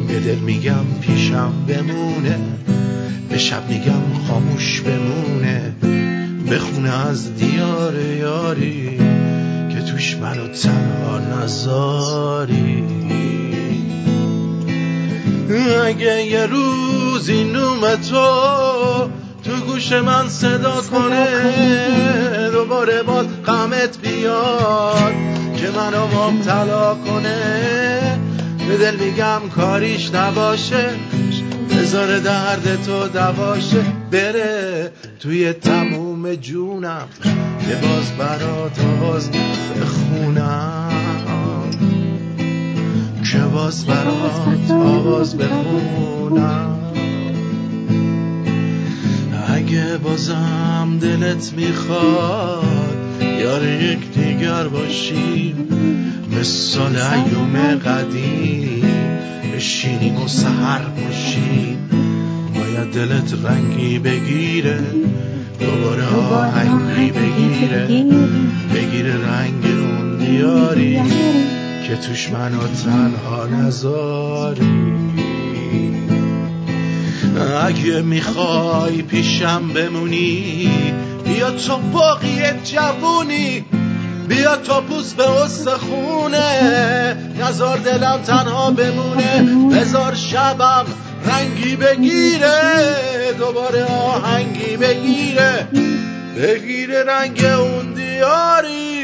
به دل میگم پیشم بمونه به شب میگم خاموش بمونه بخونه از دیار یاری که توش منو تنها نزاری. اگه یه روزی نوم تو تو گوش من صدا کنه دوباره باز غمت بیاد که منو مبتلا کنه. به دل میگم کاریش نباشه. بذار درد تو دواشه. بره توی تموم جونم. که باز برات آواز بخونم. که باز برات آواز بخونم. اگه بازم دلت می‌خواد یار یک دیگر باشیم. مثال ایوم قدیم. بشینیم و سهر باشیم باید دلت رنگی بگیره. دوباره آهنگی بگیره. بگیره رنگ اون دیاری که توش منو تنها نذاری اگه می‌خوای پیشم بمونی بیا تو باقی جوونی. بیا تا پوست به خونه. نزار دلم تنها بمونه. بزار شبم رنگی بگیره. دوباره آهنگی بگیره. بگیره رنگ اون دیاری.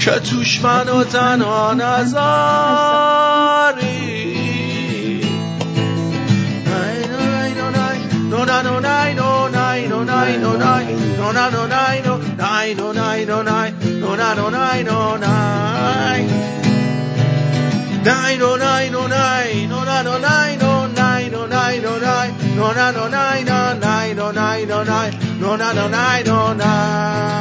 که توش منو تنها نزاری no na no nine no nine no nine no nine no na no nine no nine no nine no nine no na no nine no nine nine no nine no nine no na no nine no nine no nine no nine no na no nine no nine no nine no nine no na no nine no nine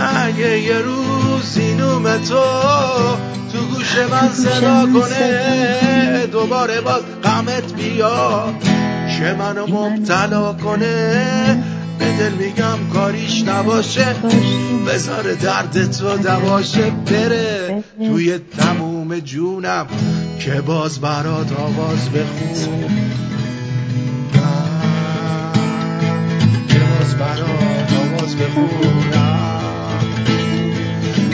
اگه یه روزی نوم تو تو گوش من صدا کنه دوباره باز غمت بیاد که منو مبتلا کنه. به دل میگم کاریش نباشه. بذار درد تو دواشه بره. توی تموم جونم که باز برات آواز بخون. که باز برات آواز بخونم.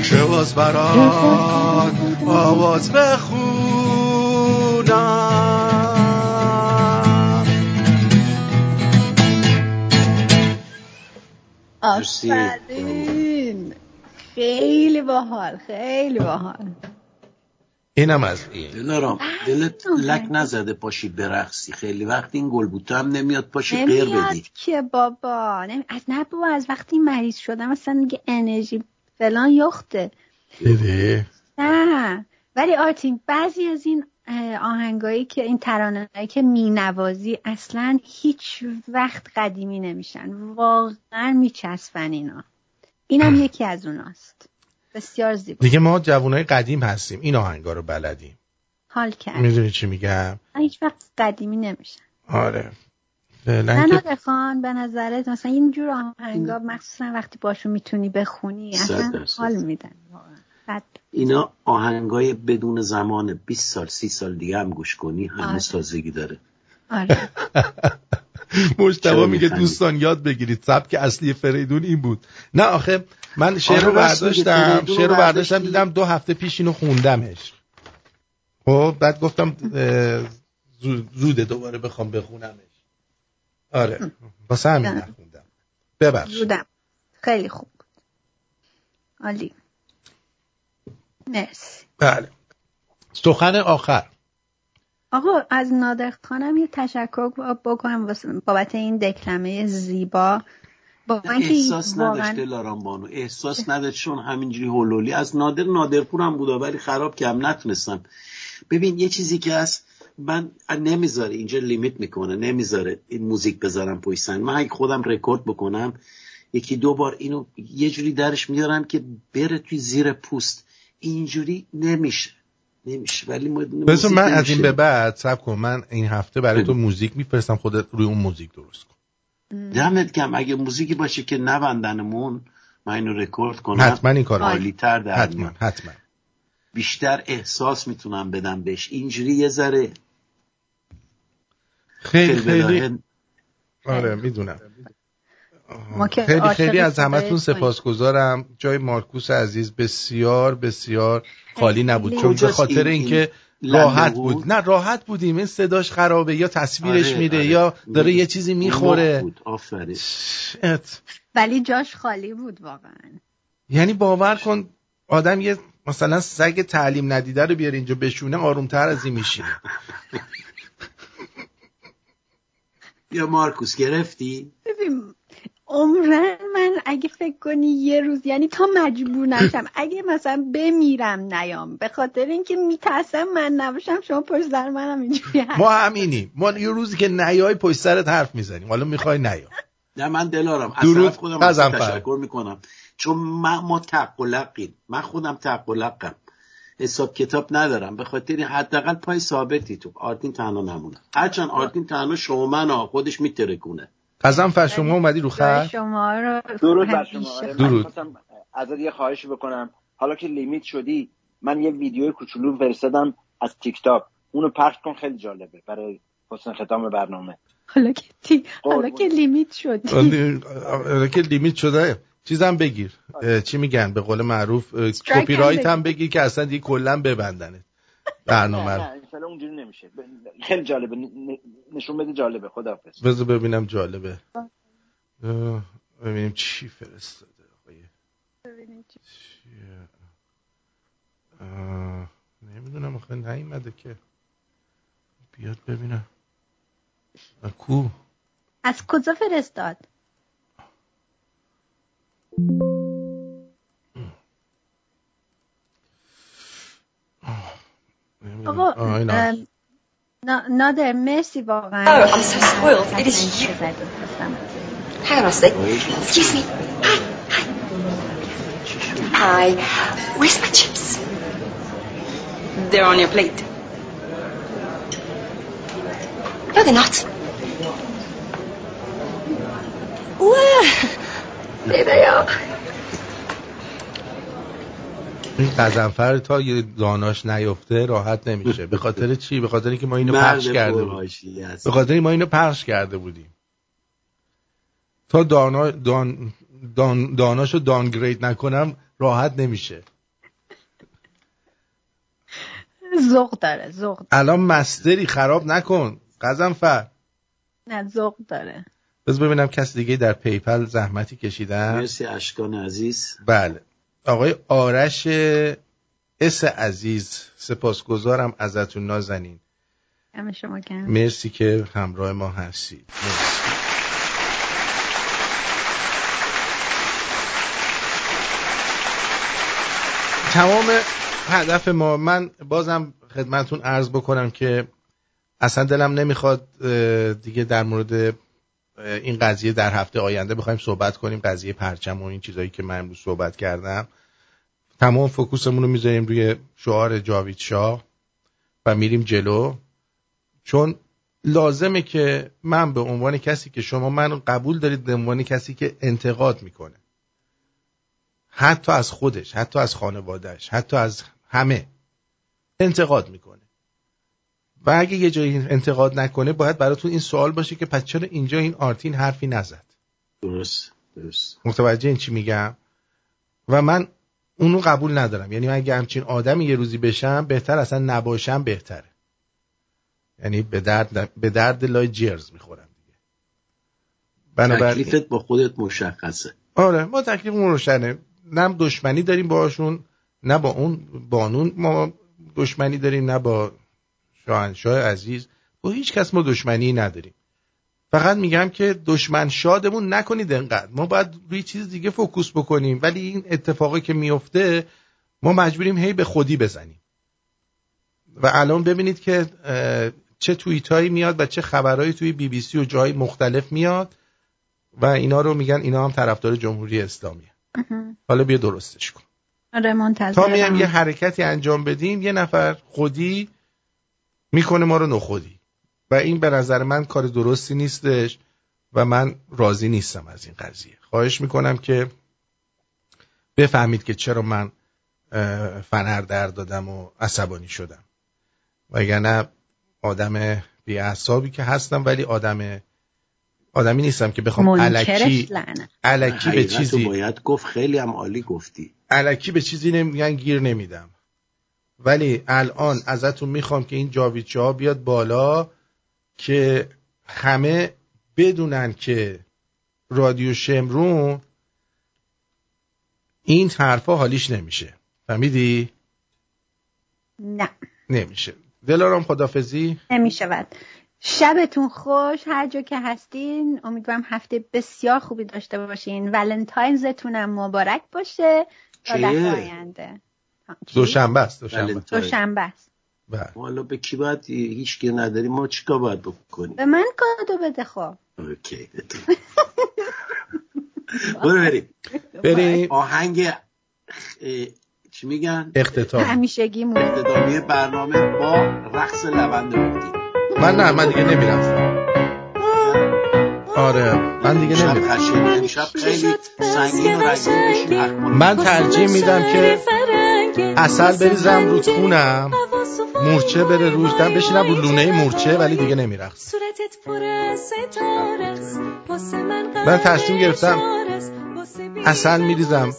که باز برات آواز بخونم. آفرین. خیلی باحال خیلی باحال. اینم از این. دلارام دلت لک نزده پاشی برقصی. خیلی وقت این گل بوته هم نمیاد پاشی غیر نمیاد بدی. که بابا. نمی... از نه بابا از وقتی مریض شدم مثلا دیگه انرژی فلان یخته. بده. نه. ولی آرتین بعضی از این آهنگایی که این ترانه‌ای که مینوازی اصلا هیچ وقت قدیمی نمیشن. واقعا میچسبن اینا. اینم یکی از اوناست. بسیار زیبا. دیگه ما جوانای قدیم هستیم. این آهنگا رو بلدیم. حال کرد. می‌دونی چی میگم؟ هیچ وقت قدیمی نمیشن. آره. فعلا خان به نظرت مثلا اینجور آهنگا مخصوصا وقتی باشو می‌تونی بخونی اصلا حال میدن. اینا آهنگای بدون زمان 20 سال 30 سال دیگه هم گوش کنی هنوز آره. تازگی داره. آره. (laughs) مجتبا میگه دوستان یاد بگیرید سبک اصلی فریدون این بود. نه آخه من شعر رو آره برداشتم شعر رو برداشتم دیدم دو هفته پیش اینو خوندمش. خب بعد گفتم زوده دوباره بخوام بخونمش. آره واسه همین نخوندم. ببخش زودم. خیلی خوب. عالی. مرسی. بله. سخن آخر. آقا از نادر خانم یه تشکر بکنم بابت این دکلمه زیبا. با احساس واقعا... نداشت دلارام بانو. احساس نداشت چون همینجوری هولولی. از نادر نادرپور هم بود ولی خراب که هم نتونستم. ببین یه چیزی که هست من نمی‌ذاره اینجا limit می‌کنه نمی‌ذاره این موزیک بذارم پشت من اگه خودم رکورد بکنم یکی دو بار اینو یه جوری درش میارم که بره توی زیر پوست. اینجوری نمیشه. نمیشه. ولی من از این به بعد صبر کن. من این هفته برای تو موزیک میفرستم خودت روی اون موزیک درست کن. دمت گرم اگه موزیکی باشه که نبندنمون من اینو رکورد کنم. حتما این کار تر در حتما حتما. بیشتر احساس می‌تونم بدم بهش. اینجوری یه ذره خیلی خیلی. آره می‌دونم. خیلی خیلی از همتون سپاسگزارم. جای مارکوس عزیز بسیار بسیار خالی نبود. چون به خاطر اینکه راحت بود. نه راحت بودیم. این صداش خرابه یا تصویرش آره، میره آره. یا داره یه چیزی می‌خوره. ولی جاش خالی بود واقعا. یعنی باور کن آدم یه مثلا سگ تعلیم ندیده رو بیاره اینجا بشونه آرومتر از این میشینه. (laughs) یا مارکوس گرفتی؟ ببین عمرن من اگه فکر کنی یه روز یعنی تا مجبور نشم اگه مثلا بمیرم نیام به خاطر اینکه میترسم من نباشم شما پشت سر منم اینجوری ما همینی ما یه روزی که نیای پشت سرت حرف می‌زنیم. حالا می‌خوای نیا. نه من دلارم. درود. خودم تشکر می‌کنم. چون ما, ما تقلقیم من خودم تقلقم حساب کتاب ندارم. به خاطر حداقل پای ثابتی تو. آرتین تنها نمونه. هرچند آرتین تنها شومن خودش میترکونه. قزم فر شما اومدی رو خط؟ شما رو درود بر شما. آره، درود. ازت یه خواهش بکنم. حالا که لیمیت شدی من یه ویدیو کوچولو فرستادم از تیک تاک اونو پخش کن خیلی جالبه برای حسن ختام برنامه. حالا که تی... حالا که لیمیت شدی. حالا که لیمیت شده چیزم بگیر. چی میگن؟ به قول معروف کپی رایت هم بگیر. که اصلا دیگه کلا ببندنه برنامه نه نه اونجوری نمیشه. خیلی جالبه نشون بده جالبه خداحافظ. بذار ببینم جالبه. ببینیم چی فرستاده ببینیم چی. نمی‌دونم آخه نیومده که. بیاد ببینم کو؟ از کجا فرستاد؟ آقا نادر مرسی واقعا Oh, I'm so spoiled. It is you. Hang on a sec. Excuse me. Hi. Hi. Where's my chips? They're on your plate. No, they're not. Where? There they are. این قزنفر تا یه داناش نیفته راحت نمیشه. به خاطر چی؟ به خاطر اینکه ما اینو پخش کرده بودیم. به خاطر ما اینو پخش کرده بودیم. تا دانا دان دان داناشو دانگرید نکنم راحت نمیشه. ذوق داره ذوق الان مستری خراب نکن قزنفر. نه ذوق داره. بذار ببینم کسی دیگه در پیپل زحمتی کشیدن. مرسی اشکان عزیز. بله. آقای آرش اس عزیز سپاسگزارم ازتون نازنین. شما مرسی که همراه ما هستید. مرسی. تمام هدف ما من بازم خدمتون عرض بکنم که اصلا دلم نمی‌خواد دیگه در مورد این قضیه در هفته آینده بخوایم صحبت کنیم قضیه پرچم و این چیزایی که من امروز صحبت کردم. تمام فوکوسمون رو می‌ذاریم روی شعار جاوید شاه و میریم جلو. چون لازمه که من به عنوان کسی که شما من قبول دارید به عنوان کسی که انتقاد می‌کنه. حتی از خودش حتی از خانوادهش حتی از همه انتقاد می‌کنه. و اگه یه جایی انتقاد نکنه باید براتون این سوال باشه که پس چرا اینجا این آرتین حرفی نزد؟ درست درست. متوجه این چی میگم؟ و من اونو قبول ندارم. یعنی من اگه همچین آدمی یه روزی بشم بهتر اصلا نباشم بهتره. یعنی به درد, به درد لای جرز می‌خورم دیگه. بنابراین تکلیفت با خودت مشخصه. آره ما تکلیفمون روشنه. نه دشمنی داریم باشون نه با اون بانون ما دشمنی داریم نه با شاهنشاه عزیز با هیچ کس ما دشمنی نداریم. فقط میگم که دشمن شادمون نکنید انقدر. ما باید روی چیز دیگه فوکوس بکنیم. ولی این اتفاقی که میفته ما مجبوریم هی به خودی بزنیم. و الان ببینید که چه توییت هایی میاد و چه خبرهایی توی بی بی سی و جای مختلف میاد و اینا رو میگن اینا هم طرفدار جمهوری اسلامیه. حالا بیا درستش کن. آره تا میام یه حرکتی انجام بدیم یه نفر خودی می‌کنه ما رو نخودی. و این به نظر من کار درستی نیستش و من راضی نیستم از این قضیه. خواهش می‌کنم که بفهمید که چرا من فنر در دادم و عصبانی شدم. وگرنه آدم بی که هستم ولی آدم آدمی نیستم که بخوام علکی علکی به چیزی باید گفت. خیلی هم عالی گفتی. علکی به چیزی نمیگن گیر نمیدم. ولی الان ازتون می‌خوام که این جاویچه ها بیاد بالا که همه بدونن که رادیو شمرون این حرفا حالیش نمیشه. فهمیدی؟ نه. نمیشه. دلارام خدافزی؟ نمی‌شود شبتون خوش. هر جا که هستین امیدوارم هفته بسیار خوبی داشته باشین. ولنتاینزتونم مبارک باشه. تا آینده. دوشنبه است دوشنبه. دوشنبه است. بله. حالا به کی باید هیچ کی نداریم ما چیکار باید بکنیم؟ به من کادو بده خب. اوکی. برو بریم. بریم. آهنگ چی میگن؟ اختتام. همیشگی اختتامی برنامه با رقص لبند بودی من نه من دیگه نمیرم. آره من دیگه نمیرم. خیلی سنگین و من ترجیح میدم که اصل بریزم رو خونم. مورچه بره روش. دم بشینم رو لونه مورچه ولی دیگه نمیرم من تصمیم گرفتم اصل میریزم.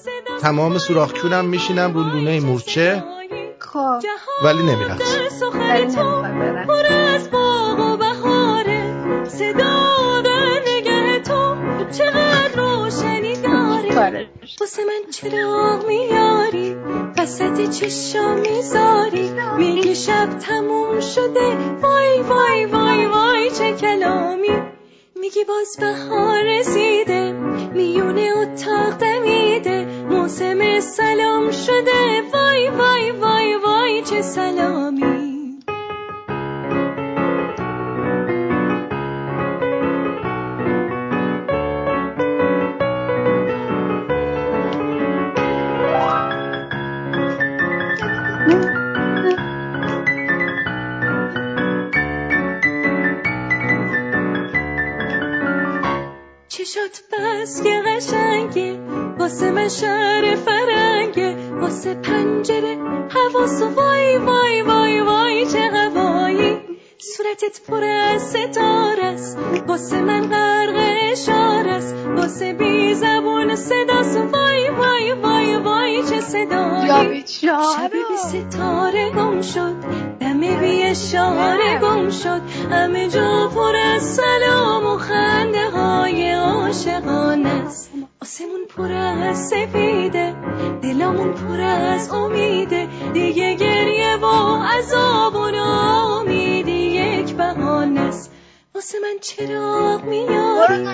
تمام سوراخ کونم میشینم رو لونه مورچه. خب. ولی نمیرم پر از داری واسه من چراغ میاری؟ وسط چشا می‌ذاری؟ میگی شب تموم شده. وای وای وای وای چه کلامی. میگی باز بهار رسیده. میونه اتاق دمیده. موسم سلام شده. وای وای وای وای چه سلامی. چشات بس که قشنگه واسه من شهر فرنگه. واسه پنجره حواس. وای وای وای وای چه صورتت پر از ستاره است. واسه من غرق اشاره است. واسه بی زبون صداست وای وای وای وای چه صدایی. شب بی ستاره گم شد. دم بی اشاره گم شد. همه جا پر از سلام و خنده های عاشقانه است. آسمون پر از سفیده. دلمون پر از امیده. دیگه گریه و عذاب و نامیدی. است واسه من چراغ میاری؟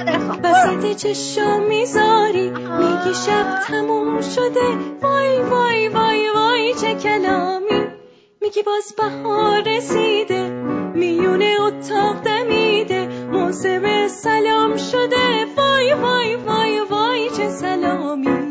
وسط چشم می‌ذاری. میگی شب تموم شده. وای وای وای وای چه کلامی. میگی باز بهار رسیده. میونه اتاق دمیده. موسم سلام شده. وای وای وای وای چه سلامی.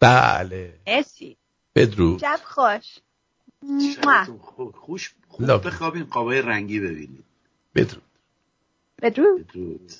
بله. اسی بدرود. شب خوش. خوش. خوب بخوابین قابای رنگی ببینید. بدرود. بدرود. بدرود.